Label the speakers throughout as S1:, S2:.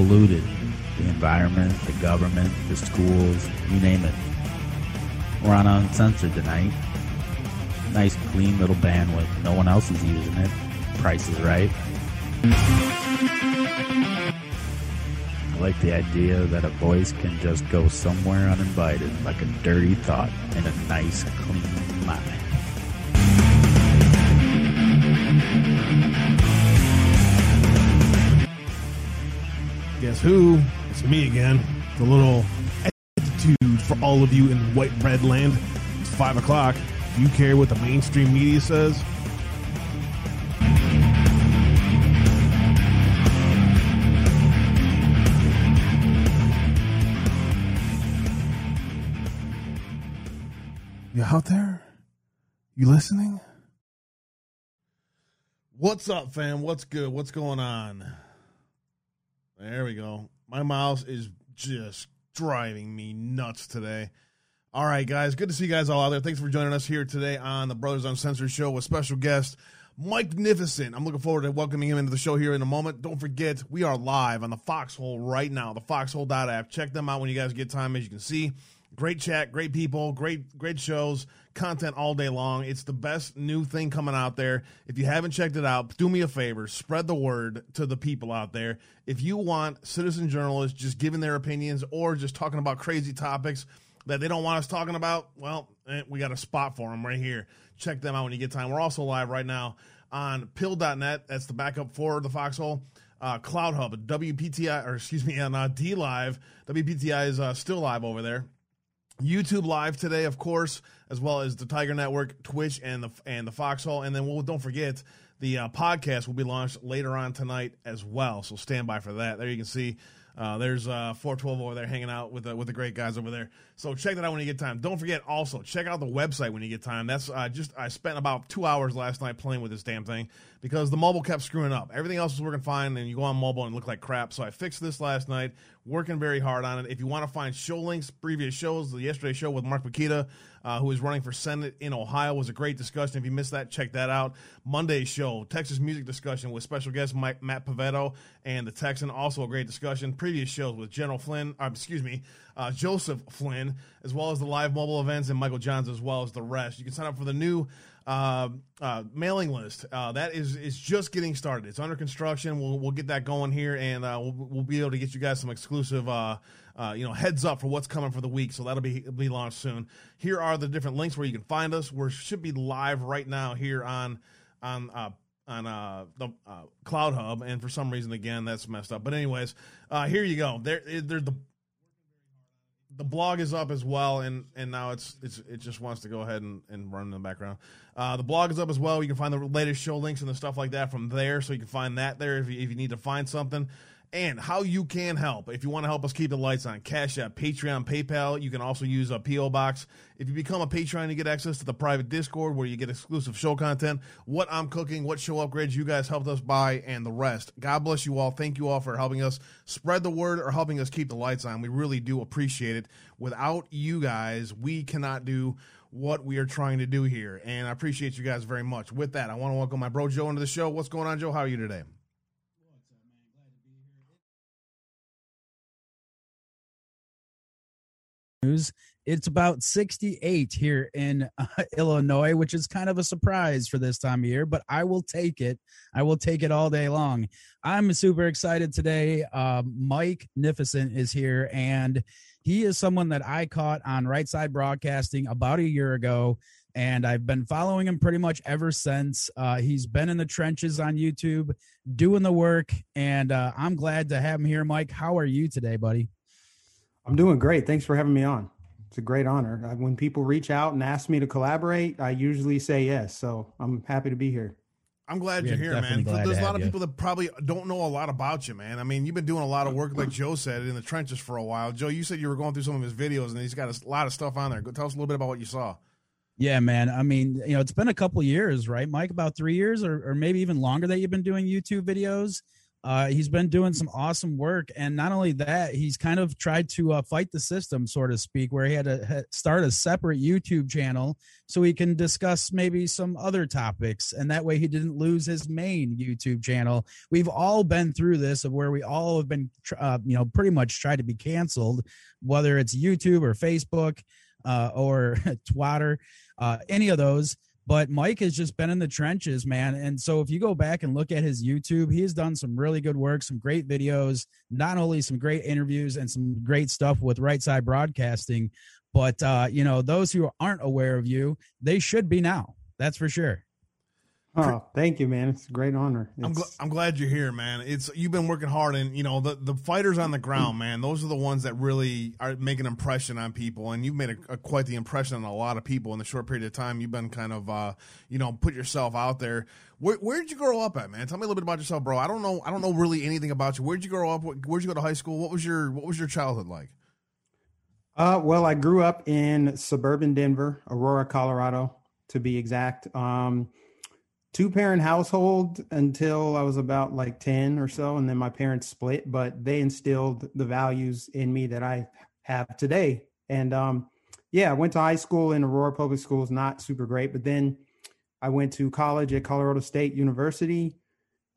S1: polluted. The environment, the government, the schools, you name it. We're on Uncensored tonight. Nice, clean little bandwidth. No one else is using it. Price is right. I like the idea that a voice can just go somewhere uninvited, like a dirty thought, in a nice, clean
S2: Guess who? It's me again. The little attitude for all of you in white bread land. It's five o'clock. Do you care what the mainstream media says? You out there? You listening? What's up, fam? What's good? What's going on? There we go. My mouse is just driving me nuts today. All right, guys. Good to see you guys all out there. Thanks for joining us here today on the Brothers Uncensored show with special guest Mike Nificent. I'm looking forward to welcoming him into the show here in a moment. Don't forget, we are live on the Foxhole right now, the Foxhole app. Check them out when you guys get time, as you can see. Great chat, great people, great great shows, content all day long. It's the best new thing coming out there. If you haven't checked it out, do me a favor, spread the word to the people out there. If you want citizen journalists just giving their opinions or just talking about crazy topics that they don't want us talking about, well, eh, we got a spot for them right here. Check them out when you get time. We're also live right now on pilled.net. That's the backup for the Foxhole. Uh, CloutHub, WPTI, or excuse me, on uh, DLive. WPTI is uh, still live over there. YouTube live today, of course, as well as the Tiger Network, Twitch, and the and the Foxhole. And then we'll, don't forget the uh, podcast will be launched later on tonight as well. So stand by for that. There you can see. Uh, there's uh, 412 over there hanging out with the, with the great guys over there. So check that out when you get time. Don't forget also check out the website when you get time. That's uh, just I spent about two hours last night playing with this damn thing because the mobile kept screwing up. Everything else was working fine, and you go on mobile and look like crap. So I fixed this last night. Working very hard on it. If you want to find show links, previous shows, the yesterday show with Mark Pukita, uh, who is running for Senate in Ohio, was a great discussion. If you missed that, check that out. Monday's show, Texas music discussion with special guest Mike, Matt Pavetto and the Texan, also a great discussion. Previous shows with General Flynn, uh, excuse me, uh, Joseph Flynn, as well as the live mobile events and Michael Johns, as well as the rest. You can sign up for the new uh, uh, mailing list. Uh, that is is just getting started. It's under construction. We'll we'll get that going here, and uh, we'll, we'll be able to get you guys some exclusive. Uh, uh, you know, heads up for what's coming for the week. So that'll be be launched soon. Here are the different links where you can find us. We should be live right now here on on uh, on uh, the uh, CloutHub, and for some reason, again, that's messed up. But anyways, uh, here you go. There, there's the the blog is up as well, and and now it's it's it just wants to go ahead and, and run in the background. Uh, the blog is up as well. You can find the latest show links and the stuff like that from there, so you can find that there if you, if you need to find something and how you can help. If you want to help us keep the lights on, Cash App, Patreon, PayPal. You can also use a PO box. If you become a Patreon, you get access to the private Discord where you get exclusive show content, what I'm cooking, what show upgrades you guys helped us buy, and the rest. God bless you all. Thank you all for helping us spread the word or helping us keep the lights on. We really do appreciate it. Without you guys, we cannot do what we are trying to do here. And I appreciate you guys very much. With that, I want to welcome my bro Joe into the show. What's going on, Joe? How are you today?
S3: News. It's about 68 here in uh, Illinois, which is kind of a surprise for this time of year, but I will take it. I will take it all day long. I'm super excited today. Uh, Mike Nificent is here, and he is someone that I caught on Right Side Broadcasting about a year ago. And I've been following him pretty much ever since. Uh, he's been in the trenches on YouTube doing the work, and uh, I'm glad to have him here. Mike, how are you today, buddy?
S4: I'm doing great. Thanks for having me on. It's a great honor. When people reach out and ask me to collaborate, I usually say yes. So I'm happy to be here.
S2: I'm glad you're here, man. There's a lot of you. people that probably don't know a lot about you, man. I mean, you've been doing a lot of work, like Joe said, in the trenches for a while. Joe, you said you were going through some of his videos, and he's got a lot of stuff on there. Go tell us a little bit about what you saw.
S3: Yeah, man. I mean, you know, it's been a couple years, right, Mike? About three years, or, or maybe even longer that you've been doing YouTube videos. Uh, he's been doing some awesome work, and not only that, he's kind of tried to uh, fight the system, so to speak, where he had to start a separate YouTube channel so he can discuss maybe some other topics, and that way he didn't lose his main YouTube channel. We've all been through this, of where we all have been, uh, you know, pretty much tried to be canceled, whether it's YouTube or Facebook uh, or Twitter, uh, any of those but Mike has just been in the trenches, man. And so if you go back and look at his YouTube, he has done some really good work, some great videos, not only some great interviews and some great stuff with Right Side Broadcasting, but uh, you know, those who aren't aware of you, they should be now. That's for sure.
S4: Oh, thank you, man. It's a great honor.
S2: I'm, gl- I'm glad you're here, man. It's you've been working hard, and you know the the fighters on the ground, man. Those are the ones that really are make an impression on people, and you've made a, a, quite the impression on a lot of people in the short period of time you've been kind of, uh, you know, put yourself out there. Where where did you grow up at, man? Tell me a little bit about yourself, bro. I don't know. I don't know really anything about you. Where'd you grow up? Where'd you go to high school? What was your What was your childhood like?
S4: Uh, well, I grew up in suburban Denver, Aurora, Colorado, to be exact. Um, two parent household until I was about like 10 or so. And then my parents split, but they instilled the values in me that I have today. And um, yeah, I went to high school in Aurora Public Schools, not super great. But then I went to college at Colorado State University.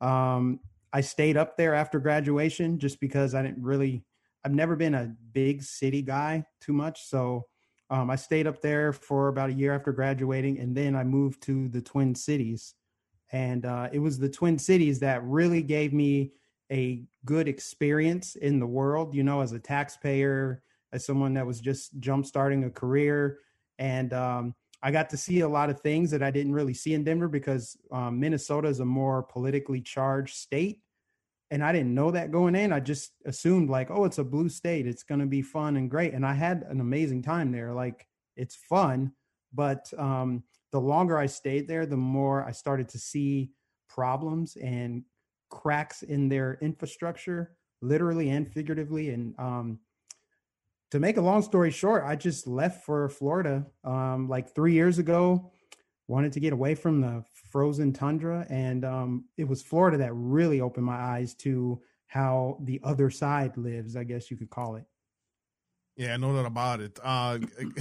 S4: Um, I stayed up there after graduation just because I didn't really, I've never been a big city guy too much. So um, I stayed up there for about a year after graduating. And then I moved to the Twin Cities and uh, it was the Twin Cities that really gave me a good experience in the world. You know, as a taxpayer, as someone that was just jump starting a career, and um, I got to see a lot of things that I didn't really see in Denver because um, Minnesota is a more politically charged state. And I didn't know that going in. I just assumed, like, oh, it's a blue state. It's going to be fun and great. And I had an amazing time there. Like, it's fun, but um, the longer I stayed there, the more I started to see problems and cracks in their infrastructure, literally and figuratively. And um, to make a long story short, I just left for Florida um, like three years ago. Wanted to get away from the frozen tundra, and um, it was Florida that really opened my eyes to how the other side lives. I guess you could call it.
S2: Yeah, no doubt about it. Uh,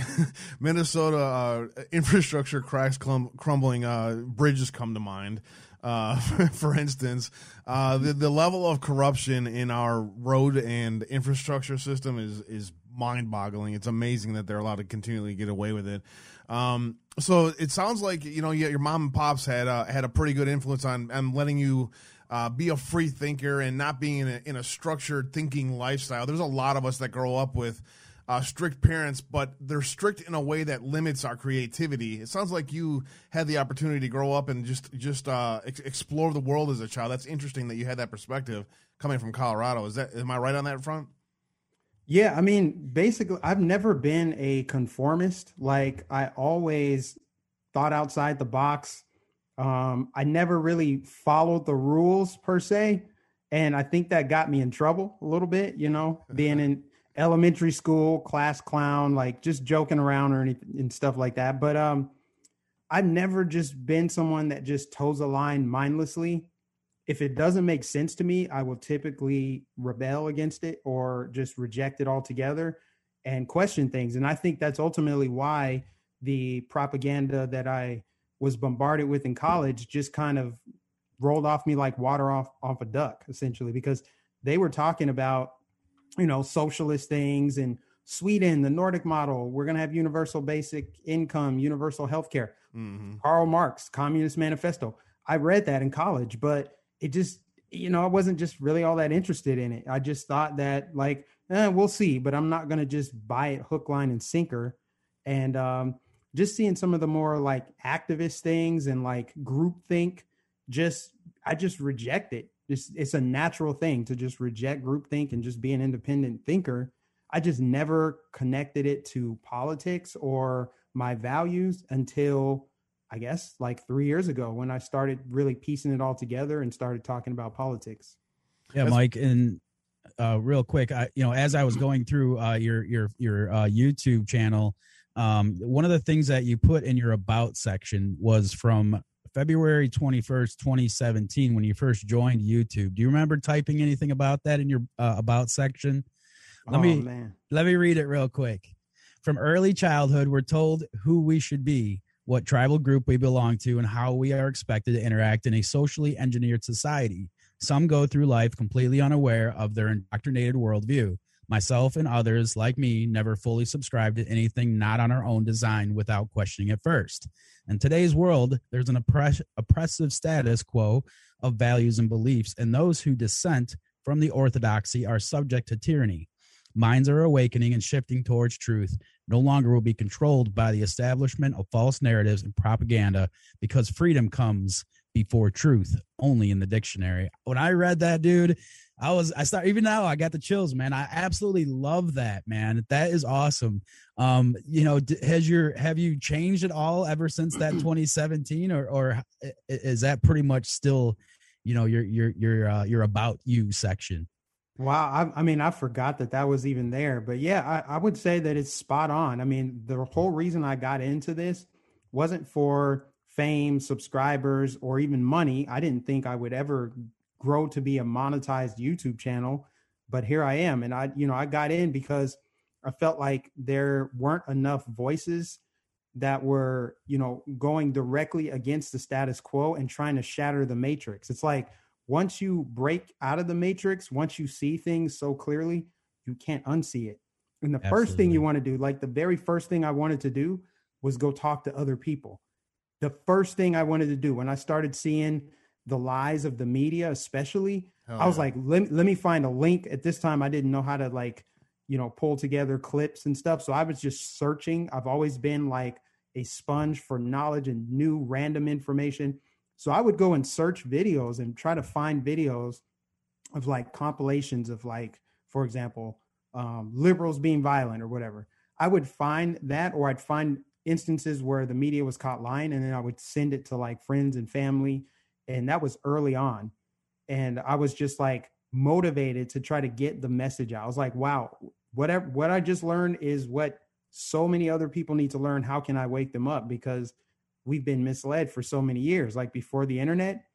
S2: Minnesota uh, infrastructure cracks clum- crumbling. Uh, bridges come to mind. Uh, for instance, uh, the the level of corruption in our road and infrastructure system is is mind boggling. It's amazing that they're allowed to continually get away with it. Um, so it sounds like you know your mom and pops had had a pretty good influence on on letting you uh, be a free thinker and not being in a, in a structured thinking lifestyle. There's a lot of us that grow up with uh, strict parents, but they're strict in a way that limits our creativity. It sounds like you had the opportunity to grow up and just just uh, ex- explore the world as a child. That's interesting that you had that perspective coming from Colorado. Is that am I right on that front?
S4: Yeah, I mean, basically, I've never been a conformist. Like I always thought outside the box. Um, I never really followed the rules per se, and I think that got me in trouble a little bit. You know, being in elementary school class clown, like just joking around or anything and stuff like that. But um, I've never just been someone that just toes a line mindlessly. If it doesn't make sense to me, I will typically rebel against it or just reject it altogether and question things. And I think that's ultimately why the propaganda that I was bombarded with in college just kind of rolled off me like water off off a duck essentially because they were talking about you know, socialist things and Sweden, the Nordic model, we're going to have universal basic income, universal health care. Mm-hmm. Karl Marx, Communist Manifesto. I read that in college, but it just, you know, I wasn't just really all that interested in it. I just thought that, like, eh, we'll see, but I'm not going to just buy it hook, line, and sinker. And um, just seeing some of the more like activist things and like group think, just, I just reject it just it's a natural thing to just reject groupthink and just be an independent thinker. I just never connected it to politics or my values until I guess like three years ago when I started really piecing it all together and started talking about politics.
S3: Yeah, Mike, and uh, real quick, I you know as I was going through uh, your your your uh, YouTube channel, um, one of the things that you put in your about section was from February 21st, 2017, when you first joined YouTube. Do you remember typing anything about that in your uh, about section? Let
S4: oh,
S3: me
S4: man.
S3: let me read it real quick. From early childhood, we're told who we should be, what tribal group we belong to, and how we are expected to interact in a socially engineered society. Some go through life completely unaware of their indoctrinated worldview. Myself and others like me never fully subscribe to anything not on our own design without questioning it first. In today's world, there's an oppress- oppressive status quo of values and beliefs, and those who dissent from the orthodoxy are subject to tyranny. Minds are awakening and shifting towards truth, no longer will be controlled by the establishment of false narratives and propaganda because freedom comes before truth only in the dictionary. When I read that, dude, I was I start even now I got the chills, man. I absolutely love that, man. That is awesome. Um, you know, has your have you changed at all ever since that 2017 or or is that pretty much still, you know, your your your uh, your about you section?
S4: Wow, I, I, mean, I forgot that that was even there, but yeah, I, I would say that it's spot on. I mean, the whole reason I got into this wasn't for fame, subscribers, or even money. I didn't think I would ever grow to be a monetized YouTube channel, but here I am. And I, you know, I got in because I felt like there weren't enough voices that were, you know, going directly against the status quo and trying to shatter the matrix. It's like once you break out of the matrix, once you see things so clearly, you can't unsee it. And the Absolutely. first thing you want to do, like the very first thing I wanted to do was go talk to other people. The first thing I wanted to do when I started seeing the lies of the media, especially. Oh, I was yeah. like, let, let me find a link. At this time, I didn't know how to like, you know, pull together clips and stuff. So I was just searching. I've always been like a sponge for knowledge and new random information. So I would go and search videos and try to find videos of like compilations of like, for example, um, liberals being violent or whatever. I would find that, or I'd find instances where the media was caught lying, and then I would send it to like friends and family and that was early on. And i was just like motivated to try to get the message out. I was like wow whatever what i just learned is what so many other people need to learn. How can i wake them up? Because we've been misled for so many years. Like before the internet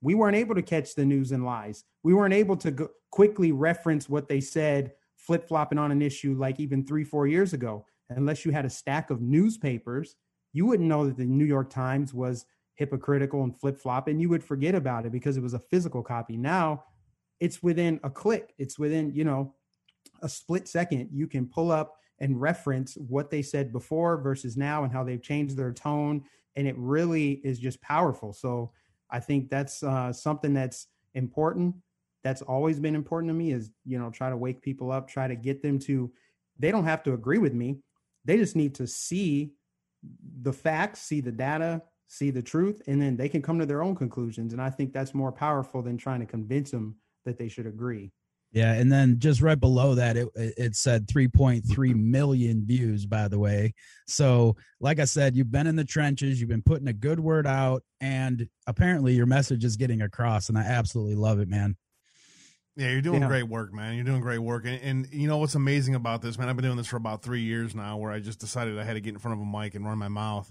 S4: we weren't able to catch the news and lies. We weren't able to go, quickly reference what they said flip-flopping on an issue like even three four years ago. Unless you had a stack of newspapers you wouldn't know that the new york times was hypocritical and flip flop, and you would forget about it because it was a physical copy. Now it's within a click, it's within, you know, a split second. You can pull up and reference what they said before versus now and how they've changed their tone. And it really is just powerful. So I think that's uh, something that's important. That's always been important to me is, you know, try to wake people up, try to get them to, they don't have to agree with me. They just need to see the facts, see the data, see the truth, and then they can come to their own conclusions. And I think that's more powerful than trying to convince them that they should agree.
S3: Yeah, and then just right below that, it it said 3.3 million views. By the way, so like I said, you've been in the trenches, you've been putting a good word out, and apparently your message is getting across, and I absolutely love it, man.
S2: Yeah, you're doing yeah. great work, man. You're doing great work, and, and you know what's amazing about this, man? I've been doing this for about three years now, where I just decided I had to get in front of a mic and run my mouth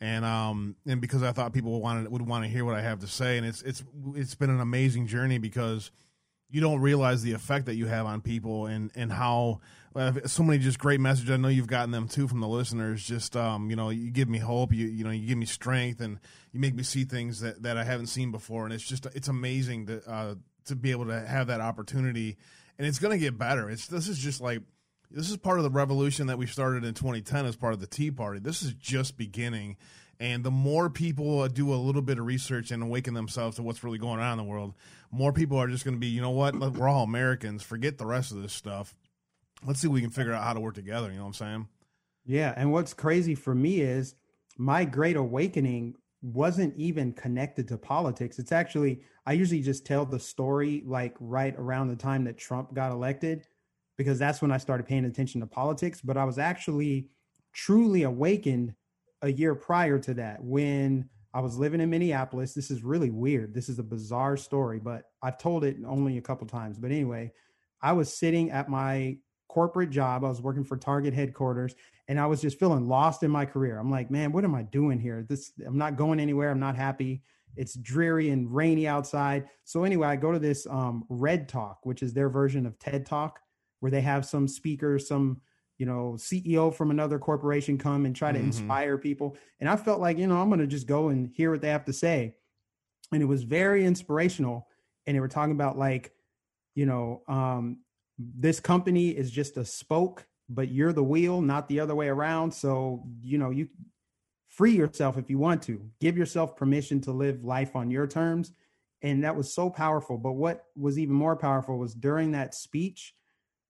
S2: and um and because I thought people would want would want to hear what I have to say, and it's it's it's been an amazing journey because you don't realize the effect that you have on people and and how uh, so many just great messages. I know you've gotten them too from the listeners. Just um, you know, you give me hope. You you know, you give me strength, and you make me see things that, that I haven't seen before. And it's just it's amazing to uh, to be able to have that opportunity. And it's to get better. It's this is just like this is part of the revolution that we started in 2010 as part of the Tea Party. This is just beginning. And the more people uh, do a little bit of research and awaken themselves to what's really going on in the world, more people are just going to be, you know what, we're all Americans. Forget the rest of this stuff. Let's see if we can figure out how to work together. You know what I'm saying?
S4: Yeah. And what's crazy for me is my great awakening wasn't even connected to politics. It's actually, I usually just tell the story like right around the time that Trump got elected because that's when I started paying attention to politics. But I was actually truly awakened a year prior to that when I was living in Minneapolis. This is really weird. This is a bizarre story, but I've told it only a couple times. But anyway, I was sitting at my corporate job. I was working for Target headquarters and I was just feeling lost in my career. I'm like, man, what am I doing here? This I'm not going anywhere. I'm not happy. It's dreary and rainy outside. So anyway, I go to this um, Red Talk, which is their version of TED Talk, where they have some speaker, some you know CEO from another corporation come and try to mm-hmm. inspire people. And I felt like you know I'm going to just go and hear what they have to say, and it was very inspirational. And they were talking about like, you know, um, this company is just a spoke, but you're the wheel, not the other way around. So you know you free yourself if you want to give yourself permission to live life on your terms and that was so powerful but what was even more powerful was during that speech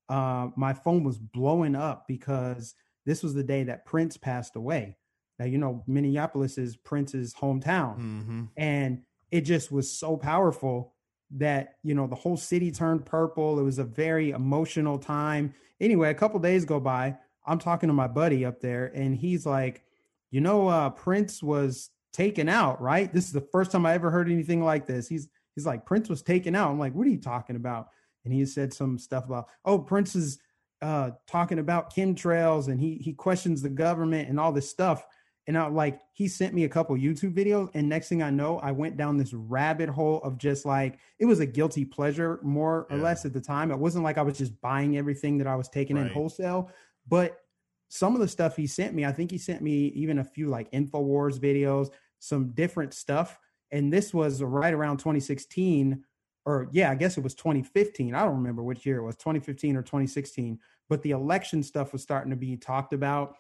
S4: uh, my phone was blowing up because this was the day that prince passed away now you know minneapolis is prince's hometown mm-hmm. and it just was so powerful that you know the whole city turned purple it was a very emotional time anyway a couple days go by i'm talking to my buddy up there and he's like you know, uh, Prince was taken out, right? This is the first time I ever heard anything like this. He's he's like, Prince was taken out. I'm like, what are you talking about? And he said some stuff about, oh, Prince is uh, talking about chemtrails and he he questions the government and all this stuff. And I like he sent me a couple YouTube videos, and next thing I know, I went down this rabbit hole of just like it was a guilty pleasure, more yeah. or less at the time. It wasn't like I was just buying everything that I was taking right. in wholesale, but some of the stuff he sent me, I think he sent me even a few like InfoWars videos, some different stuff. And this was right around 2016, or yeah, I guess it was 2015. I don't remember which year it was, 2015 or 2016. But the election stuff was starting to be talked about,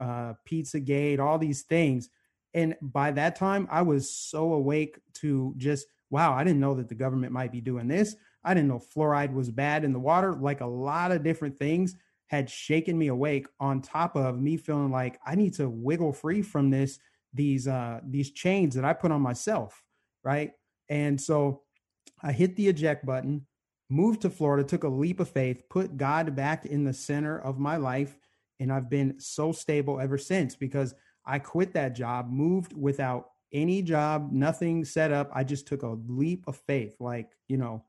S4: uh, Pizzagate, all these things. And by that time, I was so awake to just, wow, I didn't know that the government might be doing this. I didn't know fluoride was bad in the water, like a lot of different things had shaken me awake on top of me feeling like I need to wiggle free from this these uh these chains that I put on myself, right? And so I hit the eject button, moved to Florida, took a leap of faith, put God back in the center of my life, and I've been so stable ever since because I quit that job, moved without any job, nothing set up. I just took a leap of faith like, you know,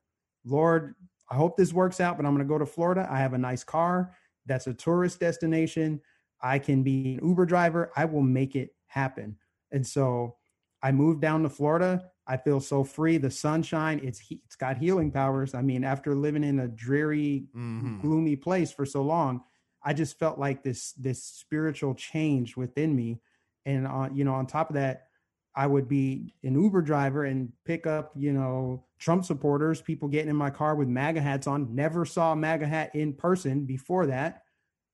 S4: Lord, I hope this works out, but I'm going to go to Florida. I have a nice car that's a tourist destination. I can be an Uber driver. I will make it happen. And so I moved down to Florida. I feel so free. The sunshine, it's it's got healing powers. I mean, after living in a dreary, mm-hmm. gloomy place for so long, I just felt like this this spiritual change within me. And uh, you know, on top of that, I would be an Uber driver and pick up, you know, Trump supporters, people getting in my car with MAGA hats on. Never saw a MAGA hat in person before that.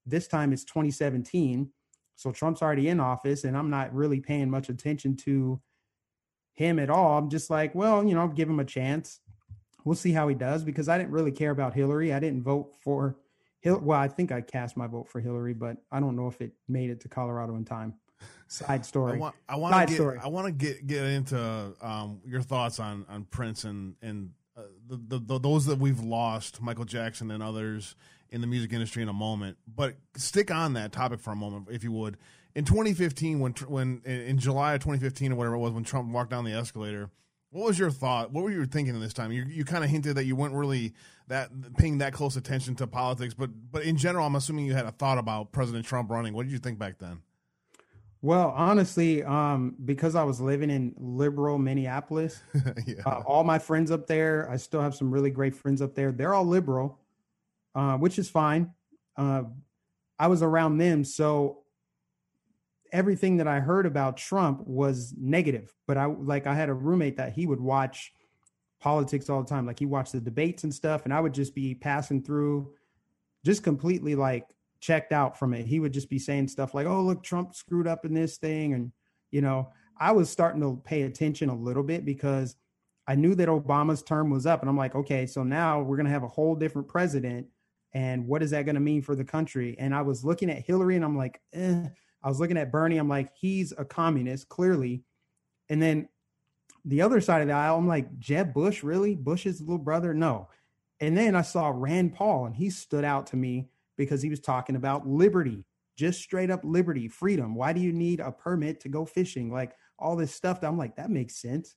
S4: This time it's 2017. So Trump's already in office, and I'm not really paying much attention to him at all. I'm just like, well, you know, give him a chance. We'll see how he does because I didn't really care about Hillary. I didn't vote for Hill. Well, I think I cast my vote for Hillary, but I don't know if it made it to Colorado in time. Side story.
S2: I want. I want to get. Story. I want to get get into um, your thoughts on on Prince and and uh, the, the, the, those that we've lost, Michael Jackson and others in the music industry in a moment. But stick on that topic for a moment, if you would. In 2015, when when in July of 2015 or whatever it was, when Trump walked down the escalator, what was your thought? What were you thinking in this time? You you kind of hinted that you weren't really that paying that close attention to politics, but but in general, I'm assuming you had a thought about President Trump running. What did you think back then?
S4: Well, honestly, um, because I was living in liberal Minneapolis, yeah. uh, all my friends up there, I still have some really great friends up there. They're all liberal, uh, which is fine. Uh, I was around them, so everything that I heard about Trump was negative. But I like I had a roommate that he would watch politics all the time. Like he watched the debates and stuff, and I would just be passing through, just completely like checked out from it. He would just be saying stuff like, "Oh, look, Trump screwed up in this thing," and you know, I was starting to pay attention a little bit because I knew that Obama's term was up, and I'm like, okay, so now we're gonna have a whole different president, and what is that gonna mean for the country? And I was looking at Hillary, and I'm like, eh. I was looking at Bernie, I'm like, he's a communist, clearly, and then the other side of the aisle, I'm like, Jeb Bush, really? Bush's little brother? No. And then I saw Rand Paul, and he stood out to me because he was talking about liberty, just straight up liberty, freedom. Why do you need a permit to go fishing? Like all this stuff. That I'm like, that makes sense.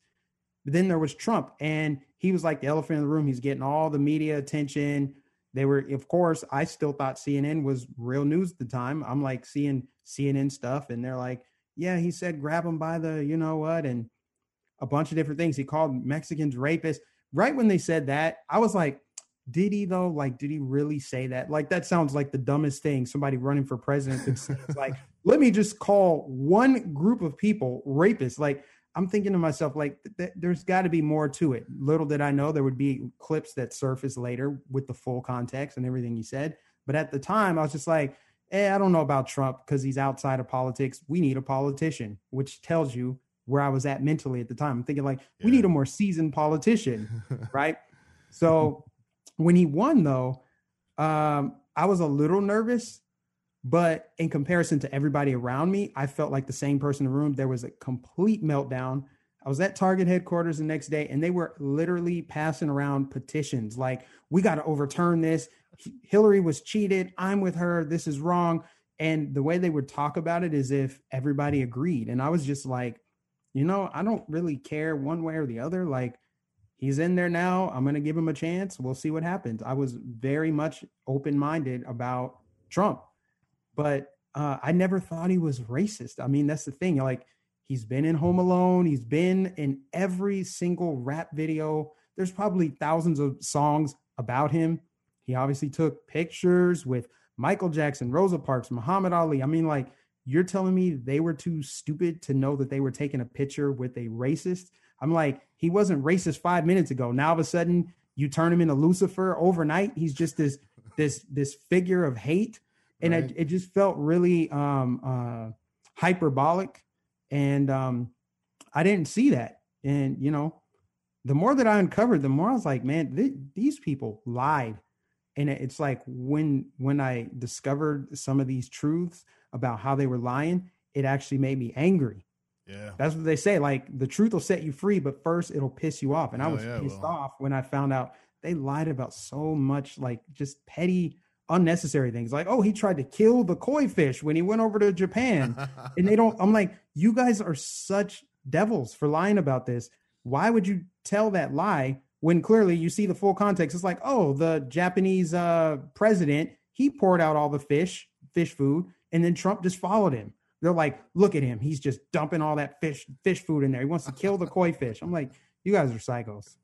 S4: But then there was Trump, and he was like the elephant in the room. He's getting all the media attention. They were, of course, I still thought CNN was real news at the time. I'm like seeing CNN stuff, and they're like, yeah, he said grab him by the, you know what, and a bunch of different things. He called Mexicans rapists. Right when they said that, I was like, did he though? Like, did he really say that? Like, that sounds like the dumbest thing somebody running for president It's like, let me just call one group of people rapists. Like, I'm thinking to myself, like, th- th- there's got to be more to it. Little did I know there would be clips that surface later with the full context and everything he said. But at the time, I was just like, eh, I don't know about Trump because he's outside of politics. We need a politician, which tells you where I was at mentally at the time. I'm thinking, like, yeah. we need a more seasoned politician, right? So when he won, though, um, I was a little nervous but in comparison to everybody around me, I felt like the same person in the room. There was a complete meltdown. I was at Target headquarters the next day, and they were literally passing around petitions like, we got to overturn this. Hillary was cheated. I'm with her. This is wrong. And the way they would talk about it is if everybody agreed. And I was just like, you know, I don't really care one way or the other. Like, he's in there now. I'm going to give him a chance. We'll see what happens. I was very much open minded about Trump but uh, I never thought he was racist. I mean, that's the thing. Like, he's been in Home Alone, he's been in every single rap video. There's probably thousands of songs about him. He obviously took pictures with Michael Jackson, Rosa Parks, Muhammad Ali. I mean, like, you're telling me they were too stupid to know that they were taking a picture with a racist? I'm like, he wasn't racist five minutes ago. Now all of a sudden you turn him into Lucifer overnight. He's just this this this figure of hate and right. it, it just felt really um, uh, hyperbolic, and um, I didn't see that. And you know, the more that I uncovered, the more I was like, man, th- these people lied. And it's like when when I discovered some of these truths about how they were lying, it actually made me angry.
S2: Yeah.
S4: That's what they say. Like the truth will set you free, but first it'll piss you off. And I was yeah, pissed well. off when I found out they lied about so much like just petty unnecessary things. Like oh he tried to kill the koi fish when he went over to japan. And they don't i'm like you guys are such devils for lying about this. Why would you tell that lie when clearly you see the full context? It's like oh the japanese uh, president he poured out all the fish fish food and then trump just followed him. They're like look at him. He's just dumping all that fish fish food in there. He wants to kill the koi fish. I'm like you guys are psychos.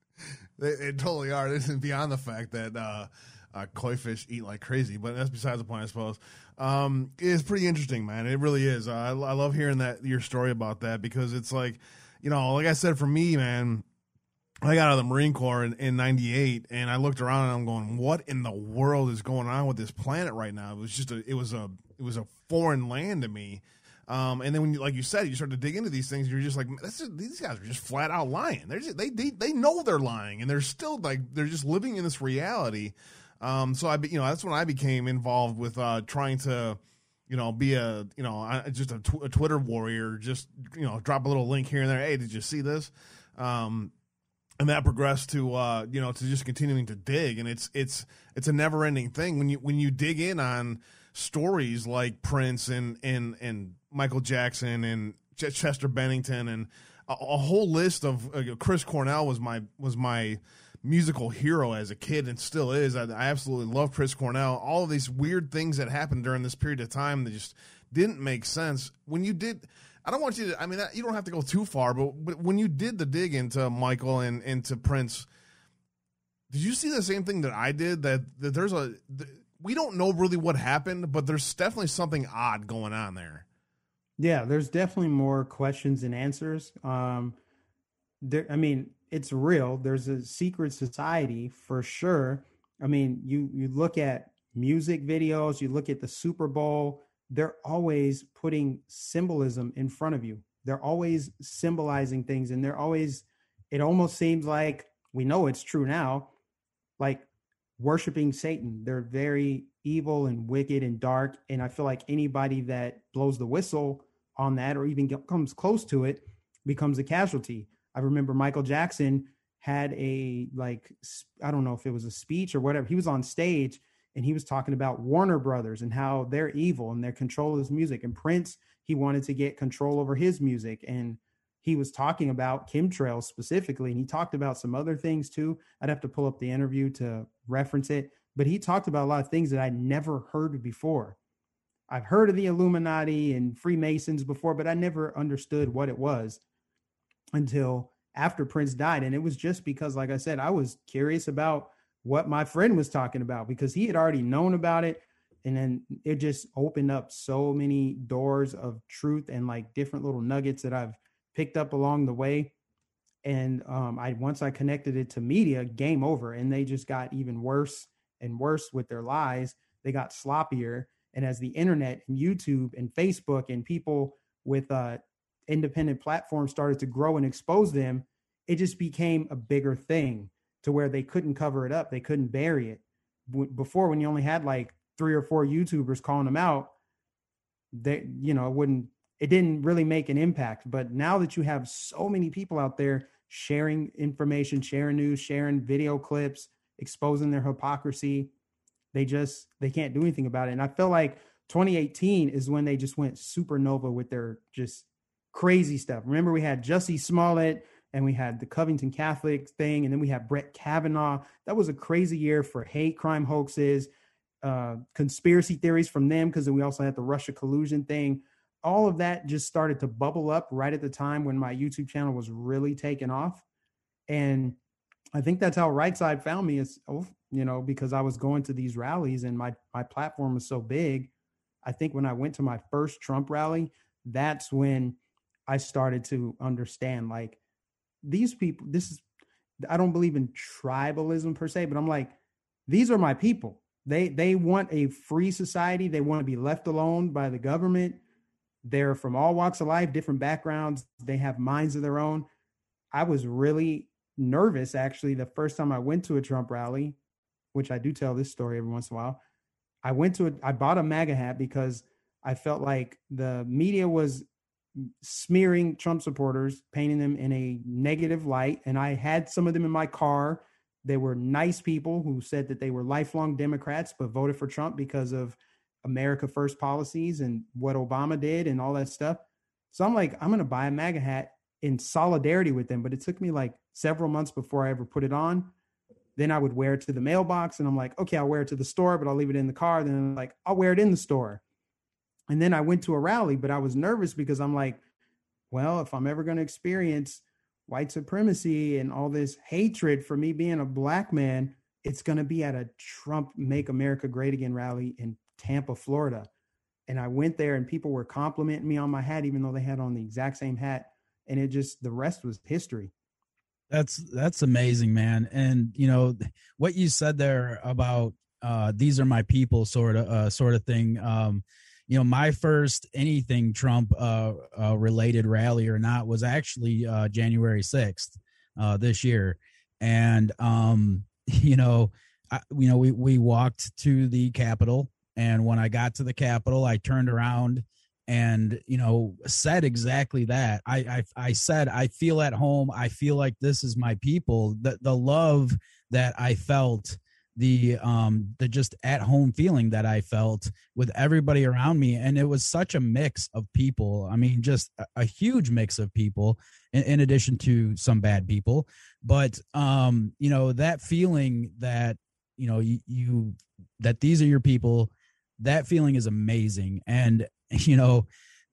S2: They, they totally are. This is beyond the fact that uh uh, koi fish eat like crazy. But that's besides the point, I suppose. Um, it's pretty interesting, man. It really is. I, I love hearing that your story about that because it's like, you know, like I said, for me, man. I got out of the Marine Corps in, in 98 and I looked around and I'm going, what in the world is going on with this planet right now? It was just a, it was a, it was a foreign land to me. Um, and then when you, like you said, you start to dig into these things, you're just like, these guys are just flat out lying. They're just, they, they, they know they're lying and they're still like, they're just living in this reality um, so I, you know, that's when I became involved with uh, trying to, you know, be a, you know, just a, tw- a, Twitter warrior. Just you know, drop a little link here and there. Hey, did you see this? Um, and that progressed to, uh, you know, to just continuing to dig, and it's it's it's a never ending thing when you when you dig in on stories like Prince and and and Michael Jackson and Ch- Chester Bennington and a, a whole list of uh, Chris Cornell was my was my musical hero as a kid and still is. I, I absolutely love Chris Cornell. All of these weird things that happened during this period of time that just didn't make sense. When you did, I don't want you to. I mean, you don't have to go too far, but, but when you did the dig into Michael and into Prince, did you see the same thing that I did? That that there's a we don't know really what happened, but there's definitely something odd going on there.
S4: Yeah, there's definitely more questions and answers. Um, there, I mean, it's real. There's a secret society for sure. I mean, you you look at music videos, you look at the Super Bowl, they're always putting symbolism in front of you. They're always symbolizing things and they're always it almost seems like we know it's true now, like worshiping Satan. They're very evil and wicked and dark and I feel like anybody that blows the whistle on that or even comes close to it becomes a casualty. I remember Michael Jackson had a like I don't know if it was a speech or whatever. He was on stage and he was talking about Warner Brothers and how they're evil and their control of his music. And Prince, he wanted to get control over his music and he was talking about chemtrails specifically and he talked about some other things too. I'd have to pull up the interview to reference it, but he talked about a lot of things that I'd never heard before. I've heard of the Illuminati and Freemasons before, but I never understood what it was until after Prince died. And it was just because, like I said, I was curious about what my friend was talking about because he had already known about it. And then it just opened up so many doors of truth and like different little nuggets that I've picked up along the way. And um, I once I connected it to media, game over. And they just got even worse and worse with their lies. They got sloppier. And as the internet and YouTube and Facebook and people with uh, independent platforms started to grow and expose them, it just became a bigger thing to where they couldn't cover it up. They couldn't bury it. Before, when you only had like three or four YouTubers calling them out, they, you know, it wouldn't, it didn't really make an impact. But now that you have so many people out there sharing information, sharing news, sharing video clips, exposing their hypocrisy, they just, they can't do anything about it. And I feel like 2018 is when they just went supernova with their just crazy stuff. Remember, we had Jussie Smollett and we had the Covington Catholic thing, and then we had Brett Kavanaugh. That was a crazy year for hate crime hoaxes, uh, conspiracy theories from them, because we also had the Russia collusion thing. All of that just started to bubble up right at the time when my YouTube channel was really taking off. And I think that's how Right Side found me is, oh, you know, because I was going to these rallies and my my platform was so big. I think when I went to my first Trump rally, that's when I started to understand like these people, this is, I don't believe in tribalism per se, but I'm like, these are my people. They they want a free society. They want to be left alone by the government. They're from all walks of life, different backgrounds. They have minds of their own. I was really nervous actually the first time I went to a Trump rally, which I do tell this story every once in a while. I went to a, I bought a MAGA hat because I felt like the media was smearing Trump supporters, painting them in a negative light. And I had some of them in my car. They were nice people who said that they were lifelong Democrats, but voted for Trump because of America First policies and what Obama did and all that stuff. So I'm like, I'm going to buy a MAGA hat in solidarity with them. But it took me like several months before I ever put it on. Then I would wear it to the mailbox and I'm like, okay, I'll wear it to the store, but I'll leave it in the car. Then I'm like, I'll wear it in the store. And then I went to a rally, but I was nervous because I'm like, well, if I'm ever going to experience white supremacy and all this hatred for me being a black man, it's going to be at a Trump Make America Great Again rally in Tampa, Florida. And I went there and people were complimenting me on my hat, even though they had on the exact same hat. And it just, the rest was history.
S3: That's, that's amazing, man. And, you know, what you said there about, uh, these are my people sort of, uh, sort of thing. Um, you know, my first anything Trump uh, uh, related rally or not was actually uh, January 6th uh, this year. And, um, you know, I, you know, we, we walked to the Capitol. And when I got to the Capitol, I turned around and, you know, said exactly that. I, I, I said, I feel at home. I feel like this is my people. The, the love that I felt the um the just at home feeling that I felt with everybody around me and it was such a mix of people. I mean just a, a huge mix of people in, in, addition to some bad people. But um you know that feeling that you know you, you that these are your people that feeling is amazing. And you know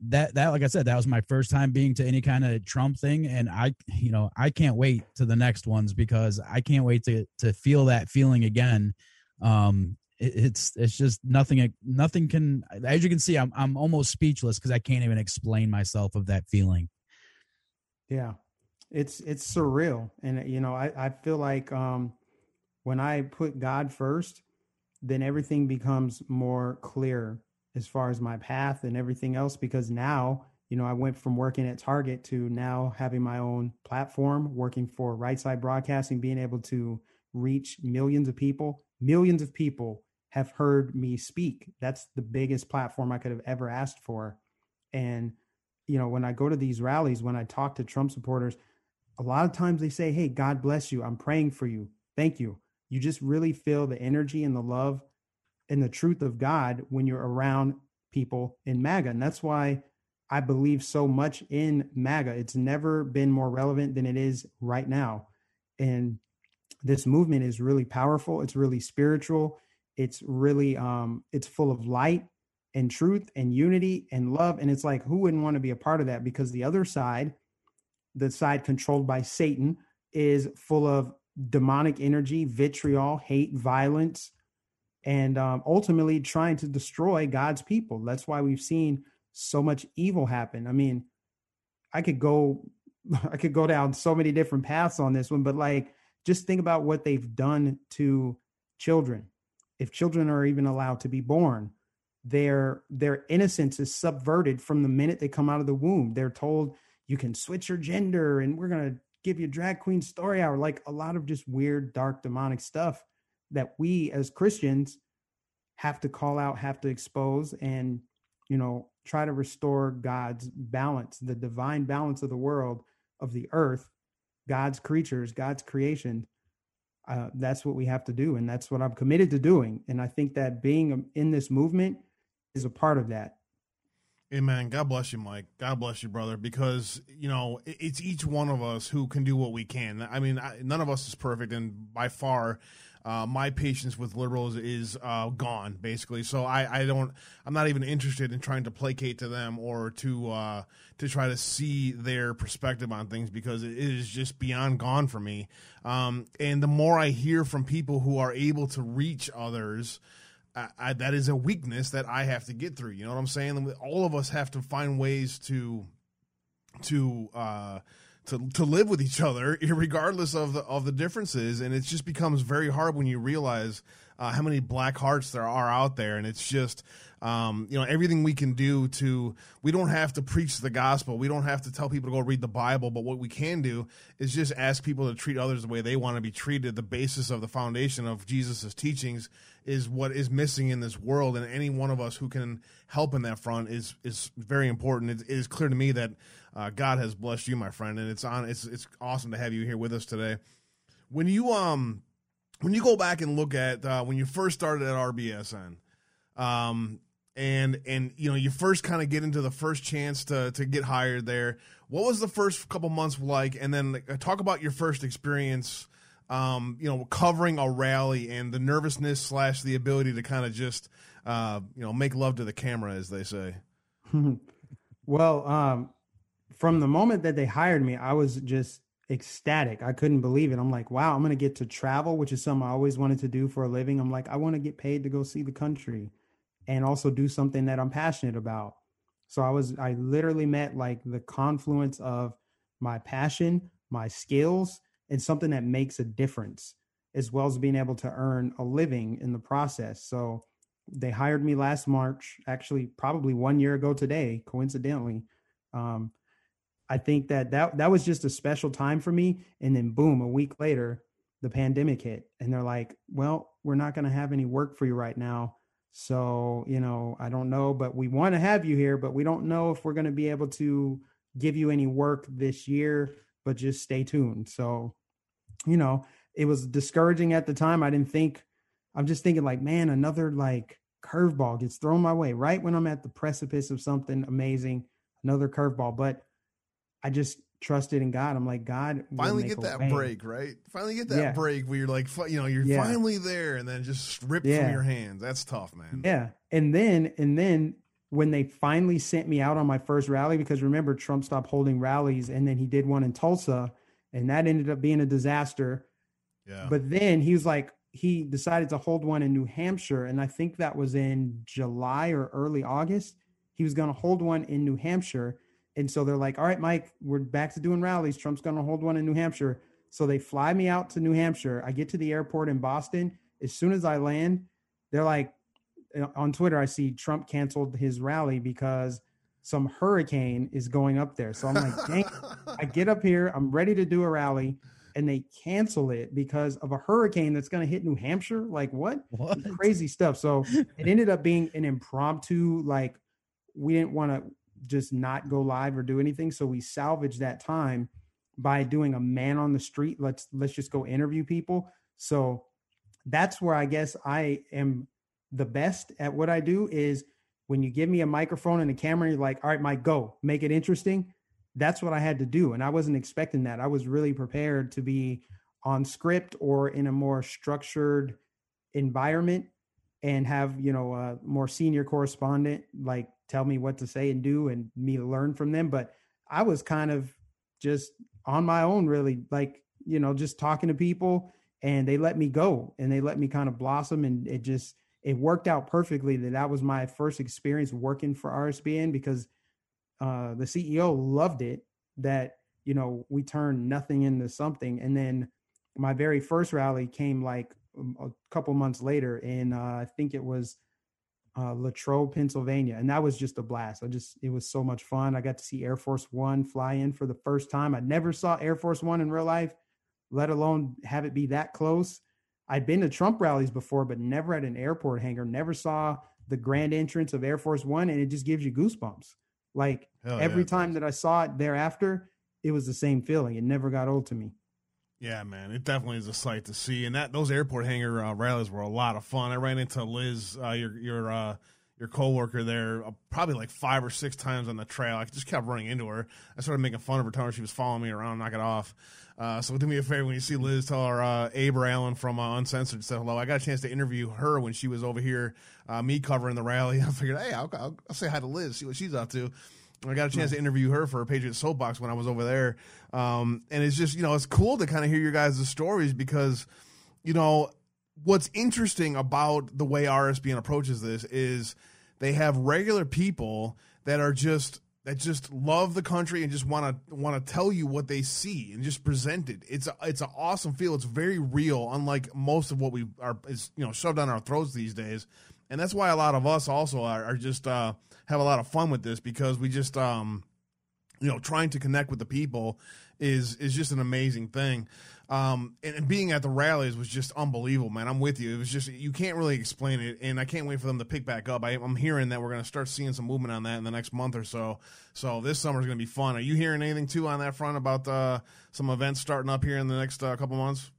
S3: that that like I said, that was my first time being to any kind of Trump thing, and I, you know, I can't wait to the next ones because I can't wait to to feel that feeling again. Um, it, it's it's just nothing nothing can as you can see, I'm I'm almost speechless because I can't even explain myself of that feeling.
S4: Yeah, it's it's surreal, and you know, I I feel like um when I put God first, then everything becomes more clear as far as my path and everything else because now you know i went from working at target to now having my own platform working for right side broadcasting being able to reach millions of people. Millions of people have heard me speak. That's the biggest platform i could have ever asked for. And you know when i go to these rallies when i talk to trump supporters a lot of times they say hey god bless you. I'm praying for you. Thank you. You just really feel the energy and the love and the truth of God when you're around people in MAGA. And that's why I believe so much in MAGA. It's never been more relevant than it is right now. And this movement is really powerful. It's really spiritual. It's really um it's full of light and truth and unity and love and it's like who wouldn't want to be a part of that because the other side the side controlled by Satan is full of demonic energy, vitriol, hate, violence, and um, ultimately trying to destroy God's people. That's why we've seen so much evil happen. I mean, I could go, I could go down so many different paths on this one, but like, just think about what they've done to children. If children are even allowed to be born, their their innocence is subverted from the minute they come out of the womb. They're told you can switch your gender, and we're gonna give you drag queen story hour. Like a lot of just weird, dark, demonic stuff that we as Christians have to call out, have to expose, and you know, try to restore God's balance, the divine balance of the world, of the earth, God's creatures, God's creation. Uh, that's what we have to do, and that's what I'm committed to doing. And I think that being in this movement is a part of that.
S2: Amen. God bless you, Mike. God bless you, brother. Because you know it's each one of us who can do what we can. I mean, none of us is perfect, and by far, uh, my patience with liberals is uh, gone basically. So I, I don't I'm not even interested in trying to placate to them or to uh, to try to see their perspective on things because it is just beyond gone for me. Um, and the more I hear from people who are able to reach others. I, I, that is a weakness that I have to get through. You know what I'm saying? All of us have to find ways to to uh, to to live with each other, regardless of the of the differences. And it just becomes very hard when you realize uh, how many black hearts there are out there, and it's just um, you know everything we can do to. We don't have to preach the gospel. We don't have to tell people to go read the Bible. But what we can do is just ask people to treat others the way they want to be treated. The basis of the foundation of Jesus' teachings is what is missing in this world, and any one of us who can help in that front is is very important. it, it is clear to me that uh, God has blessed you, my friend, and it's on. It's it's awesome to have you here with us today. When you um when you go back and look at uh, when you first started at RBSN, um, and and you know you first kind of get into the first chance to to get hired there. What was the first couple months like? And then talk about your first experience. Um, you know, covering a rally and the nervousness slash the ability to kind of just, uh, you know, make love to the camera, as they say.
S4: well, um, from the moment that they hired me, I was just ecstatic. I couldn't believe it. I'm like, wow, I'm going to get to travel, which is something I always wanted to do for a living. I'm like, I want to get paid to go see the country and also do something that I'm passionate about. So I was, I literally met like the confluence of my passion, my skills, and something that makes a difference, as well as being able to earn a living in the process. So they hired me last March, actually, probably one year ago today, coincidentally. Um, I think that that that was just a special time for me. And then boom, a week later, the pandemic hit, and they're like, "Well, we're not going to have any work for you right now." So you know, I don't know, but we want to have you here, but we don't know if we're going to be able to give you any work this year. But just stay tuned. So, you know, it was discouraging at the time. I didn't think. I'm just thinking like, man, another like curveball gets thrown my way right when I'm at the precipice of something amazing. Another curveball, but I just trusted in God. I'm like, God,
S2: finally get that way. break, right? Finally get that yeah. break where you're like, you know, you're yeah. finally there, and then just ripped yeah. from your hands. That's tough, man.
S4: Yeah, and then and then when they finally sent me out on my first rally, because remember Trump stopped holding rallies, and then he did one in Tulsa, and that ended up being a disaster. Yeah. But then he was like, he decided to hold one in New Hampshire, and I think that was in July or early August. He was going to hold one in New Hampshire and so they're like, all right, Mike, we're back to doing rallies. Trump's going to hold one in New Hampshire. So they fly me out to New Hampshire. I get to the airport in Boston. As soon as I land, they're like, uh, on Twitter, I see Trump canceled his rally because some hurricane is going up there. So I'm like, dang, I get up here, I'm ready to do a rally, and they cancel it because of a hurricane that's going to hit New Hampshire. Like, what? what? Crazy stuff. So it ended up being an impromptu, like, we didn't want to just not go live or do anything. So we salvaged that time by doing a man on the street. Let's let's just go interview people. So that's where I guess I am the best at what I do is when you give me a microphone and a camera, you're like, all right, Mike, go make it interesting. That's what I had to do. And I wasn't expecting that. I was really prepared to be on script or in a more structured environment and have you know a more senior correspondent like tell me what to say and do and me to learn from them. But i was kind of just on my own really like you know just talking to people and they let me go and they let me kind of blossom and it just it worked out perfectly that that was my first experience working for rsbn because uh, the ceo loved it that you know we turned nothing into something. And then my very first rally came like um, a couple months later And uh, i think it was uh, Latrobe, Pennsylvania, and that was just a blast. I just it was so much fun. I got to see Air Force One fly in for the first time. I never saw Air Force One in real life, let alone have it be that close. I'd been to Trump rallies before, but never at an airport hangar. Never saw the grand entrance of Air Force One, and it just gives you goosebumps. Like
S2: Hell
S4: every
S2: yeah.
S4: time that I saw it thereafter, it was the same feeling. It never got old to me.
S2: Yeah, man, it definitely is a sight to see, and that those airport hangar uh, rallies were a lot of fun. I ran into Liz, uh, your your uh, your coworker there, uh, probably like five or six times on the trail. I just kept running into her. I started making fun of her, telling her she was following me around, knock it off. Uh, so do me a favor when you see Liz, tell her uh, Allen from uh, Uncensored said hello. I got a chance to interview her when she was over here, uh, me covering the rally. I figured, hey, I'll, I'll, I'll say hi to Liz, see what she's up to. I got a chance to interview her for a Patriot Soapbox when I was over there. Um, and it's just, you know, it's cool to kind of hear your guys' stories because, you know, what's interesting about the way RSBN approaches this is they have regular people that are just that just love the country and just want to want to tell you what they see and just present it. It's a, it's an awesome feel. It's very real, unlike most of what we are is you know shoved down our throats these days. And that's why a lot of us also are, are just uh, have a lot of fun with this because we just um, you know trying to connect with the people is is just an amazing thing. Um and, and being at the rallies was just unbelievable man. I'm with you. It was just you can't really explain it and i can't wait for them to pick back up. I, i'm hearing that we're going to start seeing some movement on that in the next month or so. So this summer is going to be fun. Are you hearing anything too on that front about uh some events starting up here in the next uh, couple months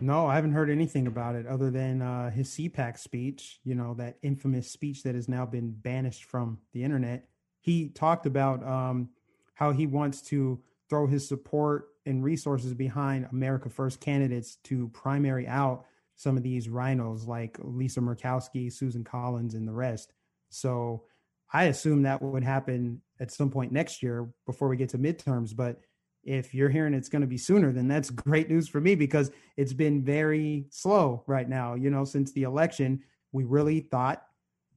S4: No, I haven't heard anything about it other than uh, his CPAC speech, you know, that infamous speech that has now been banished from the internet. He talked about um, how he wants to throw his support and resources behind America First candidates to primary out some of these RINOs like Lisa Murkowski, Susan Collins, and the rest. So I assume that would happen at some point next year before we get to midterms. But if you're hearing it's going to be sooner, then that's great news for me because it's been very slow right now. You know, since the election, we really thought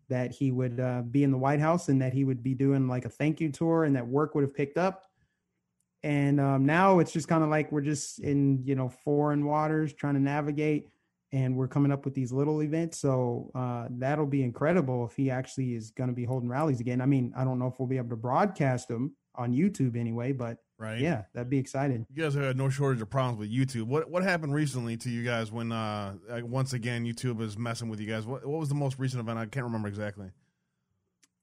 S4: that he would uh, be in the White House and that he would be doing like a thank you tour and that work would have picked up. And um, now it's just kind of like we're just in, you know, foreign waters trying to navigate and we're coming up with these little events. So uh, that'll be incredible if he actually is going to be holding rallies again. I mean, I don't know if we'll be able to broadcast them on YouTube anyway, but
S2: right
S4: yeah, that'd be exciting.
S2: you guys had no shortage of problems with youtube what what happened recently to you guys when uh once again youtube is messing with you guys what, what was the most recent event i can't remember exactly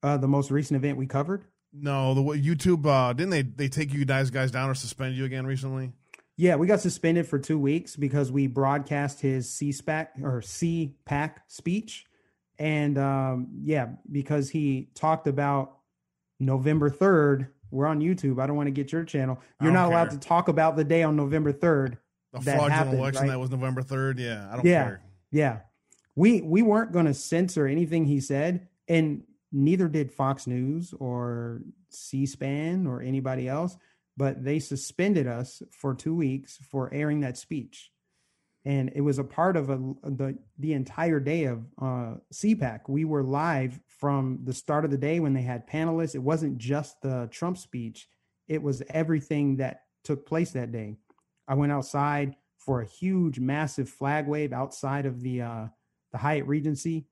S4: Uh, the most recent event we covered.
S2: no the what- youtube uh didn't they they take you guys guys down or suspend you again recently
S4: Yeah, we got suspended for two weeks because we broadcast his CSPAC or C CPAC speech. And um, yeah, because he talked about November 3rd. We're on YouTube. I don't want to get your channel. You're not allowed to talk about the day on November 3rd.
S2: the
S4: That
S2: fraudulent
S4: happened,
S2: election
S4: right?
S2: that was november 3rd yeah i don't
S4: Yeah.
S2: care
S4: Yeah. We we weren't going to censor anything he said and neither did Fox News or C-SPAN or anybody else, but they suspended us for 2 weeks for airing that speech. And it was a part of a, the the entire day of uh, CPAC. We were live from the start of the day when they had panelists. It wasn't just the Trump speech; it was everything that took place that day. I went outside for a huge, massive flag wave outside of the uh, the Hyatt Regency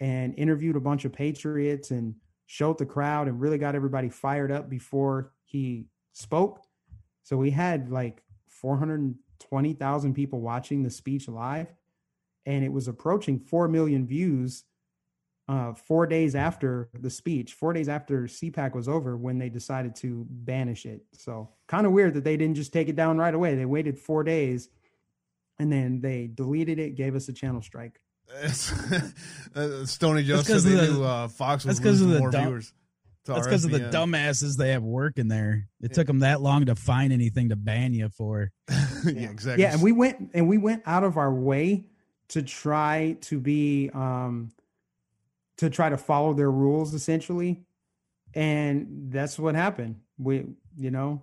S4: and interviewed a bunch of patriots and showed the crowd and really got everybody fired up before he spoke. So we had like 420,000 people watching the speech live, and it was approaching 4 million views uh, four days after the speech, four days after CPAC was over when they decided to banish it. So kind of weird that they didn't just take it down right away. They waited four days and then they deleted it, gave us a channel strike.
S2: It's- uh, Stony Joe
S3: That's
S2: said
S3: 'cause
S2: they
S3: the-
S2: knew uh, Fox was
S3: that's 'cause of
S2: losing
S3: the
S2: more
S3: dumb-
S2: viewers. to
S3: That's because of the dumbasses they have working there. It took them that long to find anything to ban you for.
S2: yeah, exactly.
S4: Yeah, and we went and we went out of our way to try to be um to try to follow their rules essentially. And that's what happened. We you know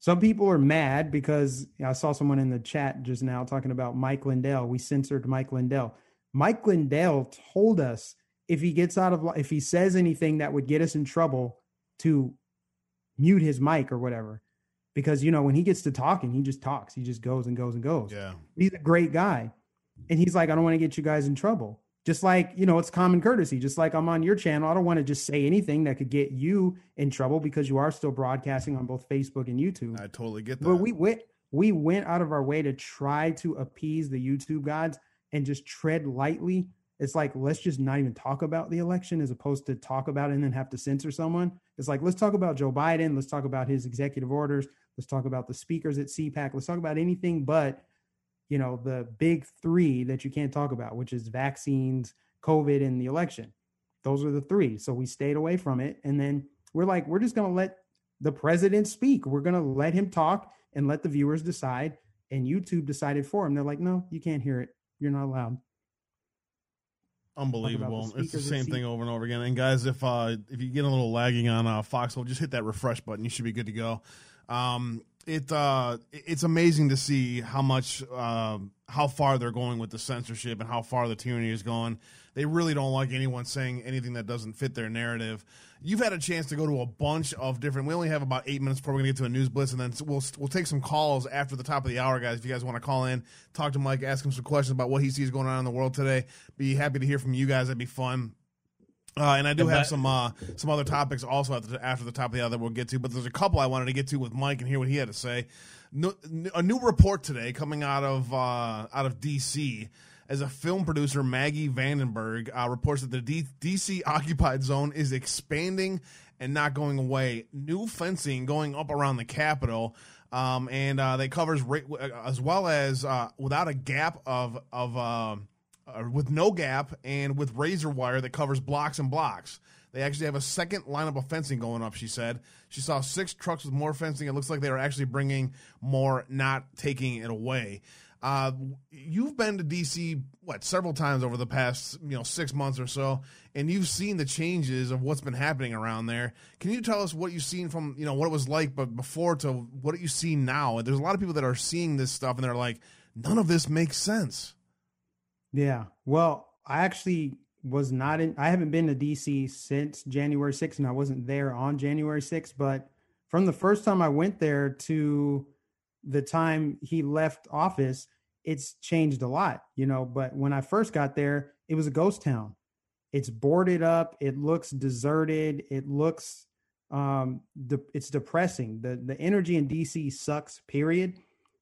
S4: some people are mad because i saw someone in the chat just now talking about mike lindell. We censored mike lindell. Mike lindell told us if he gets out of if he says anything that would get us in trouble to mute his mic or whatever. Because you know when he gets to talking he just talks. He just goes and goes and goes.
S2: Yeah.
S4: he's a great guy. And he's like i don't want to get you guys in trouble just like you know it's common courtesy. Just like i'm on your channel i don't want to just say anything that could get you in trouble because you are still broadcasting on both facebook and youtube.
S2: I totally get that.
S4: but we went we went out of our way to try to appease the youtube gods and just tread lightly. It's like let's just not even talk about the election as opposed to talk about it and then have to censor someone. It's like let's talk about joe biden. Let's talk about his executive orders. Let's talk about the speakers at cpac let's talk about anything but you know the big three that you can't talk about which is vaccines covid and the election. Those are the three. So we stayed away from it. And then we're like we're just going to let the president speak. We're going to let him talk and let the viewers decide. And youtube decided for him. They're like no you can't hear it. You're not allowed.
S2: Unbelievable.
S4: the
S2: It's the same thing over and over again. And guys, if uh if you get a little lagging on uh Foxhole, just hit that refresh button. You should be good to go. Um it uh it's amazing to see how much uh, how far they're going with the censorship and how far the tyranny is going. They really don't like anyone saying anything that doesn't fit their narrative. You've had a chance to go to a bunch of different. We only have about eight minutes before we're gonna get to a news blitz, and then we'll we'll take some calls after the top of the hour, guys. If you guys want to call in, talk to Mike, ask him some questions about what he sees going on in the world today. Be happy to hear from you guys. That'd be fun. Uh, and I do
S1: And
S2: have
S1: that-
S2: some uh, some other topics also after the, after the top of the hour that we'll get to, but there's a couple I wanted to get to with Mike and hear what he had to say. No, a new report today coming out of uh, out of DC as a film producer Maggie VandenBerghe uh, reports that the D- DC occupied zone is expanding and not going away. New fencing going up around the Capitol. Um, and uh, that covers ra- as well as uh, without a gap of of uh, with no gap and with razor wire that covers blocks and blocks. They actually have a second lineup of fencing going up, she said. She saw six trucks with more fencing. It looks like they are actually bringing more, not taking it away. Uh, you've been to DC, what, several times over the past, you know, six months or so, and you've seen the changes of what's been happening around there. Can you tell us what you've seen from, you know, what it was like but before to what you see now? There's a lot of people that are seeing this stuff and they're like, none of this makes sense.
S4: Yeah. Well, I actually was not in, I haven't been to DC since January 6th, and I wasn't there on January 6th. But from the first time I went there to the time he left office, it's changed a lot, you know. But when I first got there, it was a ghost town. It's boarded up. It looks deserted. It looks, um, de- it's depressing. The the energy in DC sucks. Period.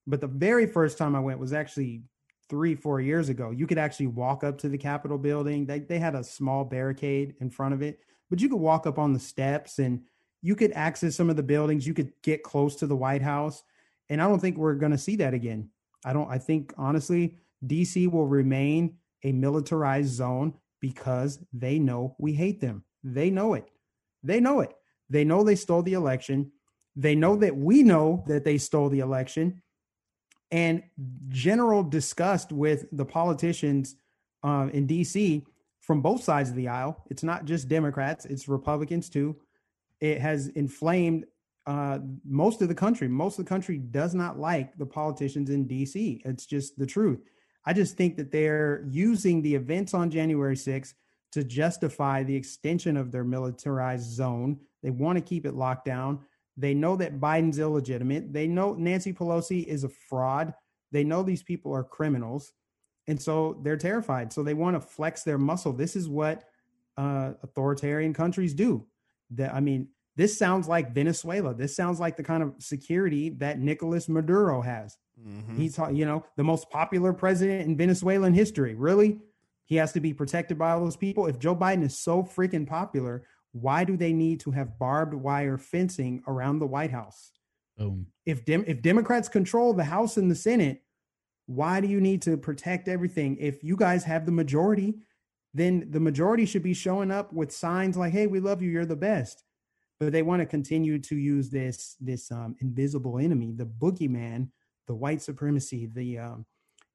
S4: But the very first time I went was actually three, four years ago. You could actually walk up to the Capitol building. They they had a small barricade in front of it, but you could walk up on the steps and you could access some of the buildings. You could get close to the White House. And I don't think we're going to see that again. I don't, I think honestly, DC will remain a militarized zone because they know we hate them. They know it. They know it. They know they stole the election. They know that we know that they stole the election. And general disgust with the politicians uh, in DC from both sides of the aisle. It's not just Democrats, it's Republicans too. It has inflamed uh, most of the country. Most of the country does not like the politicians in DC. It's just the truth. I just think that they're using the events on January 6th to justify the extension of their militarized zone. They want to keep it locked down. They know that Biden's illegitimate. They know Nancy Pelosi is a fraud. They know these people are criminals. And so they're terrified. So they want to flex their muscle. This is what uh, authoritarian countries do. That I mean, this sounds like Venezuela. This sounds like the kind of security that Nicolas Maduro has.
S2: Mhm.
S4: He's, you know, the most popular president in Venezuelan history. Really? He has to be protected by all those people. If Joe Biden is so freaking popular, why do they need to have barbed wire fencing around the White House?
S3: Boom.
S4: If Dem- if Democrats control the House and the Senate, why do you need to protect everything? If you guys have the majority, then the majority should be showing up with signs like, "Hey, we love you. You're the best." But they want to continue to use this this um, invisible enemy, the boogeyman, the white supremacy, the um,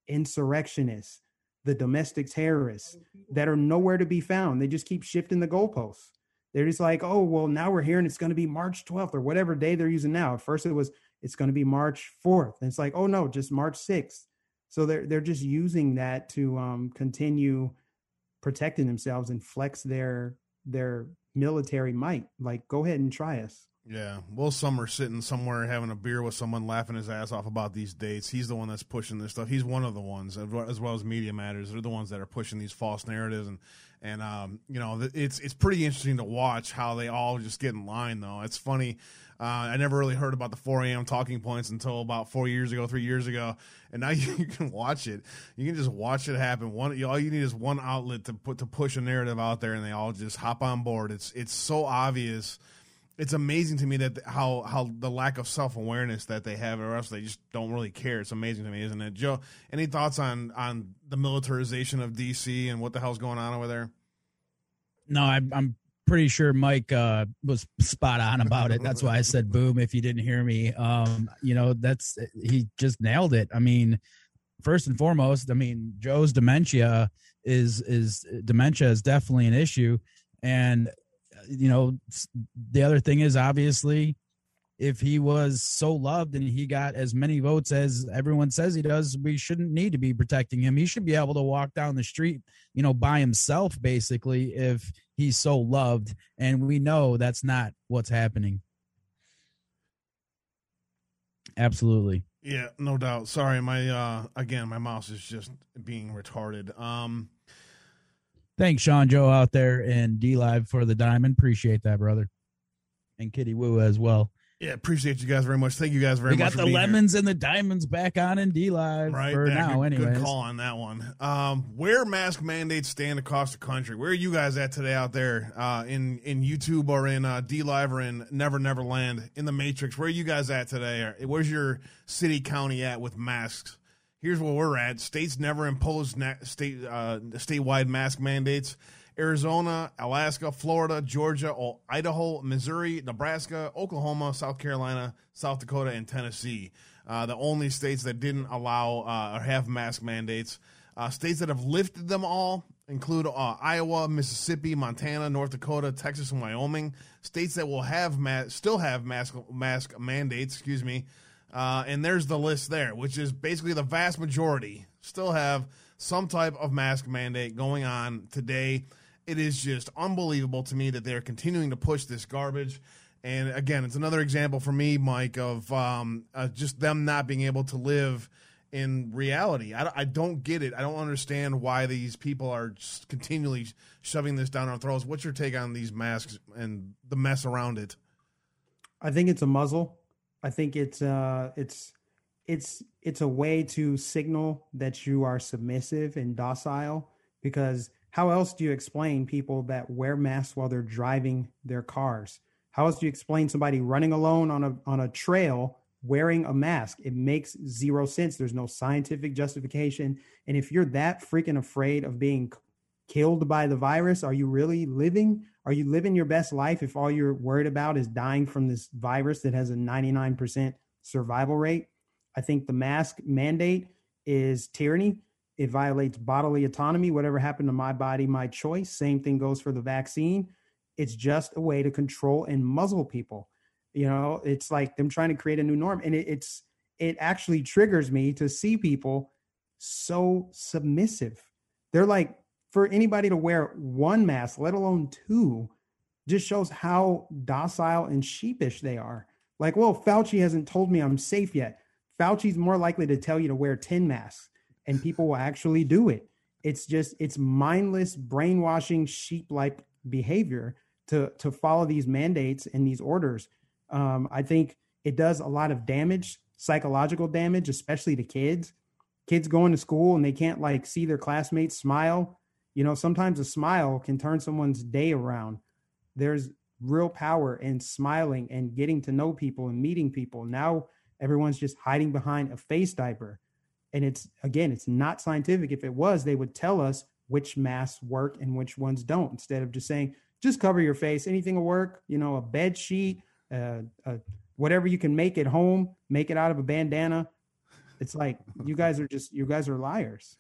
S4: insurrectionists, the domestic terrorists that are nowhere to be found. They just keep shifting the goalposts. They're just like, oh, well, now we're hearing it's going to be March 12th or whatever day they're using now. At first, it was it's going to be March 4th. And it's like, oh no, just March 6th. So they're they're just using that to um, continue protecting themselves and flex their their military might. Like, go ahead and try us.
S2: Yeah, Will Sommer sitting somewhere having a beer with someone, laughing his ass off about these dates. He's the one that's pushing this stuff. He's one of the ones, as well as Media Matters. They're the ones that are pushing these false narratives, and and um, you know, it's it's pretty interesting to watch how they all just get in line. Though it's funny. Uh, I never really heard about the 4 a.m. talking points until about four years ago, three years ago, and now you, can watch it. You can just watch it happen. One, all you need is one outlet to put to push a narrative out there, and they all just hop on board. It's it's so obvious it's amazing to me that how how the lack of self awareness that they have, or else they just don't really care. It's amazing to me, isn't it, Joe? Any thoughts on on the militarization of DC and what the hell's going on over there?
S3: No, I, I'm pretty sure Mike uh, was spot on about it. That's why I said boom. If you didn't hear me, um, you know, that's he just nailed it. I mean, first and foremost, I mean, Joe's dementia is is dementia is definitely an issue, and you know, the other thing is obviously if he was so loved and he got as many votes as everyone says he does, we shouldn't need to be protecting him. He should be able to walk down the street, you know, by himself, basically, if he's so loved. And we know that's not what's happening. Absolutely.
S2: Yeah, no doubt. Sorry, my uh again, my mouse is just being retarded. Um
S3: Thanks, Sean Joe out there and DLive for the diamond. Appreciate that, brother. And Kitty Woo as well.
S2: Yeah, appreciate you guys very much. Thank you guys very
S3: we
S2: much.
S3: We got the lemons here. and the diamonds back on in DLive right for yeah, now. Anyway,
S2: good call on that one. Um, where mask mandates stand across the country? Where are you guys at today out there uh, in in YouTube or in uh, DLive or in Never Never Land in the Matrix? Where are you guys at today? Where's your city county at with masks? Here's where we're at. States never imposed na- state uh, statewide mask mandates. Arizona, Alaska, Florida, Georgia, Idaho, Missouri, Nebraska, Oklahoma, South Carolina, South Dakota, and Tennessee. Uh, the only states that didn't allow uh, or have mask mandates. Uh, states that have lifted them all include uh, Iowa, Mississippi, Montana, North Dakota, Texas, and Wyoming. States that will have ma- still have mask mask mandates. Excuse me uh, and there's the list there, which is basically the vast majority still have some type of mask mandate going on today. It is just unbelievable to me that they're continuing to push this garbage. And again, it's another example for me, Mike, of um, uh, just them not being able to live in reality. I, I, don't get it. I don't understand why these people are continually shoving this down our throats. What's your take on these masks and the mess around it?
S4: I think it's a muzzle. I think it's uh it's it's it's a way to signal that you are submissive and docile because how else do you explain people that wear masks while they're driving their cars? How else do you explain somebody running alone on a on a trail wearing a mask? It makes zero sense. There's no scientific justification. And if you're that freaking afraid of being killed by the virus, are you really living? Are you living your best life if all you're worried about is dying from this virus that has a 99% survival rate? I think the mask mandate is tyranny. It violates bodily autonomy. Whatever happened to my body, my choice. Same thing goes for the vaccine. It's just a way to control and muzzle people. You know, it's like them trying to create a new norm. And it, it's, it actually triggers me to see people so submissive. They're like, for anybody to wear one mask, let alone two, just shows how docile and sheepish they are. Like, well, Fauci hasn't told me I'm safe yet. Fauci's more likely to tell you to wear 10 masks and people will actually do it. It's just, it's mindless, brainwashing, sheep like behavior to, to follow these mandates and these orders. Um, I think it does a lot of damage, psychological damage, especially to kids. Kids going to school and they can't like see their classmates smile you know, sometimes a smile can turn someone's day around. There's real power in smiling and getting to know people and meeting people. Now everyone's just hiding behind a face diaper. And it's again, it's not scientific. If it was, they would tell us which masks work and which ones don't, instead of just saying, just cover your face. Anything will work. You know, a bed sheet, uh, uh, whatever you can make at home, make it out of a bandana. It's like you guys are just you guys are liars.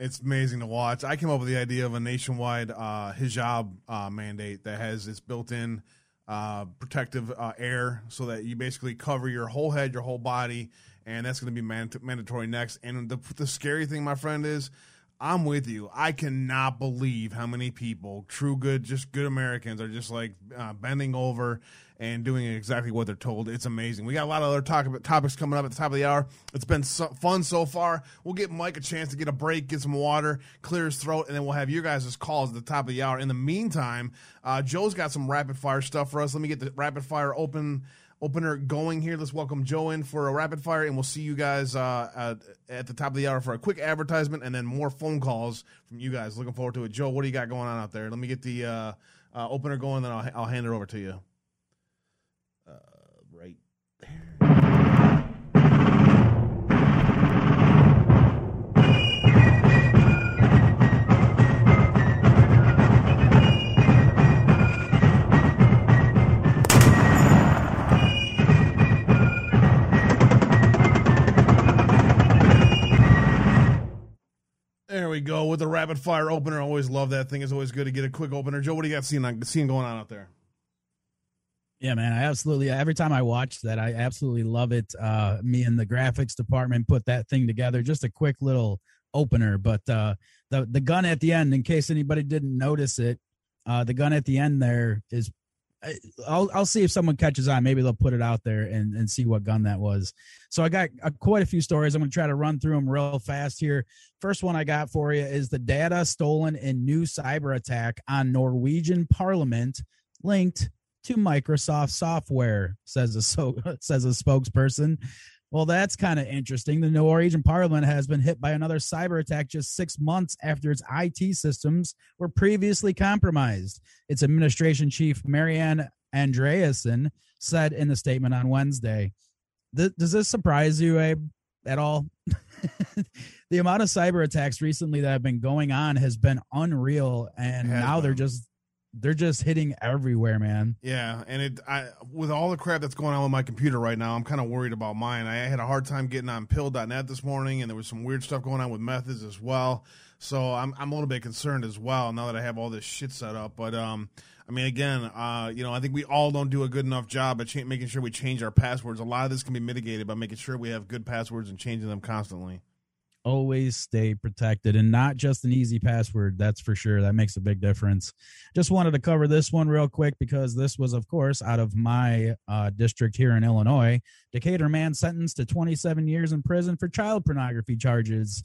S2: It's amazing to watch. I came up with the idea of a nationwide uh, hijab uh, mandate that has this built-in uh, protective uh, air, so that you basically cover your whole head, your whole body, and that's going to be mand- mandatory next. And the the scary thing, my friend, is I'm with you. I cannot believe how many people, true good, just good Americans, are just like uh, bending over and doing exactly what they're told. It's amazing. We got a lot of other talk, topics coming up at the top of the hour. It's been so fun so far. We'll get Mike a chance to get a break, get some water, clear his throat, and then we'll have your guys' calls at the top of the hour. In the meantime, uh, Joe's got some rapid fire stuff for us. Let me get the rapid fire open opener going here. Let's welcome Joe in for a rapid fire, and we'll see you guys uh, at, at, the top of the hour for a quick advertisement and then more phone calls from you guys. Looking forward to it. Joe, what do you got going on out there? Let me get the uh, uh, opener going, then I'll, I'll hand it over to you. We go with the rapid fire opener. I always love that thing. It's always good to get a quick opener. Joe, what do you got seeing, seeing going on out there?
S3: Yeah, man, I absolutely every time I watch that, I absolutely love it. Uh, me and the graphics department put that thing together. Just a quick little opener, but uh, the the gun at the end, in case anybody didn't notice it, uh, the gun at the end there is. I'll I'll see if someone catches on. Maybe they'll put it out there and, and see what gun that was. So I got uh, quite a few stories. I'm going to try to run through them real fast here. First one I got for you is the data stolen in new cyber attack on Norwegian Parliament linked to Microsoft software, says a so says a spokesperson. Well, that's kind of interesting. The Norwegian Parliament has been hit by another cyber attack just six months after its IT systems were previously compromised. Its administration chief, Marianne Andreassen, said in a statement on Wednesday. Th- does this surprise you, Abe, at all? the amount of cyber attacks recently that have been going on has been unreal, and now been. they're just they're just hitting everywhere, man.
S2: Yeah, and it I with all the crap that's going on with my computer right now, I'm kind of worried about mine. I had a hard time getting on pilled.net this morning and there was some weird stuff going on with methods as well. So I'm I'm a little bit concerned as well now that I have all this shit set up, but um I mean, again, uh, you know, I think we all don't do a good enough job at cha- making sure we change our passwords. A lot of this can be mitigated by making sure we have good passwords and changing them constantly
S3: always stay protected and not just an easy password that's for sure. That makes a big difference. Just wanted to cover this one real quick because this was of course out of my uh, district here in illinois. Decatur man sentenced to 27 years in prison for child pornography charges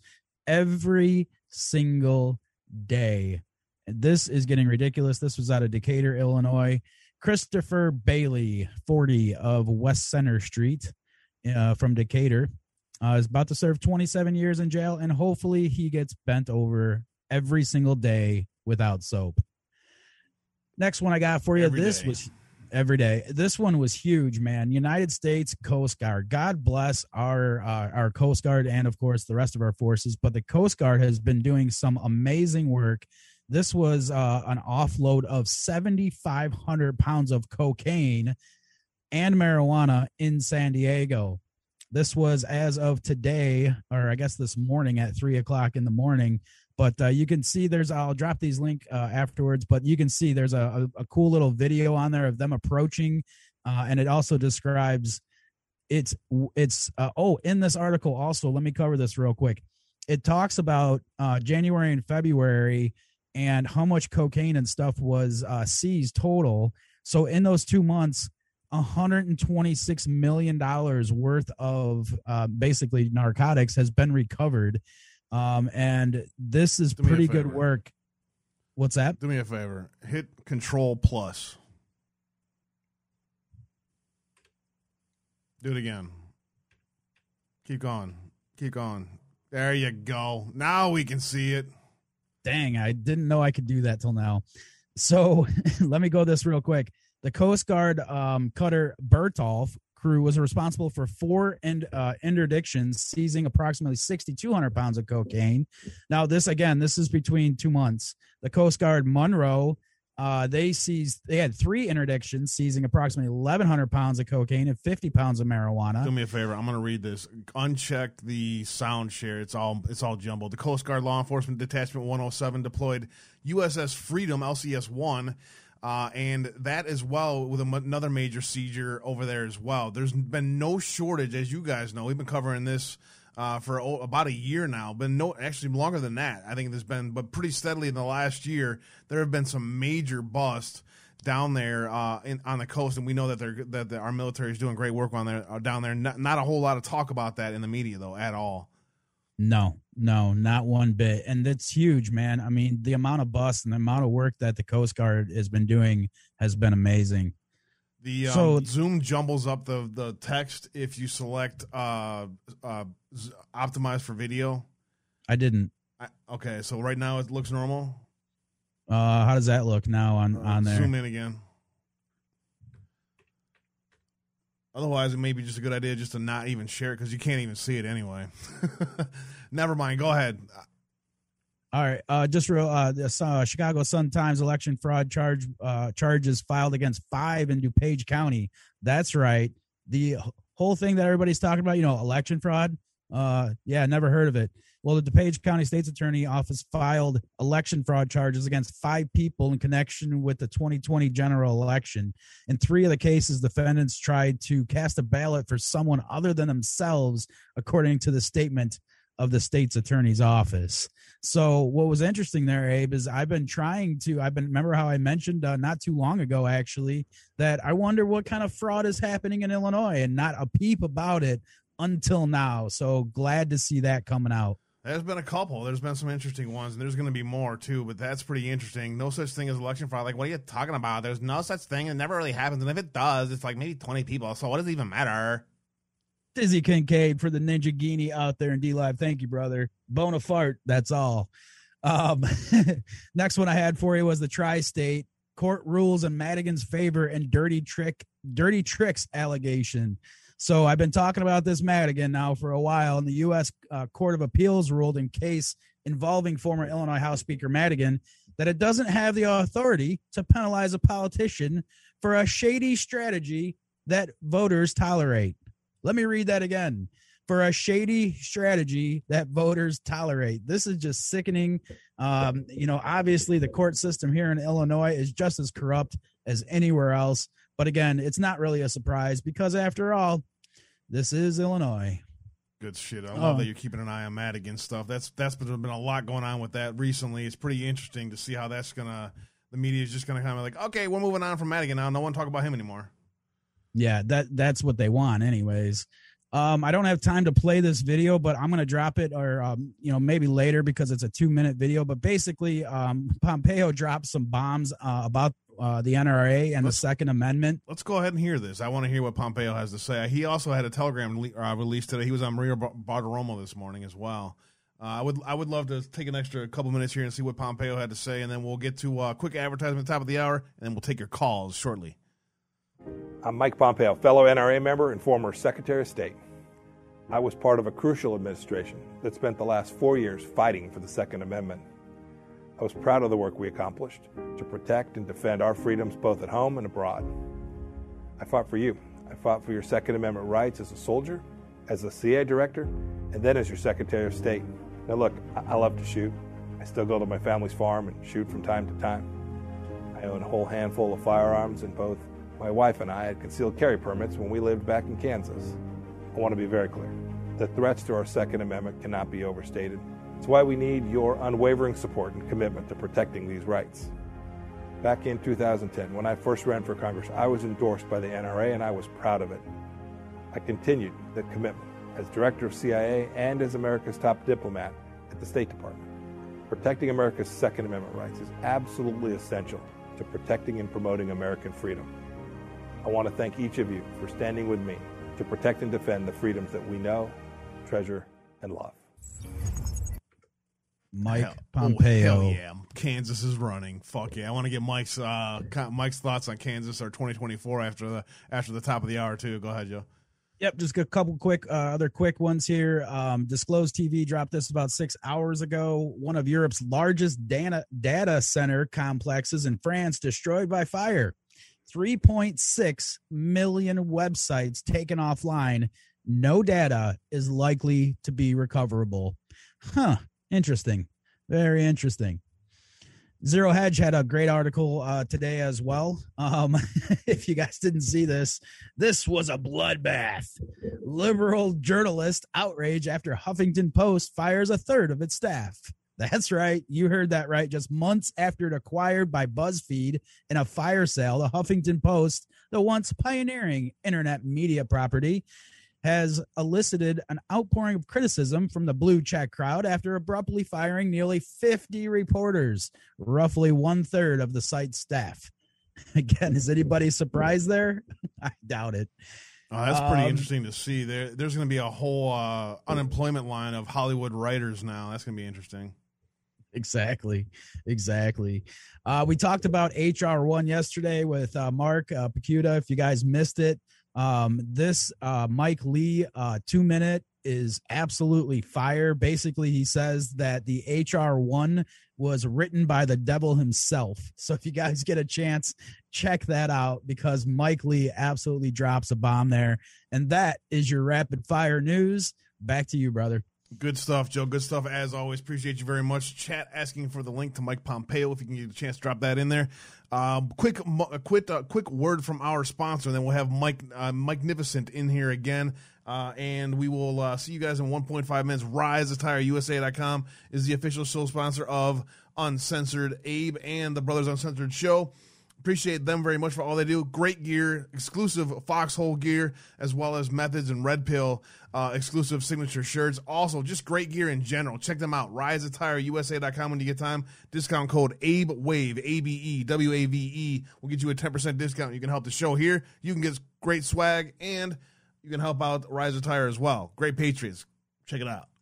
S3: every single day. This is getting ridiculous. This was out of decatur illinois. Christopher bailey 40 of west center street uh, from decatur uh, is about to serve 27 years in jail, and hopefully he gets bent over every single day without soap. Next one I got for you. Every this day. was every day. This one was huge, man. United States Coast Guard. God bless our uh, our Coast Guard and of course the rest of our forces. But the Coast Guard has been doing some amazing work. This was uh, an offload of 7,500 pounds of cocaine and marijuana in San Diego. This was as of today, or I guess this morning at three o'clock in the morning. But uh, you can see there's, I'll drop these link uh, afterwards, but you can see there's a, a, a, cool little video on there of them approaching. Uh, and it also describes it's, it's, uh, oh, in this article also, let me cover this real quick. It talks about uh, January and February and how much cocaine and stuff was uh, seized total. So in those two months, 126 million dollars worth of uh, basically narcotics has been recovered. Um, and this is pretty good work. What's that?
S2: Do me a favor. Hit control plus. Do it again. Keep going. Keep going. There you go. Now we can see it.
S3: Dang i didn't know i could do that till now. So let me go this real quick the Coast Guard um, cutter Bertholf crew was responsible for four uh, interdictions, seizing approximately 6,200 pounds of cocaine. Now, this again, this is between two months. The Coast Guard Munro Uh, they seized. They had three interdictions, seizing approximately 1,100 pounds of cocaine and 50 pounds of marijuana.
S2: Do me a favor. I'm going to read this. Uncheck the sound share. It's all it's all jumbled. The Coast Guard Law Enforcement Detachment 107 deployed USS Freedom LCS one. Uh, and that as well with another major seizure over there as well. There's been no shortage, as you guys know. We've been covering this uh, for about a year now. Been no, actually longer than that. I think there's been, but pretty steadily in the last year, there have been some major busts down there uh, in, on the coast, and we know that they're that the, our military is doing great work on there uh, down there. Not, not a whole lot of talk about that in the media though at all.
S3: No, no, not one bit, and that's huge, man. I mean, the amount of busts and the amount of work that the Coast Guard has been doing has been amazing.
S2: The um, so, Zoom jumbles up the the text if you select uh, uh, optimize for video.
S3: I didn't.
S2: I, okay, so right now it looks normal.
S3: Uh, how does that look now on on there?
S2: Zoom in again. Otherwise, it may be just a good idea just to not even share it because you can't even see it anyway. Never mind. Go ahead.
S3: All right. Uh, just real. Uh, the uh, Chicago Sun Times election fraud charge uh, charges filed against five in DuPage County. That's right. The whole thing that everybody's talking about, you know, election fraud. Uh, yeah, never heard of it. Well, the DuPage County State's Attorney Office filed election fraud charges against five people in connection with the 2020 general election. In three of the cases, defendants tried to cast a ballot for someone other than themselves, according to the statement of the state's attorney's office. So what was interesting there, Abe, is I've been trying to. I've been remember how I mentioned uh, not too long ago, actually, that I wonder what kind of fraud is happening in Illinois, and not a peep about it until now. So glad to see that coming out.
S2: There's been a couple. There's been some interesting ones, and there's going to be more too. But that's pretty interesting. No such thing as election fraud. Like, what are you talking about? There's no such thing. It never really happens. And if it does, it's like maybe 20 people. So what does it even matter?
S3: Dizzy Kincaid for the Ninja Guinea out there in DLive. Thank you, brother. Bonafart. That's all. Um, next one I had for you was the tri-state court rules in Madigan's favor and dirty trick, dirty tricks allegation. So I've been talking about this Madigan now for a while, and the U.S. Uh, Court of Appeals ruled in case involving former Illinois House Speaker Madigan that it doesn't have the authority to penalize a politician for a shady strategy that voters tolerate. Let me read that again. For a shady strategy that voters tolerate. This is just sickening. Um, you know, obviously, the court system here in Illinois is just as corrupt as anywhere else. But again, it's not really a surprise because, after all, this is Illinois.
S2: Good shit. I love oh. that you're keeping an eye on Madigan stuff. That's that's been, been a lot going on with that recently. It's pretty interesting to see how that's gonna. The media is just gonna kind of like, okay, we're moving on from Madigan now. No one talk about him anymore.
S3: Yeah, that that's what they want, anyways. Um, I don't have time to play this video, but I'm gonna drop it, or um, you know, maybe later because it's a two minute video. But basically, um, Pompeo dropped some bombs uh, about uh, the NRA and let's, the Second Amendment.
S2: Let's go ahead and hear this. I want to hear what Pompeo has to say. He also had a telegram le- uh, released today. He was on Maria Bartiromo this morning as well. Uh, I would I would love to take an extra couple minutes here and see what Pompeo had to say, and then we'll get to a uh, quick advertisement at the top of the hour, and then we'll take your calls shortly.
S5: I'm Mike Pompeo, fellow NRA member and former Secretary of State. I was part of a crucial administration that spent the last four years fighting for the Second Amendment. I was proud of the work we accomplished to protect and defend our freedoms both at home and abroad. I fought for you. I fought for your Second Amendment rights as a soldier, as a CIA director, and then as your Secretary of State. Now, look, I love to shoot. I still go to my family's farm and shoot from time to time. I own a whole handful of firearms, and both my wife and I had concealed carry permits when we lived back in Kansas. I want to be very clear. The threats to our Second Amendment cannot be overstated. It's why we need your unwavering support and commitment to protecting these rights. Back in 2010, when I first ran for Congress, I was endorsed by the NRA and I was proud of it. I continued that commitment as director of CIA and as America's top diplomat at the State Department. Protecting America's Second Amendment rights is absolutely essential to protecting and promoting American freedom. I want to thank each of you for standing with me to protect and defend the freedoms that we know, treasure, and love.
S3: Mike hell, Pompeo.
S2: Oh, hell yeah, Kansas is running. Fuck yeah, I want to get Mike's uh, Mike's thoughts on Kansas or 2024 after the after the top of the hour too. Go ahead, Joe.
S3: Yep, just a couple quick uh, other quick ones here. Um, Disclose TV dropped this about six hours ago. One of Europe's largest data data center complexes in France destroyed by fire. 3.6 million websites taken offline. No data is likely to be recoverable. Huh. Interesting. Very interesting. Zero Hedge had a great article uh, today as well. Um, if you guys didn't see this, this was a bloodbath. Liberal journalist outrage after Huffington Post fires a third of its staff. That's right. You heard that right. Just months after it acquired by BuzzFeed in a fire sale, the Huffington Post, the once pioneering internet media property, has elicited an outpouring of criticism from the blue check crowd after abruptly firing nearly 50 reporters, roughly one third of the site's staff. Again, is anybody surprised there? I doubt it.
S2: Oh, that's pretty
S3: Um,
S2: interesting to see. There, there's going to be a whole uh, unemployment line of Hollywood writers now. That's going to be interesting.
S3: Exactly. Exactly. Uh, we talked about HR1 yesterday with uh, Mark uh, Pukita. If you guys missed it, um, this uh, Mike Lee uh, two minute is absolutely fire. Basically, he says that the HR1 was written by the devil himself. So if you guys get a chance, check that out because Mike Lee absolutely drops a bomb there. And that is your rapid fire news. Back to you, brother.
S2: Good stuff, Joe. Good stuff as always. Appreciate you very much. Chat asking for the link to Mike Pompeo if you can get a chance to drop that in there. Um, quick, quick, uh, quick word from our sponsor, and then we'll have Mike uh, in here again. Uh, and we will uh, see you guys in 1.5 minutes. RiseAttireUSA.com is the official show sponsor of Uncensored Abe and the Brothers Uncensored Show. Appreciate them very much for all they do. Great gear, exclusive Foxhole gear, as well as Methods and Red Pill uh, exclusive signature shirts. Also, just great gear in general. Check them out. RiseAttireUSA.com when you get time. Discount code ABEWAVE, A B E W A V E, will get you a 10% discount. You can help the show here. You can get great swag, and you can help out Rise Attire as well. Great Patriots. Check it out.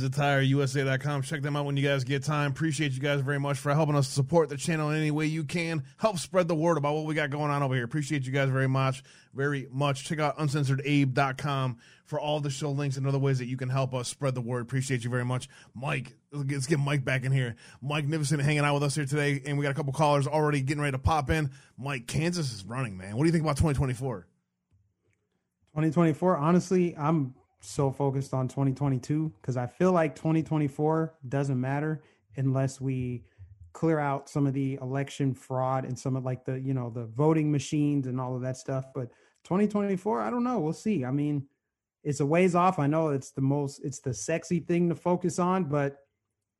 S2: RiseAttireUSA.com. Check them out when you guys get time. Appreciate you guys very much for helping us support the channel in any way you can. Help spread the word about what we got going on over here. Appreciate you guys very much. Very much. Check out uncensoredabe.com for all the show links and other ways that you can help us spread the word. Appreciate you very much. Mike, let's get Mike back in here. Mike Nificent hanging out with us here today, and we got a couple callers already getting ready to pop in. Mike, Kansas is running, man. What do you think about 2024?
S4: 2024, honestly, I'm so focused on 2022 because I feel like 2024 doesn't matter unless we clear out some of the election fraud and some of like the, you know, the voting machines and all of that stuff. But 2024, I don't know. We'll see. I mean, it's a ways off. I know it's the most, it's the sexy thing to focus on, but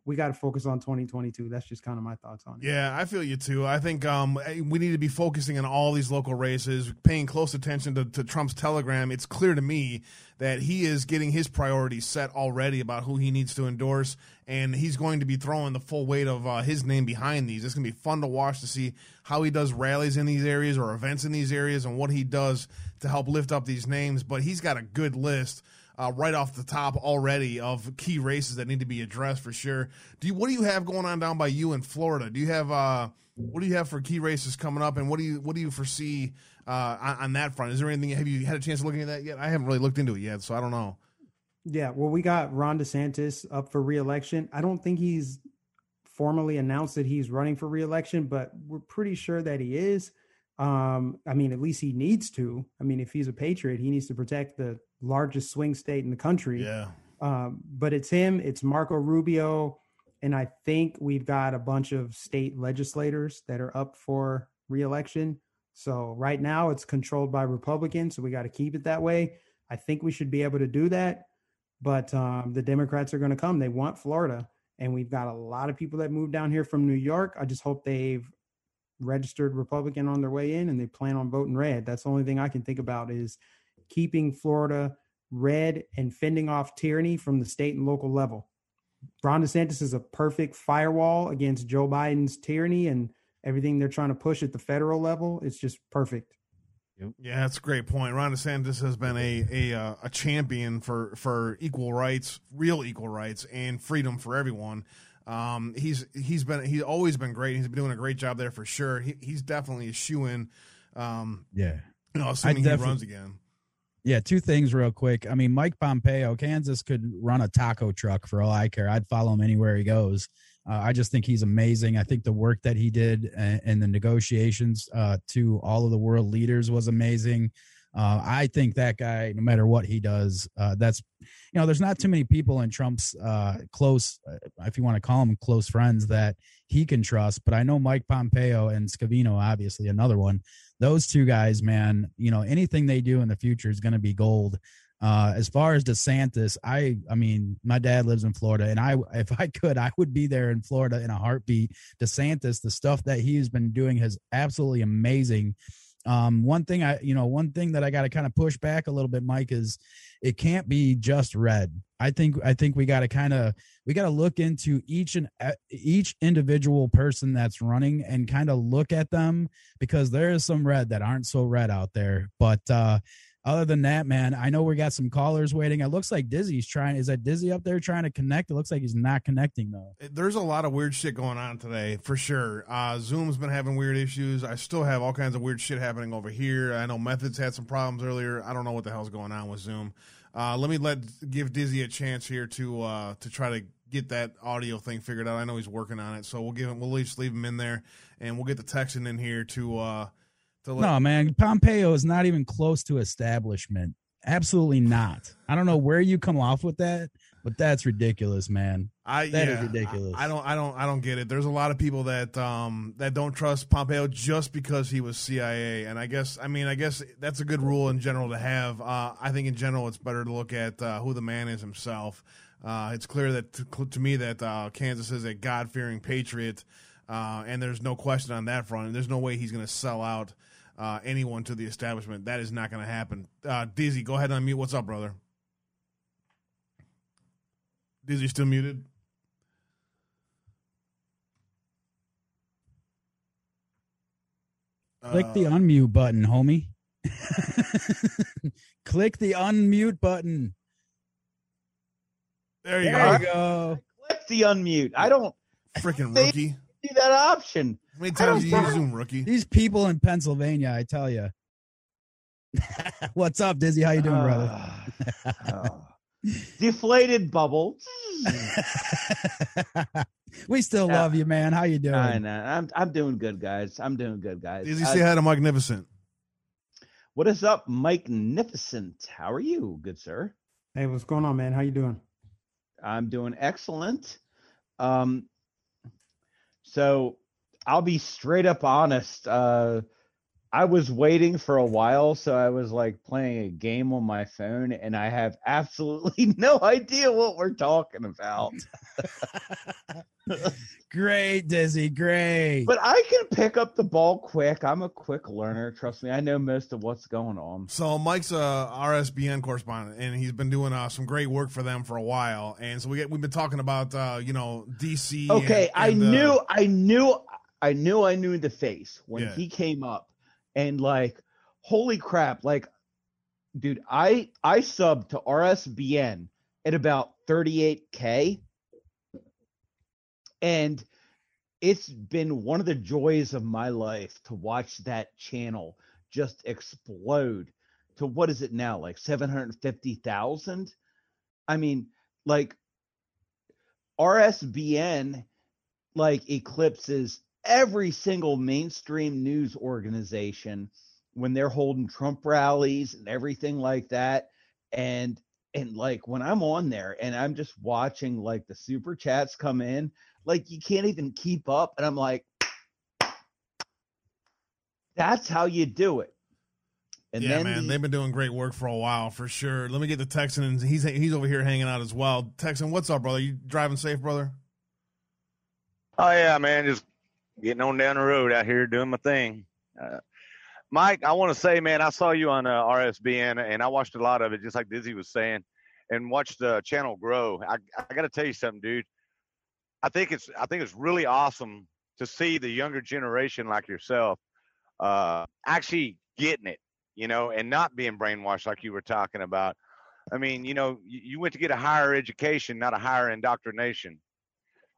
S4: we got to focus on 2022. That's just kind of my thoughts on it.
S2: Yeah, I feel you too. I think um, we need to be focusing on all these local races, paying close attention to, to, Trump's telegram. It's clear to me that he is getting his priorities set already about who he needs to endorse, and he's going to be throwing the full weight of uh, his name behind these. It's going to be fun to watch to see how he does rallies in these areas or events in these areas and what he does to help lift up these names. But he's got a good list uh, right off the top already of key races that need to be addressed for sure. Do you, what do you have going on down by you in Florida? Do you have uh, what do you have for key races coming up, and what do you what do you foresee uh, on, on, that front? Is there anything? Have you had a chance of looking at that yet? I haven't really looked into it yet, so I don't know.
S4: Yeah, well, we got Ron DeSantis up for reelection. I don't think he's formally announced that he's running for reelection, but we're pretty sure that he is. Um, I mean, at least he needs to. I mean, if he's a patriot, he needs to protect the largest swing state in the country.
S2: Yeah.
S4: Um, but it's him, it's Marco Rubio, and I think we've got a bunch of state legislators that are up for reelection. So right now it's controlled by Republicans, so we got to keep it that way. I think we should be able to do that. But um, the Democrats are going to come. They want Florida, and we've got a lot of people that moved down here from New York. I just hope they've registered Republican on their way in and they plan on voting red. That's the only thing I can think about is keeping Florida red and fending off tyranny from the state and local level. Ron DeSantis is a perfect firewall against Joe Biden's tyranny and everything they're trying to push at the federal level. It's just perfect.
S2: Yeah, that's a great point. Ron DeSantis has been a a, uh, a champion for for equal rights, real equal rights, and freedom for everyone. Um, he's he's been he's always been great. He's been doing a great job there for sure. He, he's definitely a shoe in. Um,
S3: yeah,
S2: you know, assuming he runs again.
S3: Yeah, two things real quick. I mean, Mike Pompeo, Kansas could run a taco truck for all I care. I'd follow him anywhere he goes. Uh, I just think he's amazing. I think the work that he did and, the negotiations uh, to all of the world leaders was amazing. Uh, I think that guy, no matter what he does, uh, that's you know, there's not too many people in Trump's uh, close, uh, if you want to call them close friends, that he can trust. But I know Mike Pompeo and Scavino, obviously another one. Those two guys, man, you know, anything they do in the future is going to be gold. Uh, as far as DeSantis, I, I mean, my dad lives in Florida, and I, if I could, I would be there in Florida in a heartbeat. DeSantis, the stuff that he's been doing is absolutely amazing um, one thing I, you know, one thing that I got to kind of push back a little bit, Mike, is it can't be just red. I think, I think we got to kind of, we got to look into each and each individual person that's running and kind of look at them because there is some red that aren't so red out there. But, uh, other than that, man, I know we got some callers waiting. It looks like Dizzy's trying. Is that Dizzy up there trying to connect? It looks like he's not connecting though.
S2: There's a lot of weird shit going on today for sure. Uh, Zoom's been having weird issues. I still have all kinds of weird shit happening over here. I know Methods had some problems earlier. I don't know what the hell's going on with Zoom. Uh, let me let give Dizzy a chance here to uh, to try to get that audio thing figured out. I know he's working on it, so we'll give him. We'll just leave him in there, and we'll get the texting in here to
S3: let- no, man. Pompeo is not even close to establishment. Absolutely not. I don't know where you come off with that, but that's ridiculous, man.
S2: I
S3: that
S2: yeah,
S3: is ridiculous.
S2: I, I, don't I don't I don't get it. There's a lot of people that um that don't trust Pompeo just because he was CIA, and I guess I mean I guess that's a good rule in general to have. Uh, I think in general it's better to look at uh, who the man is himself. Uh, it's clear that to, to me that uh, Kansas is a God fearing patriot, uh, and there's no question on that front. And there's no way he's going to sell out uh, anyone to the establishment. That is not going to happen. Uh, Dizzy, go ahead and unmute. What's up, brother? Dizzy still muted?
S3: Click the uh, unmute button, homie. Click the unmute button.
S2: There you
S3: there go. You go.
S6: Click the unmute. I don't
S2: freaking rookie.
S6: See that option.
S2: How many times you use Zoom, rookie?
S3: These people in Pennsylvania, I tell you. What's up, Dizzy? How you doing, brother?
S6: uh, deflated bubble.
S3: we still yeah. love you, man. How you doing?
S6: I know. I'm I'm doing good, guys. I'm doing good, guys.
S2: Dizzy, say hi to Magnificent.
S6: What is up, Magnificent? How are you, good sir?
S4: Hey, what's going on, man? How you doing?
S6: I'm doing excellent. Um, so I'll be straight up honest. Uh, I was waiting for a while, so I was like playing a game on my phone, and I have absolutely no idea what we're talking about.
S3: Great, Dizzy. Great.
S6: But I can pick up the ball quick. I'm a quick learner. Trust me, I know most of what's going on.
S2: So Mike's a RSBN correspondent, and he's been doing uh, some great work for them for a while. And so we get, we've been talking about uh, you know DC.
S6: Okay,
S2: and-
S6: I
S2: and, uh,
S6: knew, I knew, I knew, I knew the face when
S2: Yeah.
S6: he came up, and like, holy crap! Like, dude, I I subbed to RSBN at about 38k, and it's been one of the joys of my life to watch that channel just explode to what is it now like 750,000 I mean like RSBN like eclipses every single mainstream news organization when they're holding Trump rallies and everything like that and and like when I'm on there and I'm just watching like the super chats come in like you can't even keep up and I'm like that's how you do it and
S2: yeah,
S6: then
S2: man,
S6: the-
S2: they've been doing great work for a while for sure. Let me get the Texan, and he's he's over here hanging out as well. Texan, what's up, brother? You driving safe, brother?
S7: Oh yeah, man, just getting on down the road out here doing my thing. Uh, Mike, I want to say, man, I saw you on uh, RSBN and I watched a lot of it, just like Dizzy was saying, and watched the channel grow. I, I got to tell you something, dude. I think it's I think it's really awesome to see the younger generation like yourself uh, actually getting it, you know, and not being brainwashed like you were talking about. I mean, you know, you, you went to get a higher education, not a higher indoctrination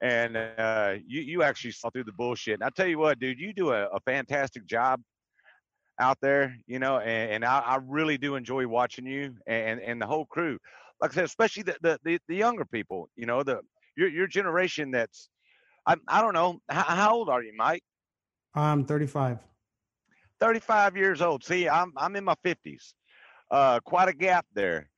S7: and uh, you you actually saw through the bullshit. And I tell you what, dude, you do a, a fantastic job out there, you know, and, and I, I really do enjoy watching you and and the whole crew. Like I said, especially the the, the, the younger people, you know, the your your generation. That's I I don't know how, how old are you, Mike?
S4: I'm 35.
S7: 35 years old. See, I'm I'm in my 50s. Uh, quite a gap there,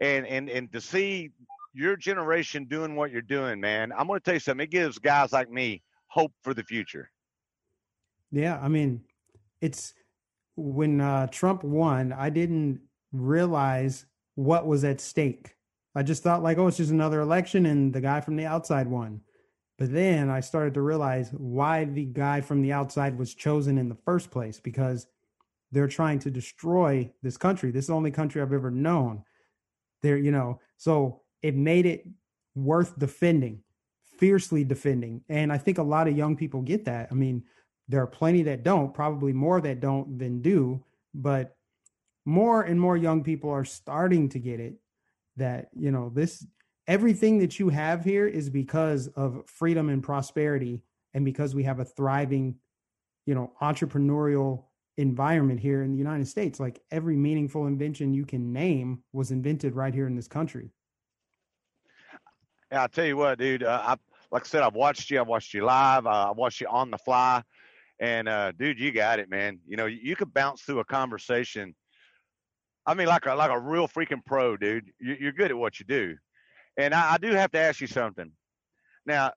S7: and and and to see your generation doing what you're doing, man, I'm going to tell you something. It gives guys like me hope for the future.
S4: Yeah, I mean, it's when uh, Trump won, I didn't realize what was at stake. I just thought like, oh, it's just another election and the guy from the outside won. But then I started to realize why the guy from the outside was chosen in the first place because they're trying to destroy this country. This is the only country I've ever known. They're, you know, so it made it worth defending, fiercely defending. And I think a lot of young people get that. I mean, there are plenty that don't, probably more that don't than do, but more and more young people are starting to get it that, you know, this everything that you have here is because of freedom and prosperity and because we have a thriving, you know, entrepreneurial environment here in the United States. Like every meaningful invention you can name was invented right here in this country.
S7: Yeah, I tell you what, dude. Uh, I like I said, I've watched you. I've watched you live. Uh, I watched you on the fly, and uh, dude, you got it, man. You know, you, you could bounce through a conversation. I mean, like a like a real freaking pro, dude. You, you're good at what you do, and I, I do have to ask you something. Now,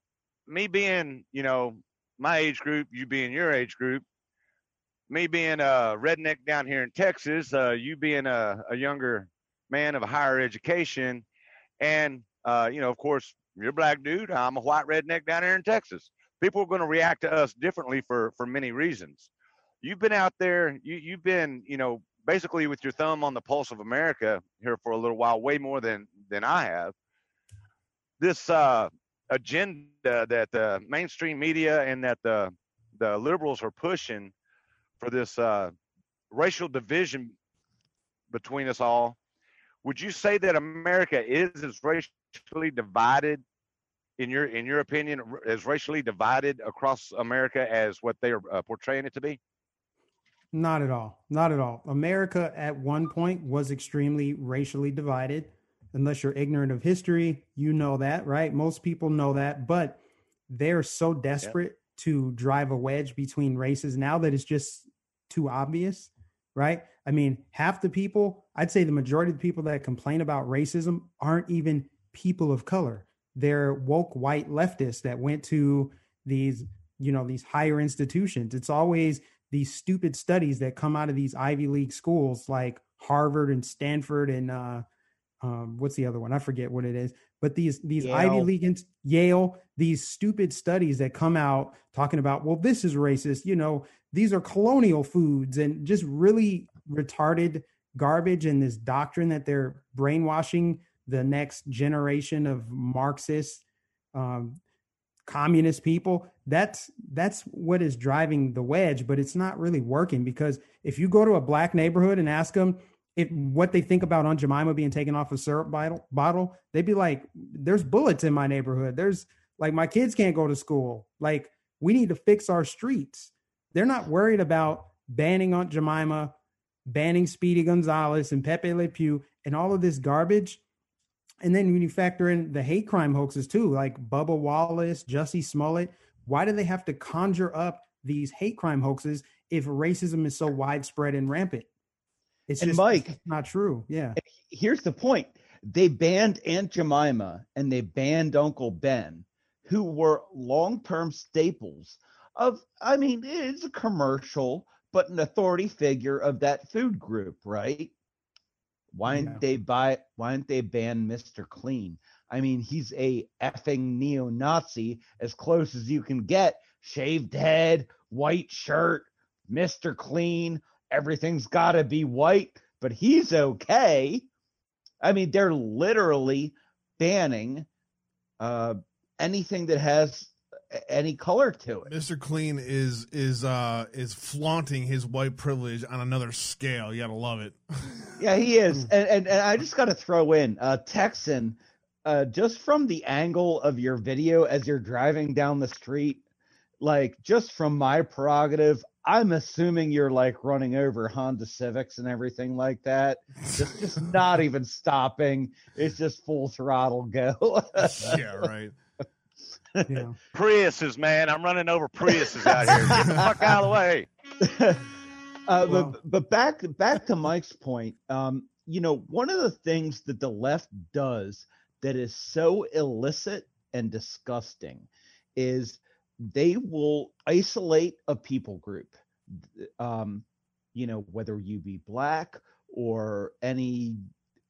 S7: me being, you know, my age group, you being your age group, me being a redneck down here in Texas, uh, you being a, a younger man of a higher education, and uh, you know, of course, you're a black dude. I'm a white redneck down here in Texas. People are going to react to us differently for for many reasons. You've been out there. You you've been, you know, basically with your thumb on the pulse of America here for a little while, way more than than I have. This uh, agenda that the mainstream media and that the the liberals are pushing for this uh, racial division between us all. Would you say that America is as racially divided, in your in your opinion, as racially divided across America as what they are uh, portraying it to be?
S4: Not at all. Not at all. America at one point was extremely racially divided. Unless you're ignorant of history, you know that, right? Most people know that, but they're so desperate to drive a wedge between races now that it's just too obvious, right? I mean, half the people, I'd say the majority of the people that complain about racism aren't even people of color. They're woke white leftists that went to these, you know, these higher institutions. It's always these stupid studies that come out of these Ivy League schools like Harvard and Stanford and uh, um, what's the other one? I forget what it is. But these these
S6: Yale.
S4: Ivy League and Yale, these stupid studies that come out talking about, well, this is racist. You know, these are colonial foods and just really retarded garbage and this doctrine that they're brainwashing the next generation of Marxist, um, communist people. That's that's what is driving the wedge, but it's not really working because if you go to a black neighborhood and ask them if what they think about Aunt Jemima being taken off a syrup bottle, bottle, they'd be like, "There's bullets in my neighborhood. There's like my kids can't go to school. Like we need to fix our streets." They're not worried about banning Aunt Jemima, banning Speedy Gonzalez and Pepe Le Pew and all of this garbage. And then when you factor in the hate crime hoaxes too, like Bubba Wallace, Jussie Smollett, why do they have to conjure up these hate crime hoaxes if racism is so widespread and rampant? It's
S6: And
S4: just
S6: Mike-
S4: it's not true. Yeah.
S6: here's the point they banned aunt jemima and they banned uncle ben who were long-term staples of i mean it's a commercial but an authority figure of that food group right? Why didn't
S4: Yeah.
S6: they buy why didn't they ban mr clean? I mean he's a effing neo-nazi as close as you can get. Shaved head white shirt mr clean everything's got to be white but he's okay. I mean, they're literally banning uh, anything that has any color to it.
S2: Mr. Clean is is uh is flaunting his white privilege on another scale. You gotta love it.
S6: Yeah, he is. And, and, and I just got to throw in uh, Texan, uh, just from the angle of your video as you're driving down the street, like just from my prerogative, I'm assuming you're like running over Honda Civics and everything like that. Just, just not even stopping. It's just full throttle go.
S2: yeah, right.
S4: Yeah.
S7: Priuses, man. I'm running over Priuses out here. Get the fuck out of the way.
S6: uh,
S4: Well-
S6: but but back back to Mike's point, um, you know, one of the things that the left does that is so illicit and disgusting is they will isolate a people group, um, you know, whether you be black or any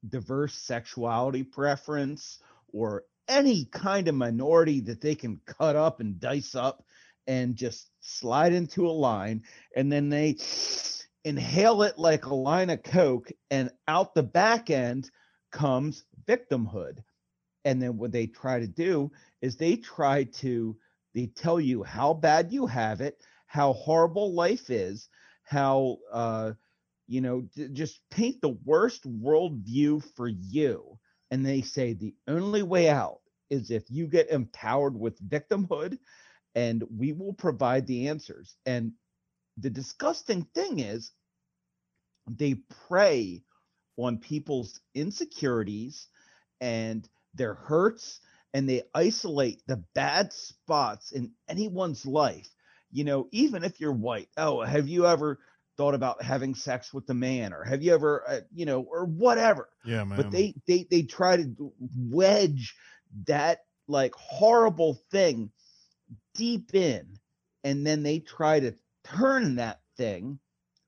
S6: diverse sexuality preference or any kind of minority that they can cut up and dice up and just slide into a line and then they inhale it like a line of coke and out the back end comes victimhood. And then what they try to do is they try to they tell you how bad you have it how horrible life is how uh you know just paint the worst worldview for you and they say the only way out is if you get empowered with victimhood and we will provide the answers. And the disgusting thing is they prey on people's insecurities and their hurts and they isolate the bad spots in anyone's life. You know even if you're white oh have you ever thought about having sex with the man or have you ever uh, you know or whatever
S2: Yeah, man.
S6: but they they they try to wedge that like horrible thing deep in and then they try to turn that thing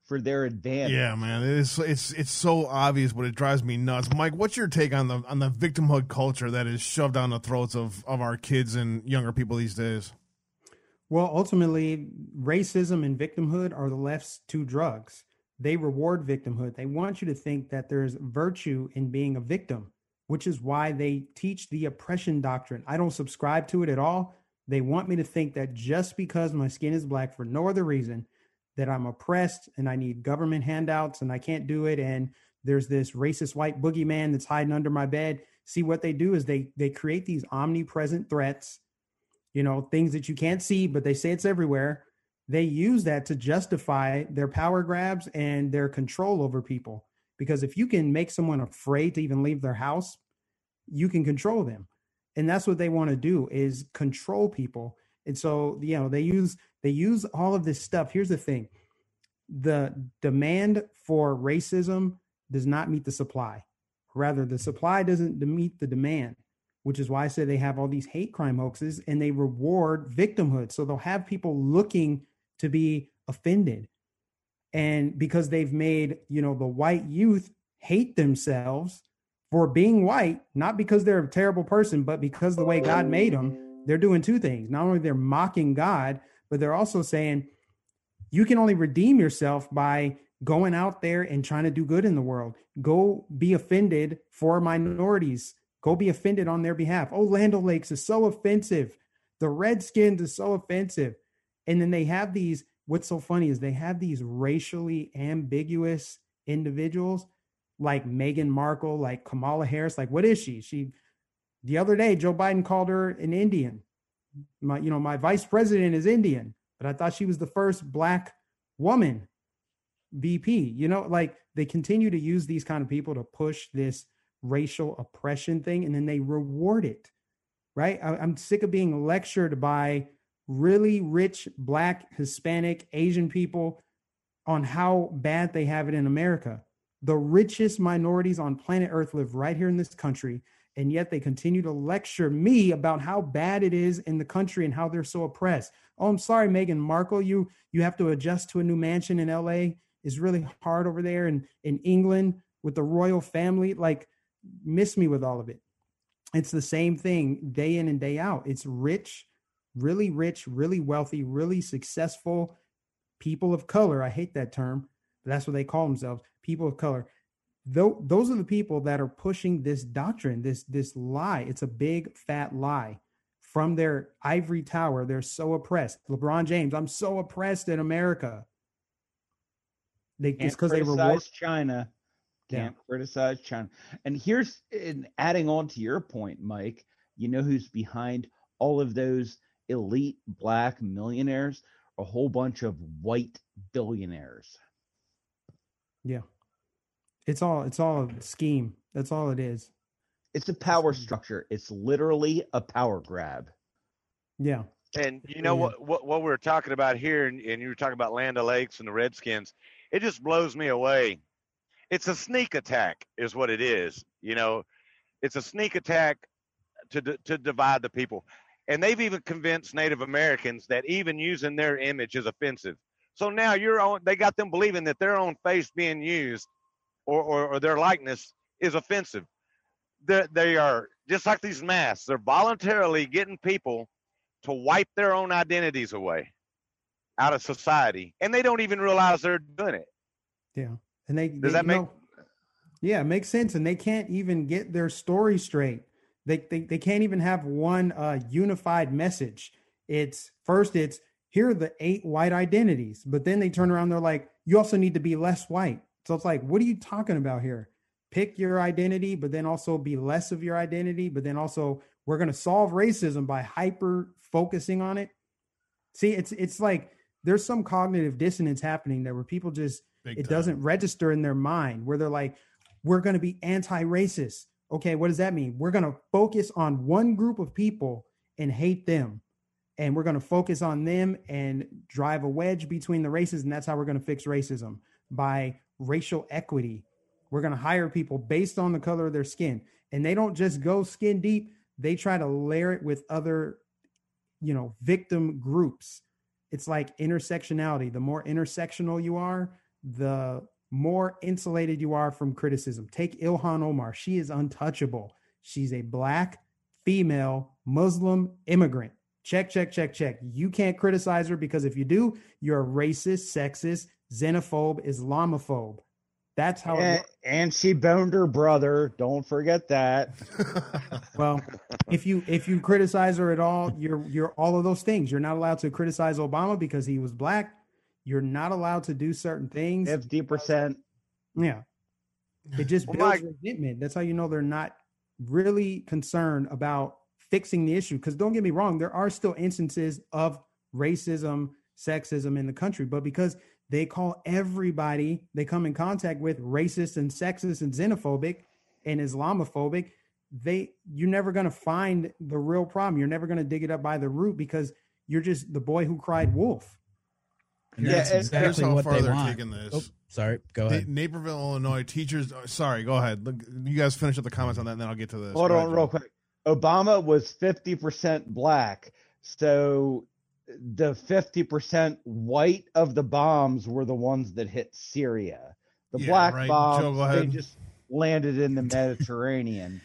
S6: for their advantage
S2: Yeah, man, it's it's it's so obvious, but it drives me nuts. Mike, what's your take on the on the victimhood culture that is shoved down the throats of of our kids and younger people these days?
S4: Well, ultimately, racism and victimhood are the left's two drugs. They reward victimhood. They want you to think that there's virtue in being a victim, which is why they teach the oppression doctrine. I don't subscribe to it at all. They want me to think that just because my skin is black for no other reason, that I'm oppressed and I need government handouts and I can't do it. And there's this racist white boogeyman that's hiding under my bed. See what they do is they they create these omnipresent threats you know, things that you can't see, but they say it's everywhere. They use that to justify their power grabs and their control over people. Because if you can make someone afraid to even leave their house, you can control them. And that's what they want to do is control people. And so, you know, they use they use all of this stuff. Here's the thing. The demand for racism does not meet the supply. Rather, the supply doesn't meet the demand which is why I say they have all these hate crime hoaxes and they reward victimhood. So they'll have people looking to be offended. and because they've made you know the white youth hate themselves for being white not because they're a terrible person but because the way god made them they're doing two things not only they're mocking god but they're also saying you can only redeem yourself by going out there and trying to do good in the world go be offended for minorities go be offended on their behalf oh land lakes is so offensive the redskins is so offensive and then they have these what's so funny is they have these racially ambiguous individuals like Meghan Markle, like Kamala Harris. Like, what is she? She the other day, Joe Biden called her an Indian. My, you know, my vice president is Indian, but I thought she was the first black woman VP. You know, like they continue to use these kind of people to push this racial oppression thing, and then they reward it. Right? I, I'm sick of being lectured by really rich black, Hispanic, Asian people on how bad they have it in America. The richest minorities on planet Earth live right here in this country. And yet they continue to lecture me about how bad it is in the country and how they're so oppressed. Oh, I'm sorry, Meghan Markle. You you have to adjust to a new mansion in LA. is really hard over there in, in England with the royal family. Like, miss me with all of it. It's the same thing day in and day out. It's rich really rich, really wealthy, really successful people of color. I hate that term, but that's what they call themselves people of color. Though those are the people that are pushing this doctrine, this this lie. It's a big fat lie from their ivory tower. They're so oppressed. LeBron James, I'm so oppressed in America.
S6: They, it's because they reward China. Can't yeah. criticize China. And here's in adding on to your point, Mike. You know who's behind all of those elite black millionaires, a whole bunch of white billionaires.
S4: Yeah. It's all it's all a scheme. That's all it is.
S6: It's a power structure. It's literally a power grab.
S4: Yeah.
S7: And you know what, what what we are talking about here, and, and you were talking about Land Lakes and the Redskins. It just blows me away. It's a sneak attack, is what it is. You know, it's a sneak attack to to divide the people. And they've even convinced Native Americans that even using their image is offensive. So now you're on, they got them believing that their own face being used or, or, or their likeness is offensive. They're, they are just like these masks, they're voluntarily getting people to wipe their own identities away out of society. And they don't even realize they're doing it.
S4: Yeah. And they,
S7: does they, that make, know,
S4: yeah, it makes sense. And they can't even get their story straight. They, they, they can't even have one uh, unified message. It's first, it's here are the eight white identities, but then they turn around, they're like, you also need to be less white. So it's like, what are you talking about here? Pick your identity, but then also be less of your identity, but then also we're going to solve racism by hyper focusing on it. See, it's it's like there's some cognitive dissonance happening there where people just Big it time. doesn't register in their mind where they're like, we're going to be anti-racist okay, what does that mean? We're going to focus on one group of people and hate them. And we're going to focus on them and drive a wedge between the races. And that's how we're going to fix racism by racial equity. We're going to hire people based on the color of their skin. And they don't just go skin deep, they try to layer it with other, you know, victim groups. It's like intersectionality. The more intersectional you are, the more insulated you are from criticism. Take Ilhan Omar. She is untouchable. She's a black female Muslim immigrant. Check, check, check, check. You can't criticize her because if you do, you're a racist, sexist, xenophobe, Islamophobe. That's how.
S6: And, and she boned her brother. Don't forget that.
S4: well, if you if you criticize her at all, you're you're all of those things. You're not allowed to criticize Obama because he was black. You're not allowed to do certain things.
S6: Fifty percent.
S4: Yeah. It just well, builds my- resentment. That's how you know they're not really concerned about fixing the issue. Because don't get me wrong, there are still instances of racism, sexism in the country, but because they call everybody they come in contact with racist and sexist and xenophobic and Islamophobic, they you're never going to find the real problem. You're never going to dig it up by the root because you're just the boy who cried wolf.
S3: And yeah, that's exactly here's how what far they they're want. taking this. Oh, sorry, go ahead.
S2: Na- Naperville, Illinois teachers. Uh, sorry, go ahead. Look, you guys finish up the comments on that, and then I'll get to this.
S6: Hold
S2: go
S6: on,
S2: ahead,
S6: real quick. Obama was fifty percent black, so the 50% white of the bombs were the ones that hit Syria. The
S2: Yeah,
S6: black
S2: right.
S6: bombs,
S2: Joe,
S6: they just landed in the Mediterranean.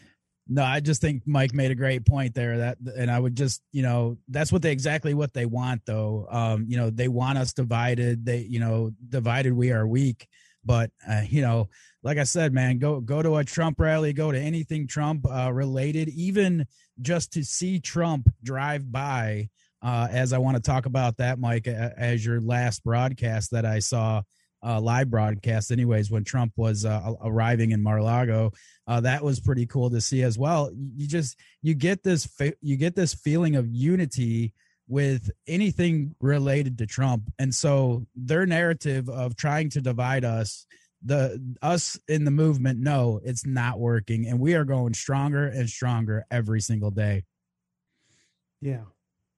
S3: No, I just think Mike made a great point there. That, and I would just, you know, that's what they exactly what they want, though. Um, you know, they want us divided. They, you know, divided we are weak. But uh, you know, like I said, man, go go to a Trump rally, go to anything Trump uh, related, even just to see Trump drive by. Uh, as I want to talk about that, Mike, as your last broadcast that I saw, uh, live broadcast, anyways, when Trump was uh, arriving in Mar-a-Lago, uh, that was pretty cool to see as well. You just you get this you get this feeling of unity with anything related to Trump, and so their narrative of trying to divide us, the us in the movement, no, it's not working, and we are going stronger and stronger every single day.
S4: Yeah.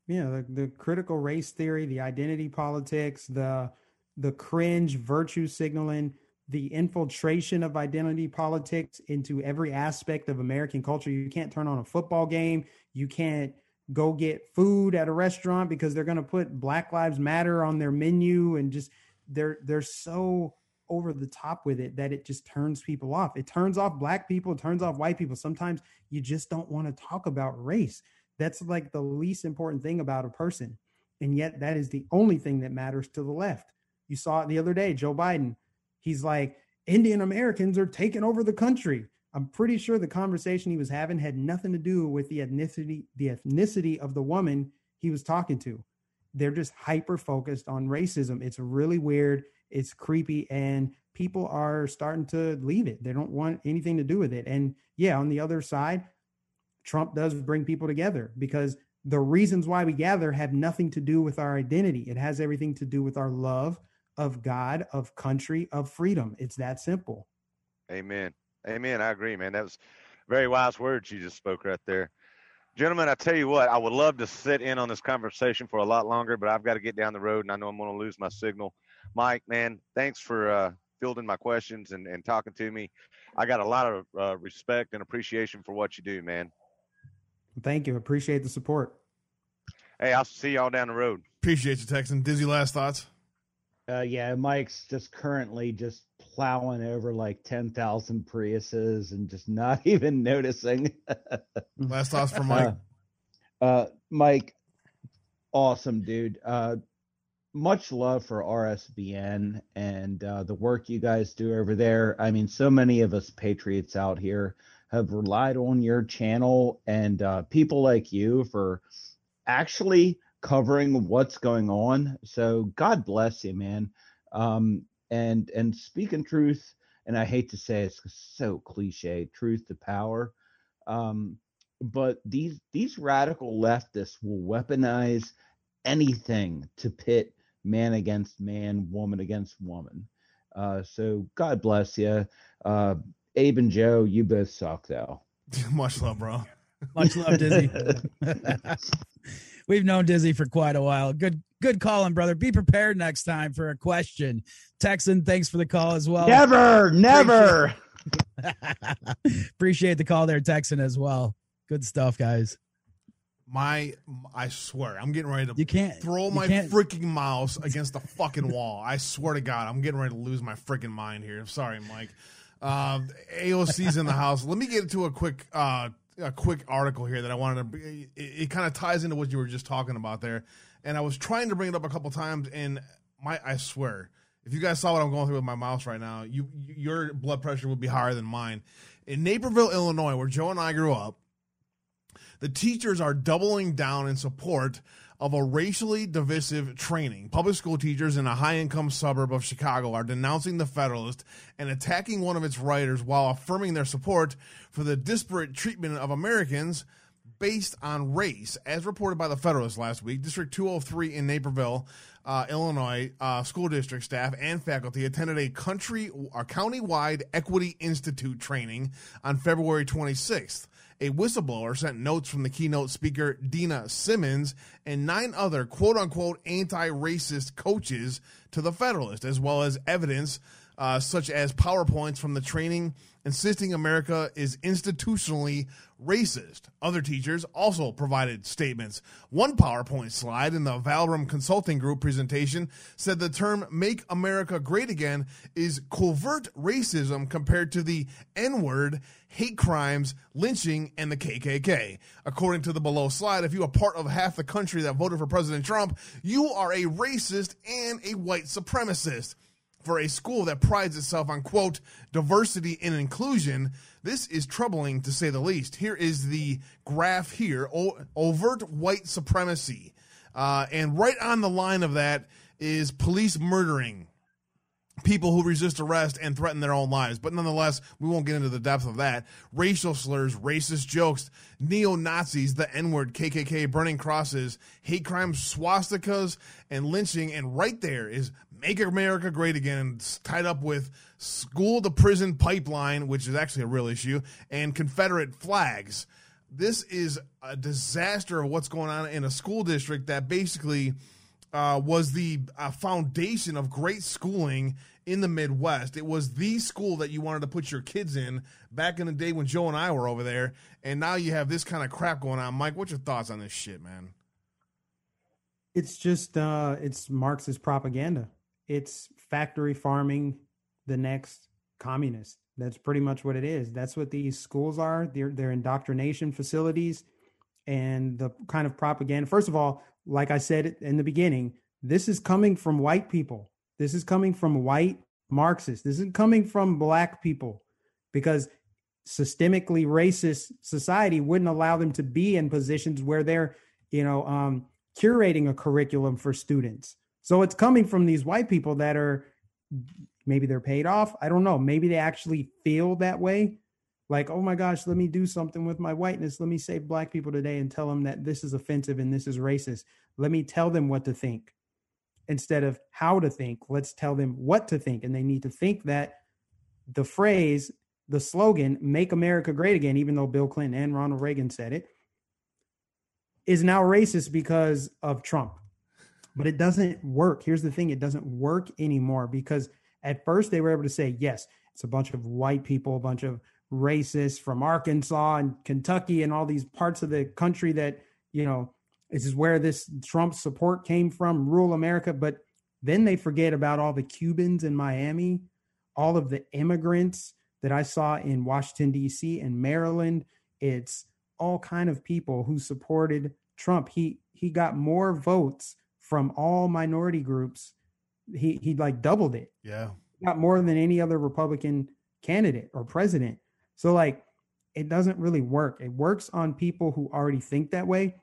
S4: Yeah. The, the critical race theory, the identity politics, the the cringe virtue signaling, the infiltration of identity politics into every aspect of American culture. You can't turn on a football game. You can't go get food at a restaurant because they're going to put Black Lives Matter on their menu and just they're they're so over the top with it that it just turns people off. It turns off black people, it turns off white people. Sometimes you just don't want to talk about race. That's like the least important thing about a person. And yet that is the only thing that matters to the left. You saw it the other day, Joe Biden. He's like, Indian Americans are taking over the country. I'm pretty sure the conversation he was having had nothing to do with the ethnicity, the ethnicity of the woman he was talking to. They're just hyper focused on racism. It's really weird. It's creepy, and people are starting to leave it. They don't want anything to do with it. And yeah, on the other side, Trump does bring people together because the reasons why we gather have nothing to do with our identity. It has everything to do with our love of God, of country, of freedom. It's that simple.
S7: Amen. Amen. I agree, man. That was very wise words you just spoke right there. Gentlemen, I tell you what, I would love to sit in on this conversation for a lot longer, but I've got to get down the road and I know I'm going to lose my signal. Mike, man, thanks for uh, fielding my questions and, and talking to me. I got a lot of uh, respect and appreciation for what you do, man.
S4: Thank you. Appreciate the support.
S7: Hey, I'll see y'all down the road.
S2: Appreciate you, Texan. Dizzy, last thoughts?
S6: Uh, yeah, Mike's just currently just plowing over like 10,000 Priuses and just not even noticing.
S2: Last thoughts for Mike?
S6: Uh, uh, Mike, awesome dude. Uh, much love for RSBN and uh, the work you guys do over there. I mean, so many of us patriots out here have relied on your channel and uh, people like you for actually covering what's going on. So God bless you, man. Um, and and speaking truth, and I hate to say it's so cliche, truth to power. Um, but these these radical leftists will weaponize anything to pit man against man, woman against woman. Uh, so God bless you, uh, Abe and Joe. You both suck though.
S2: Much love, bro.
S3: Much love, Dizzy. We've known Dizzy for quite a while. Good, good calling, brother. Be prepared next time for a question. Texan, thanks for the call as well.
S6: Never, never.
S3: Appreciate the call there, Texan, as well. Good stuff, guys.
S2: My, I swear, I'm getting ready to
S3: You can't
S2: throw
S3: you
S2: my
S3: can't-
S2: freaking mouse against the fucking wall. I swear to God, I'm getting ready to lose my freaking mind here. I'm sorry, Mike. Um, AOC's in the house. Let me get to a quick, uh, a quick article here that I wanted to. It, it kind of ties into what you were just talking about there, and I was trying to bring it up a couple times, and my, I swear, if you guys saw what I'm going through with my mouse right now, you your blood pressure would be higher than mine. In Naperville, Illinois, where Joe and I grew up, the teachers are doubling down in support of a racially divisive training. Public school teachers in a high income suburb of Chicago are denouncing the Federalist and attacking one of its writers while affirming their support for the disparate treatment of Americans based on race. As reported by the Federalist last week, District 203 in Naperville, uh, Illinois, uh, school district staff and faculty attended a country a county-wide Equity Institute training on February 26th. A whistleblower sent notes from the keynote speaker Dena Simmons and nine other quote unquote anti racist coaches to the Federalist, as well as evidence uh, such as PowerPoints from the training insisting America is institutionally racist. Other teachers also provided statements. One PowerPoint slide in the Valram Consulting Group presentation said the term Make America Great Again is covert racism compared to the N word, hate crimes, lynching, and the KKK. According to the below slide, if you are part of half the country that voted for President Trump, you are a racist and a white supremacist. For a school that prides itself on quote diversity and inclusion this is troubling to say the least. Here is the graph here o- overt white supremacy. Uh, and right on the line of that is police murdering people who resist arrest and threaten their own lives. But nonetheless, we won't get into the depth of that. Racial slurs, racist jokes, neo Nazis, the N word, KKK, burning crosses, hate crimes, swastikas, and lynching. And right there is Make America Great Again, tied up with school to prison pipeline, which is actually a real issue, and Confederate flags. This is a disaster of what's going on in a school district that basically uh, was the uh, foundation of great schooling in the Midwest. It was the school that you wanted to put your kids in back in the day when Joe and I were over there. And now you have this kind of crap going on. Mike, what's your thoughts on this shit, man?
S4: It's just uh it's Marxist propaganda. It's factory farming the next communist. That's pretty much what it is. That's what these schools are. They're they're indoctrination facilities and the kind of propaganda. First of all, like I said in the beginning, this is coming from white people. This is coming from white Marxists. This is coming from black people because systemically racist society wouldn't allow them to be in positions where they're, you know, um, curating a curriculum for students. So it's coming from these white people that are maybe they're paid off. I don't know. Maybe they actually feel that way. Like, oh my gosh, let me do something with my whiteness. Let me save black people today and tell them that this is offensive and this is racist. Let me tell them what to think instead of how to think. Let's tell them what to think. And they need to think that the phrase, the slogan, make America great again, even though Bill Clinton and Ronald Reagan said it, is now racist because of Trump. But it doesn't work. Here's the thing it doesn't work anymore because at first they were able to say, yes, it's a bunch of white people, a bunch of racists from Arkansas and Kentucky and all these parts of the country that, you know, this is where this Trump support came from, rural America. But then they forget about all the Cubans in Miami, all of the immigrants that I saw in Washington, D.C. and Maryland. It's all kind of people who supported Trump. He he got more votes from all minority groups. He he like doubled it.
S2: Yeah.
S4: He got more than any other Republican candidate or president. So like it doesn't really work. It works on people who already think that way,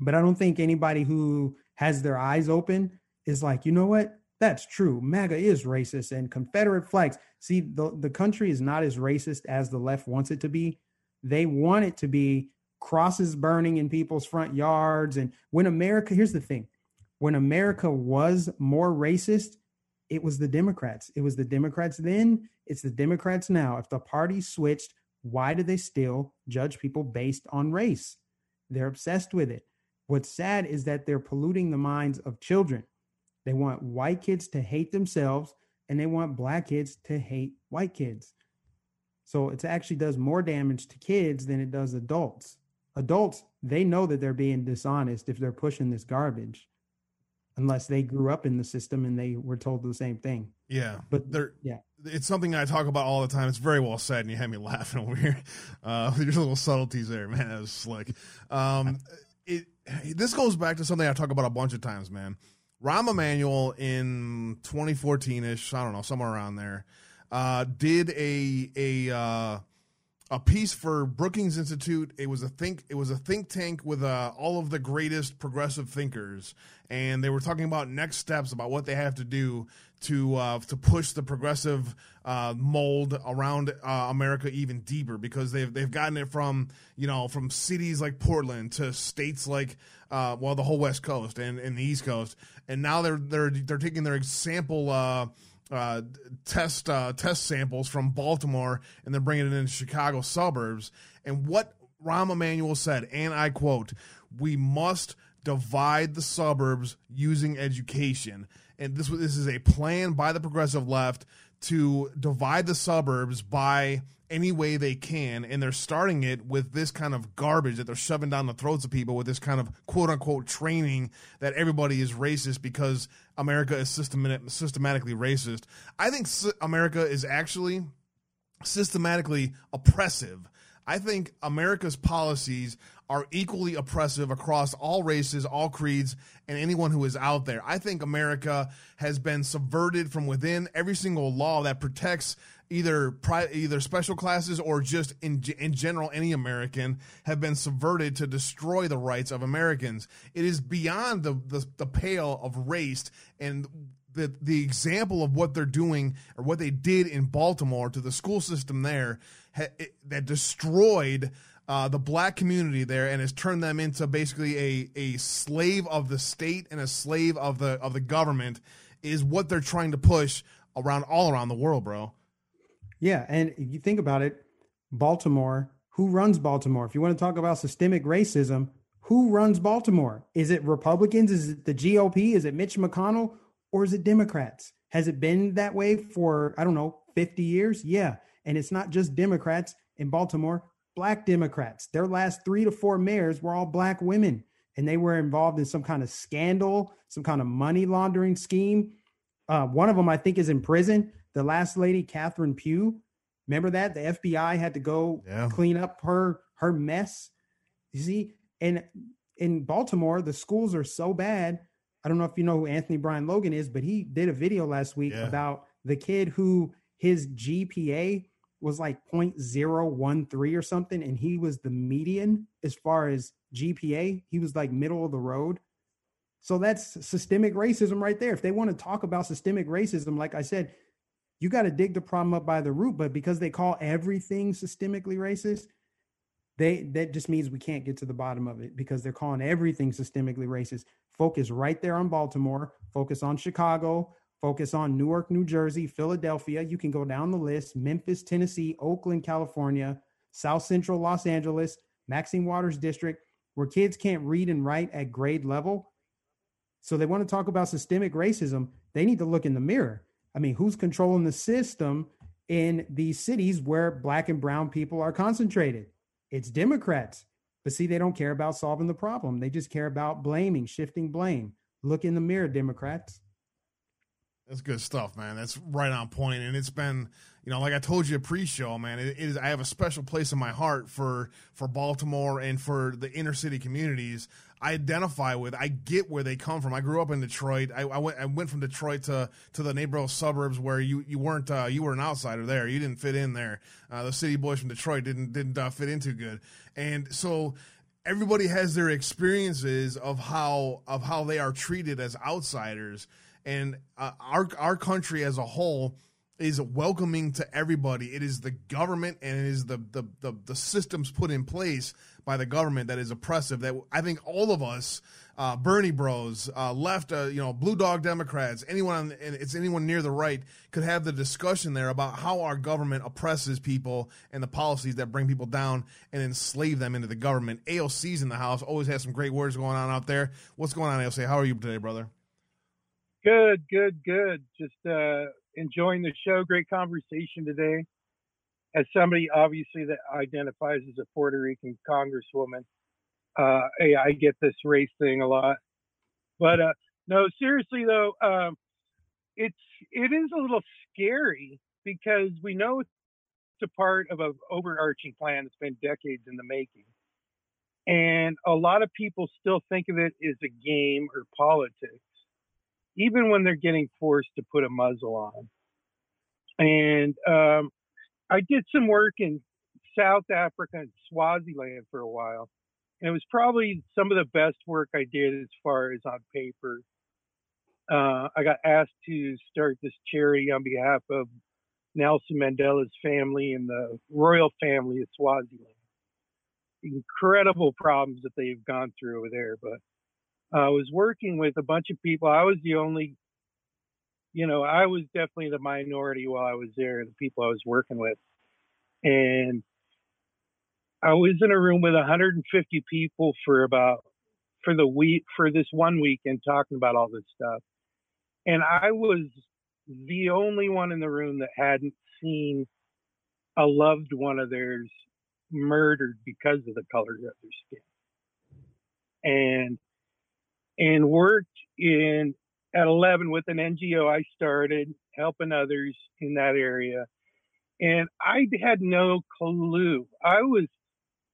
S4: but I don't think anybody who has their eyes open is like, you know what? That's true. MAGA is racist and Confederate flags. See, the, the country is not as racist as the left wants it to be. They want it to be crosses burning in people's front yards. And when America, here's the thing when America was more racist, it was the Democrats. It was the Democrats then, it's the Democrats now. If the party switched, why do they still judge people based on race? They're obsessed with it. What's sad is that they're polluting the minds of children. They want white kids to hate themselves and they want black kids to hate white kids. So it actually does more damage to kids than it does adults. Adults, they know that they're being dishonest if they're pushing this garbage unless they grew up in the system and they were told the same thing.
S2: Yeah,
S4: But
S2: there,
S4: yeah.
S2: it's something I talk about all the time. It's very well said, and you had me laughing over here. Uh, there's little subtleties there, man. That was slick. Um, it this goes back to something I talk about a bunch of times, man. Rahm Emanuel in 2014 ish, I don't know, somewhere around there, uh, did a a uh, a piece for Brookings Institute. It was a think it was a think tank with uh, all of the greatest progressive thinkers, and they were talking about next steps about what they have to do to uh, to push the progressive uh, mold around uh, America even deeper because they've they've gotten it from you know from cities like Portland to states like uh, well the whole West Coast and, and the East Coast, and now they're they're they're taking their sample. Uh, uh, test uh, test samples from Baltimore and they're bringing it into Chicago suburbs. And what Rahm Emanuel said, and I quote, "We must divide the suburbs using education." And this this is a plan by the progressive left to divide the suburbs by any way they can and they're starting it with this kind of garbage that they're shoving down the throats of people with this kind of quote unquote training that everybody is racist because America is systematic, systematically racist. I think America is actually systematically oppressive. I think America's policies are equally oppressive across all races, all creeds, and anyone who is out there. I think America has been subverted from within. Every single law that protects either pri- either special classes or just in in general any American have been subverted to destroy the rights of Americans. It is beyond the the, the pale of race and the the example of what they're doing or what they did in Baltimore to the school system there ha- it, that destroyed uh, the black community there and has turned them into basically a, a slave of the state and a slave of the of the government is what they're trying to push around all around the world, bro.
S4: Yeah, and you think about it, Baltimore, who runs Baltimore? If you want to talk about systemic racism, who runs Baltimore? Is it Republicans? Is it the GOP? Is it Mitch McConnell? Or is it Democrats? Has it been that way for, I don't know, 50 years? Yeah. And it's not just Democrats in Baltimore black Democrats. Their last three to four mayors were all black women, and they were involved in some kind of scandal, some kind of money laundering scheme. Uh, one of them, I think, is in prison. The last lady, Catherine Pugh. Remember that the FBI had to go yeah. clean up her her mess. You see, and in Baltimore, the schools are so bad. I don't know if you know who Anthony Brian Logan is, but he did a video last week yeah. about the kid who his GPA was like 0.013 or something, and he was the median as far as GPA. He was like middle of the road. So that's systemic racism right there. If they want to talk about systemic racism, like I said, you got to dig the problem up by the root. But because they call everything systemically racist, they that just means we can't get to the bottom of it because they're calling everything systemically racist. Focus right there on Baltimore. Focus on Chicago focus on Newark, New Jersey, Philadelphia. You can go down the list Memphis, Tennessee, Oakland, California, South Central Los Angeles, Maxine Waters District, where kids can't read and write at grade level. So they want to talk about systemic racism. They need to look in the mirror. I mean, who's controlling the system in these cities where black and brown people are concentrated? It's Democrats. But see, they don't care about solving the problem. They just care about blaming, shifting blame. Look in the mirror, Democrats.
S2: That's good stuff, man. That's right on point, and it's been, you know, like I told you pre-show, man. It, is. I have a special place in my heart for for Baltimore and for the inner city communities. I identify with. I get where they come from. I grew up in Detroit. I, I went. I went from Detroit to to the neighborhood suburbs where you you weren't. Uh, you were an outsider there. You didn't fit in there. Uh, the city boys from Detroit didn't didn't uh, fit in too good, and so everybody has their experiences of how of how they are treated as outsiders and uh, our our country as a whole is welcoming to everybody. It is the government and it is the, the the the, systems put in place by the government that is oppressive. That I think all of us, uh, Bernie Bros, uh, left, uh, you know, Blue Dog Democrats, anyone, and it's anyone near the right, could have the discussion there about how our government oppresses people and the policies that bring people down and enslave them into the government. AOC's in the house. Always has some great words going on out there. What's going on, AOC? How are you today, brother?
S8: Good, good, good. Just uh, enjoying the show. Great conversation today. As somebody obviously that identifies as a Puerto Rican congresswoman, uh, hey, I get this race thing a lot. But uh, no, seriously though, um, it's it is a little scary because we know it's a part of an overarching plan that's been decades in the making. And a lot of people still think of it as a game or politics even when they're getting forced to put a muzzle on. And um, I did some work in South Africa and Swaziland for a while. And it was probably some of the best work I did as far as on paper. Uh, I got asked to start this charity on behalf of Nelson Mandela's family and the royal family of Swaziland. Incredible problems that they've gone through over there, but I was working with a bunch of people. I was the only, you know, I was definitely the minority while I was there, the people I was working with. And I was in a room with 150 people for about, for the week, for this one weekend talking about all this stuff. And I was the only one in the room that hadn't seen a loved one of theirs murdered because of the color of their skin. And and worked in at 11 with an NGO I started helping others in that area. And I had no clue. I was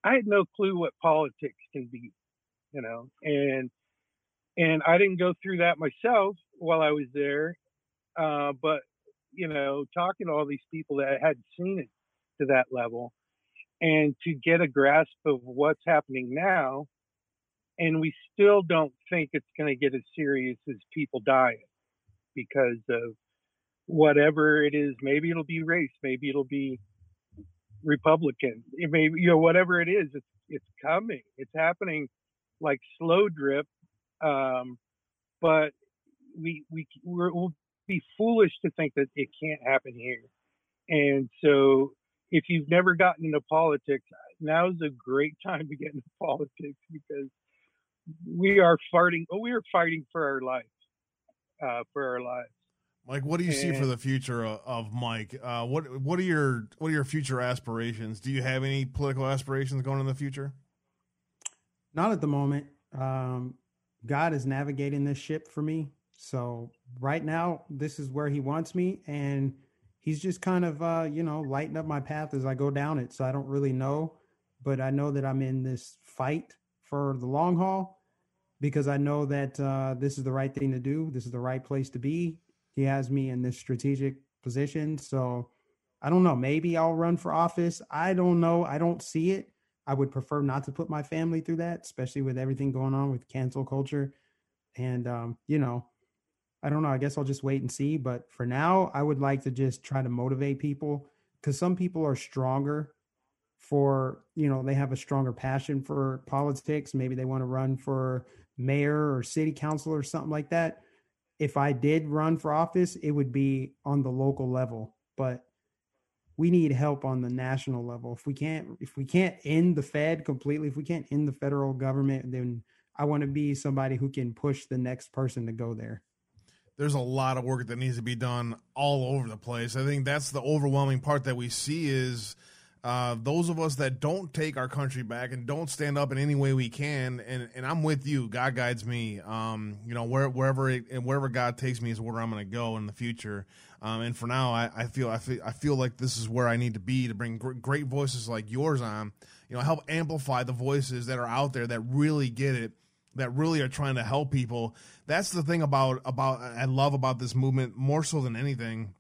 S8: I had no clue what politics can be, you know. And and I didn't go through that myself while I was there. Uh, but you know, talking to all these people that hadn't seen it to that level, and to get a grasp of what's happening now, and we still don't think it's going to get as serious as people dying because of whatever it is. Maybe it'll be race, maybe it'll be Republican, it may you know whatever it is. It's it's coming. It's happening like slow drip, um, but we we we'll be foolish to think that it can't happen here. And so, if you've never gotten into politics, now's a great time to get into politics because we are fighting. Oh, we are fighting for our lives, uh, for our lives.
S2: Mike, what do you and, see for the future of, of Mike? Uh, what what are your what are your future aspirations? Do you have any political aspirations going in the future?
S4: Not at the moment. Um, God is navigating this ship for me. So right now, this is where He wants me, and He's just kind of uh, you know lighting up my path as I go down it. So I don't really know, but I know that I'm in this fight for the long haul because I know that uh, this is the right thing to do. This is the right place to be. He has me in this strategic position. So I don't know. Maybe I'll run for office. I don't know. I don't see it. I would prefer not to put my family through that, especially with everything going on with cancel culture. And, um, you know, I don't know. I guess I'll just wait and see. But for now, I would like to just try to motivate people because some people are stronger for, you know, they have a stronger passion for politics. Maybe they want to run for mayor or city council or something like that. If I did run for office, it would be on the local level. But we need help on the national level. If we can't if we can't end the Fed completely, if we can't end the federal government, then I want to be somebody who can push the next person to go there.
S2: There's a lot of work that needs to be done all over the place. I think that's the overwhelming part that we see is uh, those of us that don't take our country back and don't stand up in any way we can, and, and I'm with you. God guides me. Um, you know, where, wherever it, and wherever God takes me is where I'm going to go in the future. Um, and for now, I, I, feel I feel I feel like this is where I need to be to bring gr- great voices like yours on. You know, help amplify the voices that are out there that really get it, that really are trying to help people. That's the thing about about I love about this movement more so than anything.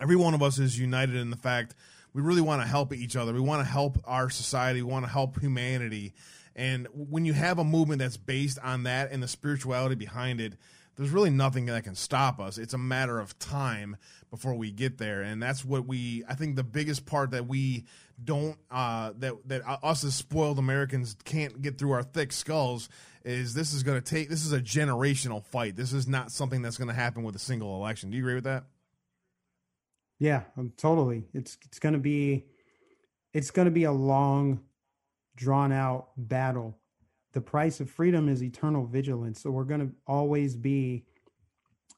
S2: Every one of us is united in the fact we really want to help each other. We want to help our society. We want to help humanity. And when you have a movement that's based on that and the spirituality behind it, there's really nothing that can stop us. It's a matter of time before we get there, and that's what we. I think the biggest part that we don't uh, that that us as spoiled Americans can't get through our thick skulls is this is going to take. This is a generational fight. This is not something that's going to happen with a single election. Do you agree with that?
S4: Yeah, um, totally. It's it's going to be it's going to be a long drawn out battle. The price of freedom is eternal vigilance. So we're going to always be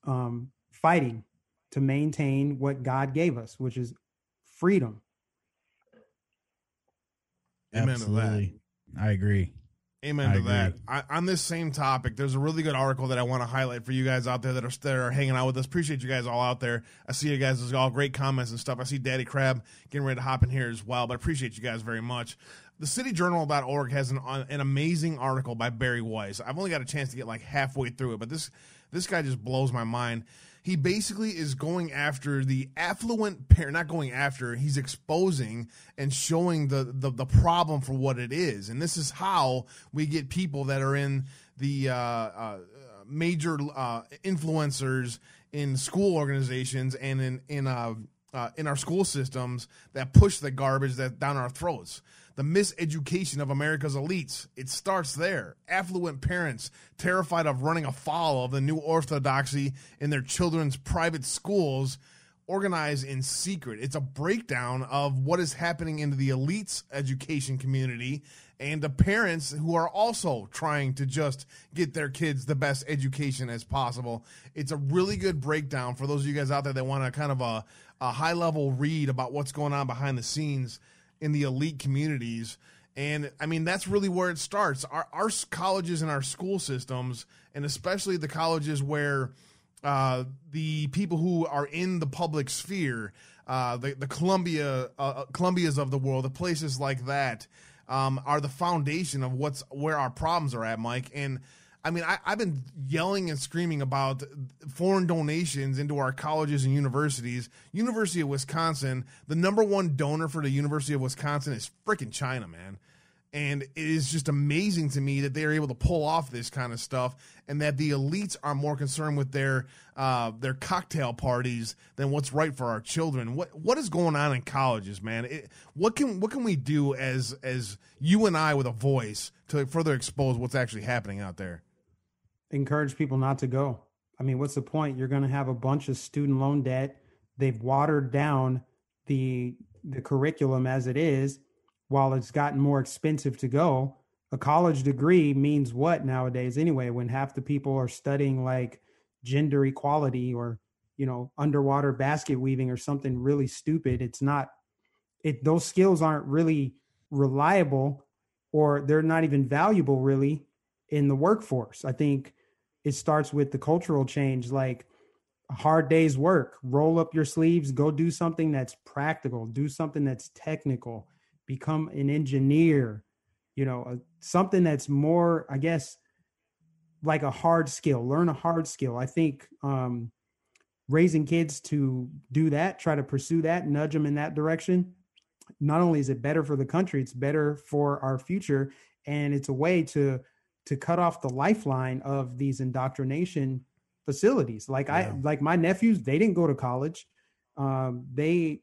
S4: um, fighting to maintain what God gave us, which is freedom.
S3: Absolutely. I agree.
S2: Amen I to agree. that. I, on this same topic, there's a really good article that I want to highlight for you guys out there that are that are hanging out with us. Appreciate you guys all out there. I see you guys as all great comments and stuff. I see Daddy Crab getting ready to hop in here as well, but I appreciate you guys very much. The cityjournal.org has an uh, an amazing article by Bari Weiss. I've only got a chance to get like halfway through it, but this this guy just blows my mind he basically is going after the affluent parent, not going after, he's exposing and showing the, the, the problem for what it is. And this is how we get people that are in the uh, uh, major uh, influencers in school organizations and in, in, uh, uh, in our school systems that push the garbage that down our throats the miseducation of America's elites. It starts there. Affluent parents terrified of running afoul of the new orthodoxy in their children's private schools organized in secret. It's a breakdown of what is happening into the elites education community and the parents who are also trying to just get their kids the best education as possible. It's a really good breakdown for those of you guys out there that want a kind of a, a high level read about what's going on behind the scenes in the elite communities. And I mean, that's really where it starts. Our, our colleges and our school systems, and especially the colleges where uh, the people who are in the public sphere, uh, the, the Columbia, uh, uh, Columbias of the world, the places like that, um, are the foundation of what's where our problems are at, Mike. And I mean, I, have been yelling and screaming about foreign donations into our colleges and universities. University of Wisconsin, the number one donor for the University of Wisconsin is freaking China, man. And it is just amazing to me that they are able to pull off this kind of stuff, and that the elites are more concerned with their uh, their cocktail parties than what's right for our children. What what is going on in colleges, man? It, what can what can we do as as you and I with a voice to further expose what's actually happening out there?
S4: Encourage people not to go. I mean, what's the point? You're going to have a bunch of student loan debt. They've watered down the the curriculum as it is while it's gotten more expensive to go. A college degree means what nowadays anyway when half the people are studying like gender equality or you know underwater basket weaving or something really stupid it's not it those skills aren't really reliable or they're not even valuable really in the workforce i think it starts with the cultural change like hard day's work roll up your sleeves go do something that's practical do something that's technical become an engineer you know uh, something that's more i guess like a hard skill learn a hard skill. I think um raising kids to do that try to pursue that nudge them in that direction not only is it better for the country it's better for our future and it's a way to to cut off the lifeline of these indoctrination facilities. Like yeah. I like my nephews, they didn't go to college. Um, they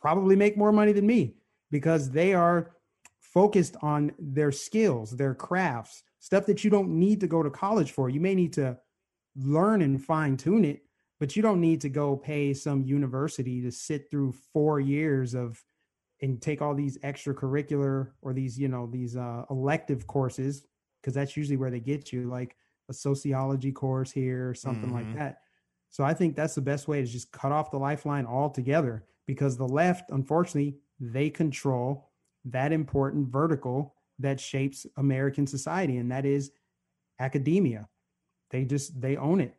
S4: probably make more money than me because they are focused on their skills, their crafts, stuff that you don't need to go to college for. You may need to learn and fine tune it, but you don't need to go pay some university to sit through four years of and take all these extracurricular or these you know these uh, elective courses because that's usually where they get you, like a sociology course here or something mm-hmm. like that. So I think that's the best way to just cut off the lifeline altogether because the left, unfortunately, they control that important vertical that shapes American society, and that is academia. They just they own it.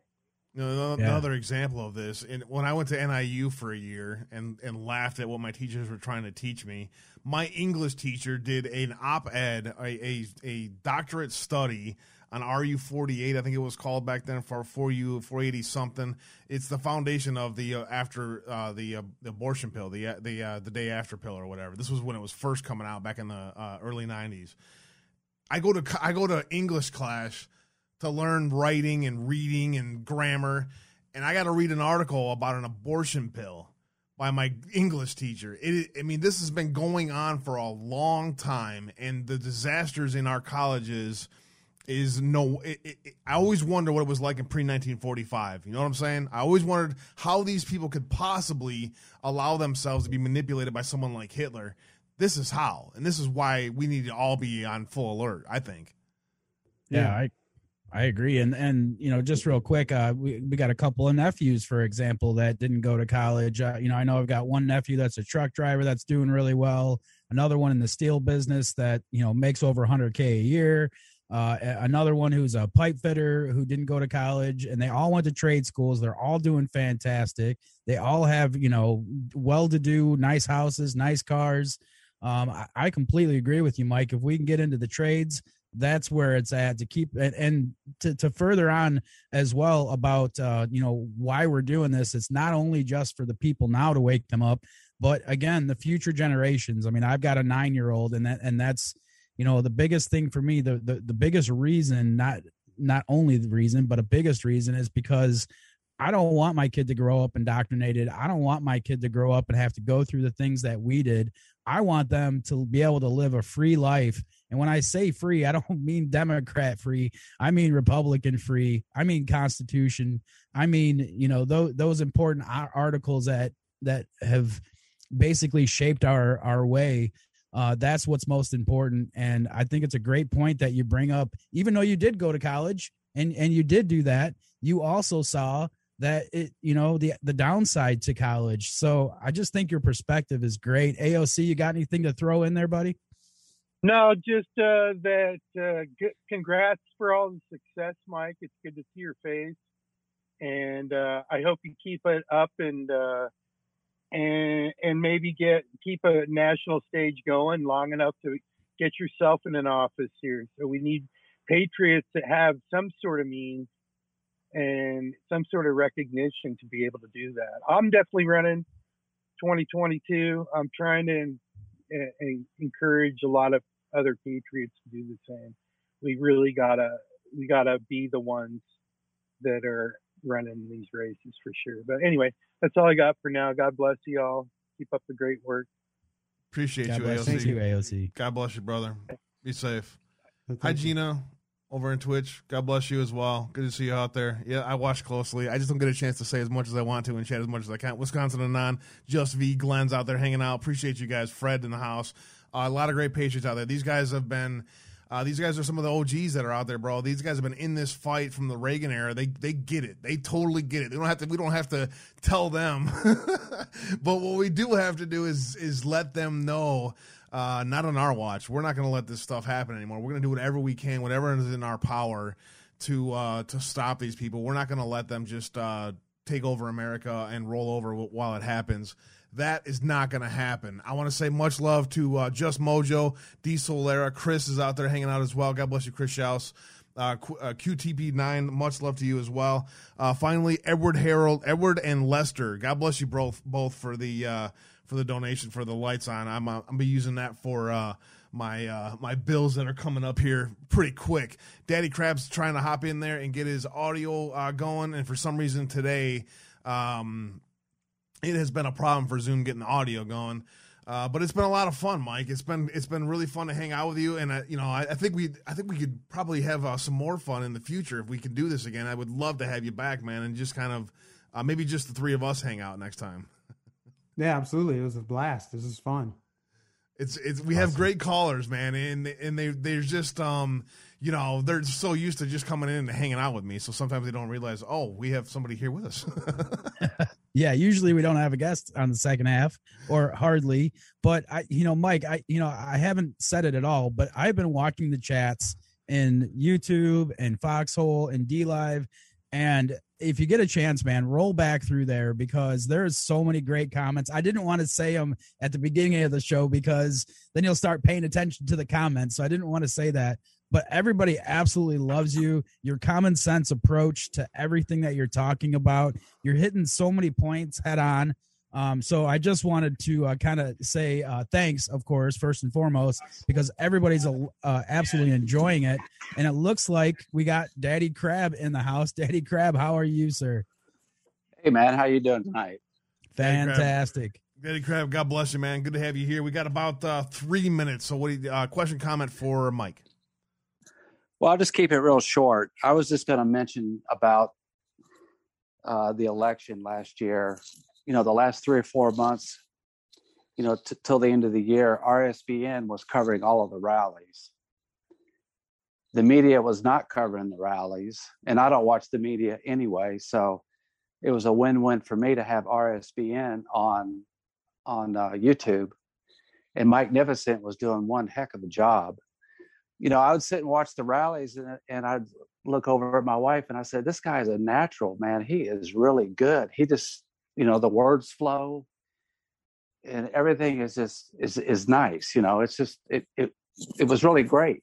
S2: Another yeah. example of this, and when I went to NIU for a year and and laughed at what my teachers were trying to teach me, my English teacher did an op-ed, a a, a doctorate study on RU 48, I think it was called back then for 4U 480 something. It's the foundation of the uh, after uh, the, uh, the abortion pill, the uh, the uh, the day after pill or whatever. This was when it was first coming out back in the uh, early 90s. I go to I go to English class to learn writing and reading and grammar. And I got to read an article about an abortion pill by my English teacher. It, I mean, this has been going on for a long time, and the disasters in our colleges is no. It, it, I always wonder what it was like in pre 1945. You know what I'm saying? I always wondered how these people could possibly allow themselves to be manipulated by someone like Hitler. This is how, and this is why we need to all be on full alert. I think.
S3: Yeah, I I agree. And and you know, just real quick, uh, we we got a couple of nephews, for example, that didn't go to college. Uh, you know, I know I've got one nephew that's a truck driver that's doing really well. Another one in the steel business that you know makes over 100k a year. Uh, another one who's a pipe fitter who didn't go to college, and they all went to trade schools. They're all doing fantastic. They all have you know well-to-do, nice houses, nice cars. Um, I, I completely agree with you, Mike. If we can get into the trades, that's where it's at to keep and, and to, to further on as well about uh, you know why we're doing this it's not only just for the people now to wake them up but again the future generations i mean i've got a nine year old and that and that's you know the biggest thing for me the, the the biggest reason not not only the reason but a biggest reason is because I don't want my kid to grow up indoctrinated. I don't want my kid to grow up and have to go through the things that we did. I want them to be able to live a free life. And when I say free, I don't mean Democrat free. I mean Republican free. I mean Constitution. I mean, you know, those those important articles that that have basically shaped our our way. Uh, that's what's most important. And I think it's a great point that you bring up. Even though you did go to college and and you did do that, you also saw that it you know the the downside to college so i just think your perspective is great aoc you got anything to throw in there buddy
S8: no just uh that uh g- congrats for all the success mike it's good to see your face and uh i hope you keep it up and uh and and maybe get keep a national stage going long enough to get yourself in an office here so we need patriots that have some sort of means and some sort of recognition to be able to do that. I'm definitely running 2022. I'm trying to encourage a lot of other patriots to do the same. We really gotta we gotta be the ones that are running these races for sure. But anyway, that's all I got for now. God bless you all. Keep up the great work.
S2: Appreciate
S3: God
S2: you,
S3: bless
S2: AOC.
S3: Thank you, AOC.
S2: God bless you, brother. Be safe.
S4: Thank
S2: Hi,
S4: you.
S2: Gina, over in Twitch. God bless you as well. Good to see you out there. Yeah, I watch closely. I just don't get a chance to say as much as I want to and chat as much as I can. Wisconsin and non, just V, Glenn's out there hanging out. Appreciate you guys. Fred in the house. Uh, a lot of great Patriots out there. These guys have been. Uh, these guys are some of the OGs that are out there, bro. These guys have been in this fight from the Reagan era. They they get it. They totally get it. They don't have to. We don't have to tell them. but what we do have to do is is let them know uh, not on our watch. We're not going to let this stuff happen anymore. We're going to do whatever we can, whatever is in our power to uh, to stop these people. We're not going to let them just uh, take over America and roll over while it happens. That is not going to happen. I want to say much love to uh, Just Mojo, D Solera. Chris is out there hanging out as well. God bless you, Chris Schaus. Uh, Q- uh, QTP9, much love to you as well. Uh, finally, Edward Harold, Edward and Lester. God bless you both, both for the uh, for the donation for the lights on. I'm uh, I'm be using that for uh, my uh, my bills that are coming up here pretty quick. Daddy Crab's trying to hop in there and get his audio uh, going, and for some reason today, um, it has been a problem for Zoom getting the audio going. Uh, but it's been a lot of fun, Mike. It's been it's been really fun to hang out with you, and uh, you know I, I think we I think we could probably have uh, some more fun in the future if we can do this again. I would love to have you back, man, and just kind of uh, maybe just the three of us hang out next time.
S4: Yeah, absolutely. It was a blast. This is fun.
S2: It's it's we have great callers, man, and and they they're just um you know they're so used to just coming in and hanging out with me, so sometimes they don't realize oh we have somebody here with us.
S3: yeah usually we don't have a guest on the second half or hardly but i you know mike i you know i haven't said it at all but i've been watching the chats in youtube and foxhole and DLive and if you get a chance man roll back through there because there's so many great comments i didn't want to say them at the beginning of the show because then you'll start paying attention to the comments so i didn't want to say that but everybody absolutely loves you. Your common sense approach to everything that you're talking about, you're hitting so many points head on. Um, so I just wanted to uh, kind of say uh, thanks, of course, first and foremost, because everybody's uh, absolutely enjoying it, and it looks like we got Daddy Crab in the house. Daddy Crab, how are you, sir?
S9: Hey man, how you doing tonight?
S2: Daddy Crab.
S3: Fantastic.
S2: Daddy Crab, God bless you, man. Good to have you here. We got about uh, three minutes. So, what do you, uh, question, comment for Mike?
S9: Well, I'll just keep it real short. I was just going to mention about uh, the election last year. You know, the last three or four months, you know, t- till the end of the year, RSBN was covering all of the rallies. The media was not covering the rallies, and I don't watch the media anyway, so it was a win-win for me to have RSBN on on uh, YouTube. And Mike Nificent was doing one heck of a job you know, I would sit and watch the rallies and, and I'd look over at my wife and I said, this guy is a natural, man. He is really good. He just, you know, the words flow and everything is just, is, is nice. You know, it's just, it, it, it was really great.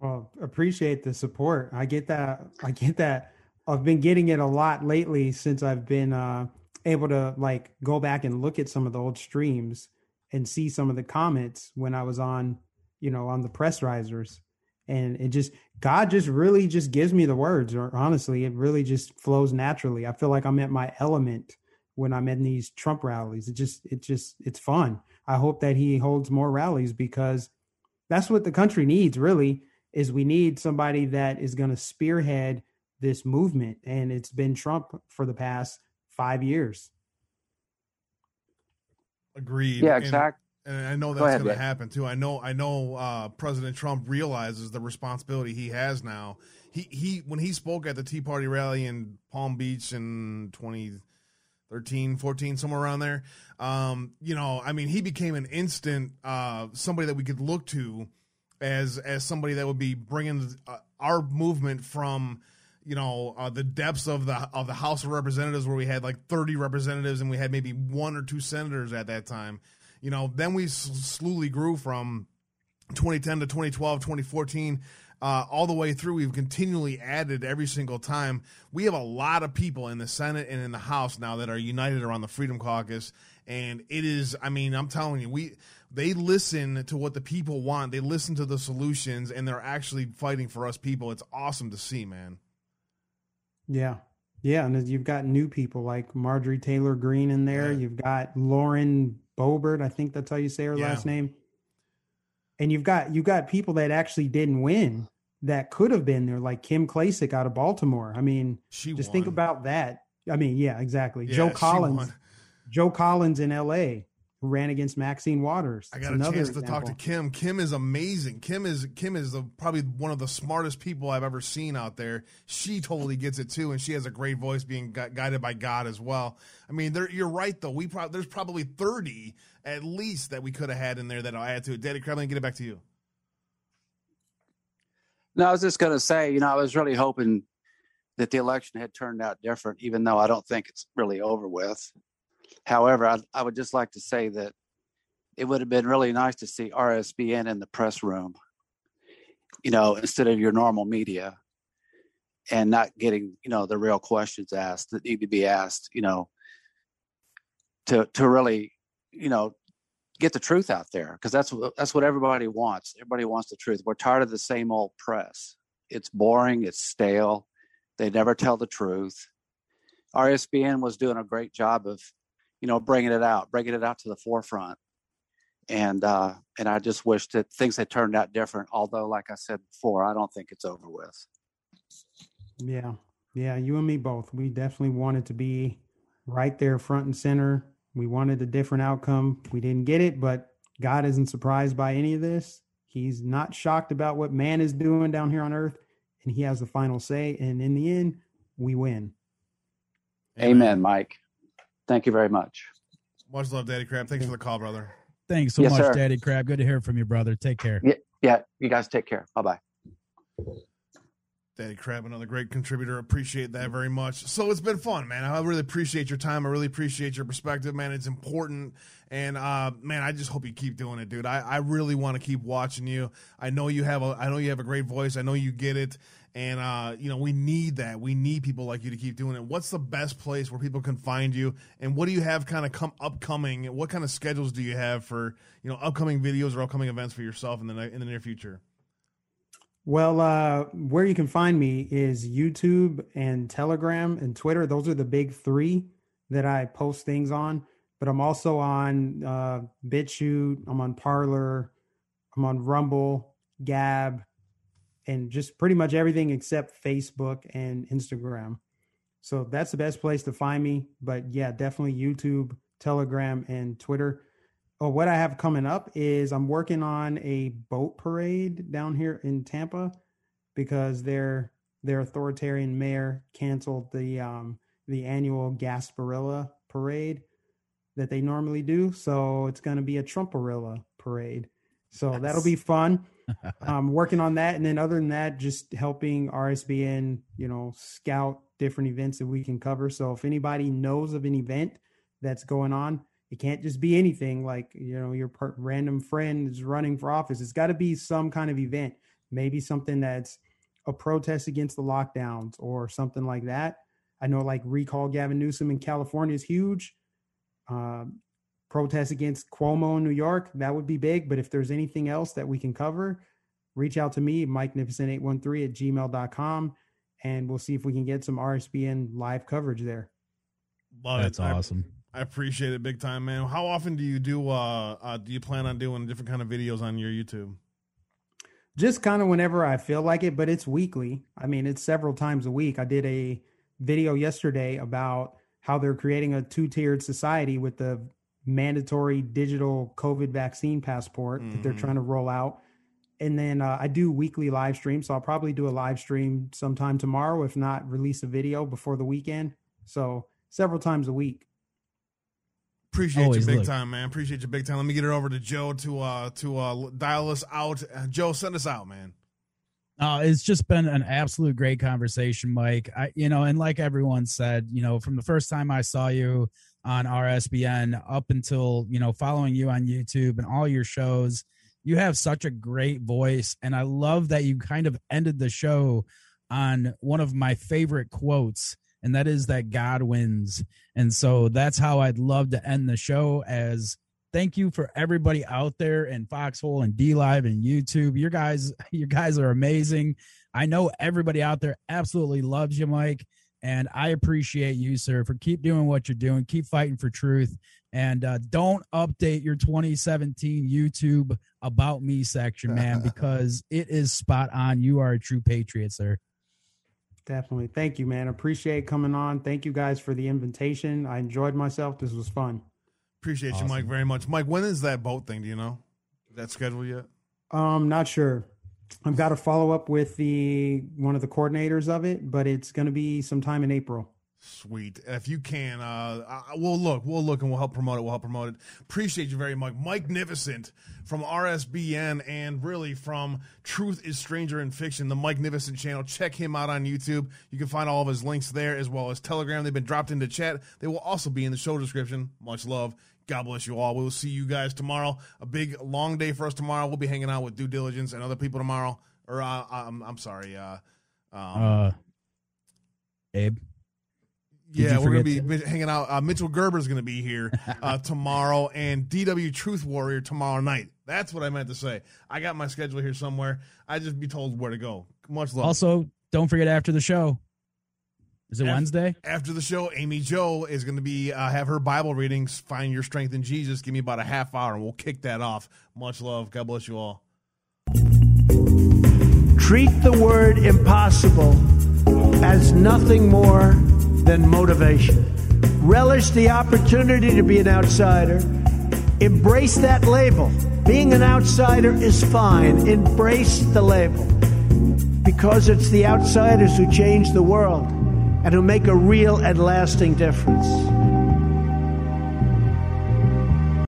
S4: Well, appreciate the support. I get that. I get that. I've been getting it a lot lately since I've been uh, able to like go back and look at some of the old streams and see some of the comments when I was on you know, on the press risers. And it just God just really just gives me the words. Or honestly, it really just flows naturally. I feel like I'm at my element when I'm in these Trump rallies. It just it just it's fun. I hope that he holds more rallies because that's what the country needs. Really, is we need somebody that is going to spearhead this movement, and it's been Trump for the past five years.
S2: Agreed.
S9: Yeah,
S2: And-
S9: exact.
S2: And I know
S9: Go
S2: that's
S9: ahead,
S2: going to happen too. I know. I know. Uh, President Trump realizes the responsibility he has now. He he when he spoke at the Tea Party rally in Palm Beach in 2013, 14, somewhere around there. Um, you know, I mean, he became an instant uh, somebody that we could look to as as somebody that would be bringing uh, our movement from you know uh, the depths of the of the House of Representatives where we had like 30 representatives and we had maybe one or two senators at that time. You know, then we slowly grew from 2010 to 2012, 2014, uh, all the way through. We've continually added every single time. We have a lot of people in the Senate and in the House now that are united around the Freedom Caucus, and it is. I mean, I'm telling you, we they listen to what the people want. They listen to the solutions, and they're actually fighting for us people. It's awesome to see, man.
S4: Yeah. Yeah. And you've got new people like Marjorie Taylor Greene in there.
S2: Yeah.
S4: You've got Lauren Boebert. I think that's how you say her
S2: Yeah.
S4: last name. And you've got you've got people that actually didn't win that could have been there, like Kim Klacik out of Baltimore. I mean,
S2: She
S4: just think about that. I mean, yeah, exactly.
S2: Yeah,
S4: Joe Collins. Joe Collins in L.A. who ran against Maxine Waters.
S2: I got a
S4: another
S2: chance to talk to. Kim. Kim is amazing. Kim is Kim is the, probably one of the smartest people I've ever seen out there. She totally gets it too, and she has a great voice, being gu- guided by God as well. I mean, there, you're right though. We pro- there's probably thirty at least that we could have had in there that I'll add to it. Daddy Crab, let me get it back to you.
S9: No, I was just going to say, you know, I was really hoping that the election had turned out different, even though I don't think it's really over with. However, I, I would just like to say that it would have been really nice to see RSBN in the press room, you know, instead of your normal media and not getting, you know, the real questions asked that need to be asked, you know, to, to really, you know, get the truth out there because that's that's what everybody wants. Everybody wants the truth. We're tired of the same old press. It's boring. It's stale. They never tell the truth. RSBN was doing a great job of, you know, bringing it out, bringing it out to the forefront. And uh, and I just wish that things had turned out different. Although, like I said before, I don't think it's over with.
S4: Yeah. Yeah. You and me both. We definitely wanted to be right there front and center. We wanted a different outcome. We didn't get it, but God isn't surprised by any of this. He's not shocked about what man is doing down here on earth, and he has the final say. And in the end, we win.
S9: Amen, Mike. Thank you very much.
S2: Much love, Daddy Crab. Thanks for the call, brother.
S3: Thanks so
S9: Yes,
S3: much,
S9: sir.
S3: Daddy Crab. Good to hear from you, brother. Take care.
S9: Yeah, yeah. You guys take care. Bye bye.
S2: Daddy Crab, another great contributor. Appreciate that very much. So it's been fun, man. I really appreciate your time. I really appreciate your perspective, man. It's important. And uh, man, I just hope you keep doing it, dude. I, I really want to keep watching you. I know you have a I know you have a great voice. I know you get it. And uh, you know, we need that. We need people like you to keep doing it. What's the best place where people can find you? And what do you have kind of come upcoming? What kind of schedules do you have for, you know, upcoming videos or upcoming events for yourself in the in the near future?
S4: Well, uh, where you can find me is YouTube and Telegram and Twitter. Those are the big three that I post things on. But I'm also on uh, BitChute. I'm on Parler. I'm on Rumble, Gab, and just pretty much everything except Facebook and Instagram. So that's the best place to find me. But yeah, definitely YouTube, Telegram, and Twitter. Oh, what I have coming up is I'm working on a boat parade down here in Tampa because their their authoritarian mayor canceled the um the annual Gasparilla parade that they normally do. So it's going to be a Trumparilla parade. So that'll be fun. I'm working on that, and then other than that, just helping RSBN, you know, scout different events that we can cover. So if anybody knows of an event that's going on, it can't just be anything like you know your per- random friend is running for office. It's got to be some kind of event, maybe something that's a protest against the lockdowns or something like that. I know like recall Gavin Newsom in California is huge. Um, protest against Cuomo in New York that would be big. But if there's anything else that we can cover, reach out to me, MikeNificent813 at gmail.com, and we'll see if we can get some RSBN live coverage there.
S2: Love
S3: That's
S2: it. I-
S3: awesome.
S2: I, appreciate it big time, man. How often do you do? Uh, uh, do you plan on doing different kind of videos on your YouTube?
S4: Just kind of whenever I feel like it, but it's weekly. I mean, it's several times a week. I did a video yesterday about how they're creating a two tiered society with the mandatory digital COVID vaccine passport that they're
S2: Mhm.
S4: trying to roll out. And then uh, I do weekly live streams. So I'll probably do a live stream sometime tomorrow, if not release a video before the weekend. So several times a week.
S2: Appreciate
S3: Always
S2: you big
S3: look.
S2: time, man. Appreciate you big time. Let me get it over to Joe to uh to uh dial us out. Uh, Joe, send us out, man.
S3: Uh, it's just been an absolute great conversation, Mike. I, you know, and like everyone said, you know, from the first time I saw you on RSBN up until you know following you on YouTube and all your shows, you have such a great voice, and I love that you kind of ended the show on one of my favorite quotes, and that is that God wins. And so that's how I'd love to end the show as thank you for everybody out there in Foxhole and DLive and YouTube. Your guys, you guys are amazing. I know everybody out there absolutely loves you, Mike, and I appreciate you, sir, for keep doing what you're doing. Keep fighting for truth, and uh, don't update your 2017 YouTube about me section, man, because it is spot on. You are a true patriot, sir.
S4: Definitely. Thank you, man. Appreciate coming on. Thank you guys for the invitation. I enjoyed myself. This was fun.
S2: Appreciate you, Mike, very much. Mike, when is that boat thing? Do you know? Is that scheduled yet?
S4: Um, not sure. I've got to follow up with the one of the coordinators of it, but it's going to be sometime in April.
S2: Sweet. If you can, uh, uh, we'll look. We'll look and we'll help promote it. We'll help promote it. Appreciate you very much. Mike Nificent from RSBN and really from Truth is Stranger in Fiction, the Mike channel. Check him out on YouTube. You can find all of his links there as well as Telegram. They've been dropped into chat. They will also be in the show description. Much love. God bless you all. We will see you guys tomorrow. A big long day for us tomorrow. We'll be hanging out with Due Diligence and other people tomorrow. Or uh, I'm, I'm sorry. Uh, um,
S3: Uh, Abe.
S2: Yeah, we're gonna be hanging out. Uh, Mitchell Gerber's gonna be here uh, tomorrow, and DW Truth Warrior tomorrow night. That's what I meant to say. I got my schedule here somewhere. I just be told where to go. Much love.
S3: Also, don't forget after the show. Is it
S2: Af-
S3: Wednesday?
S2: After the show, Amy Joe is going to be uh, have her Bible readings. Find your strength in Jesus. Give me about a half hour, and we'll kick that off. Much love. God bless you all.
S10: Treat the word impossible as nothing more than motivation. Relish the opportunity to be an outsider. Embrace that label. Being an outsider is fine. Embrace the label. Because it's the outsiders who change the world and who make a real and lasting difference.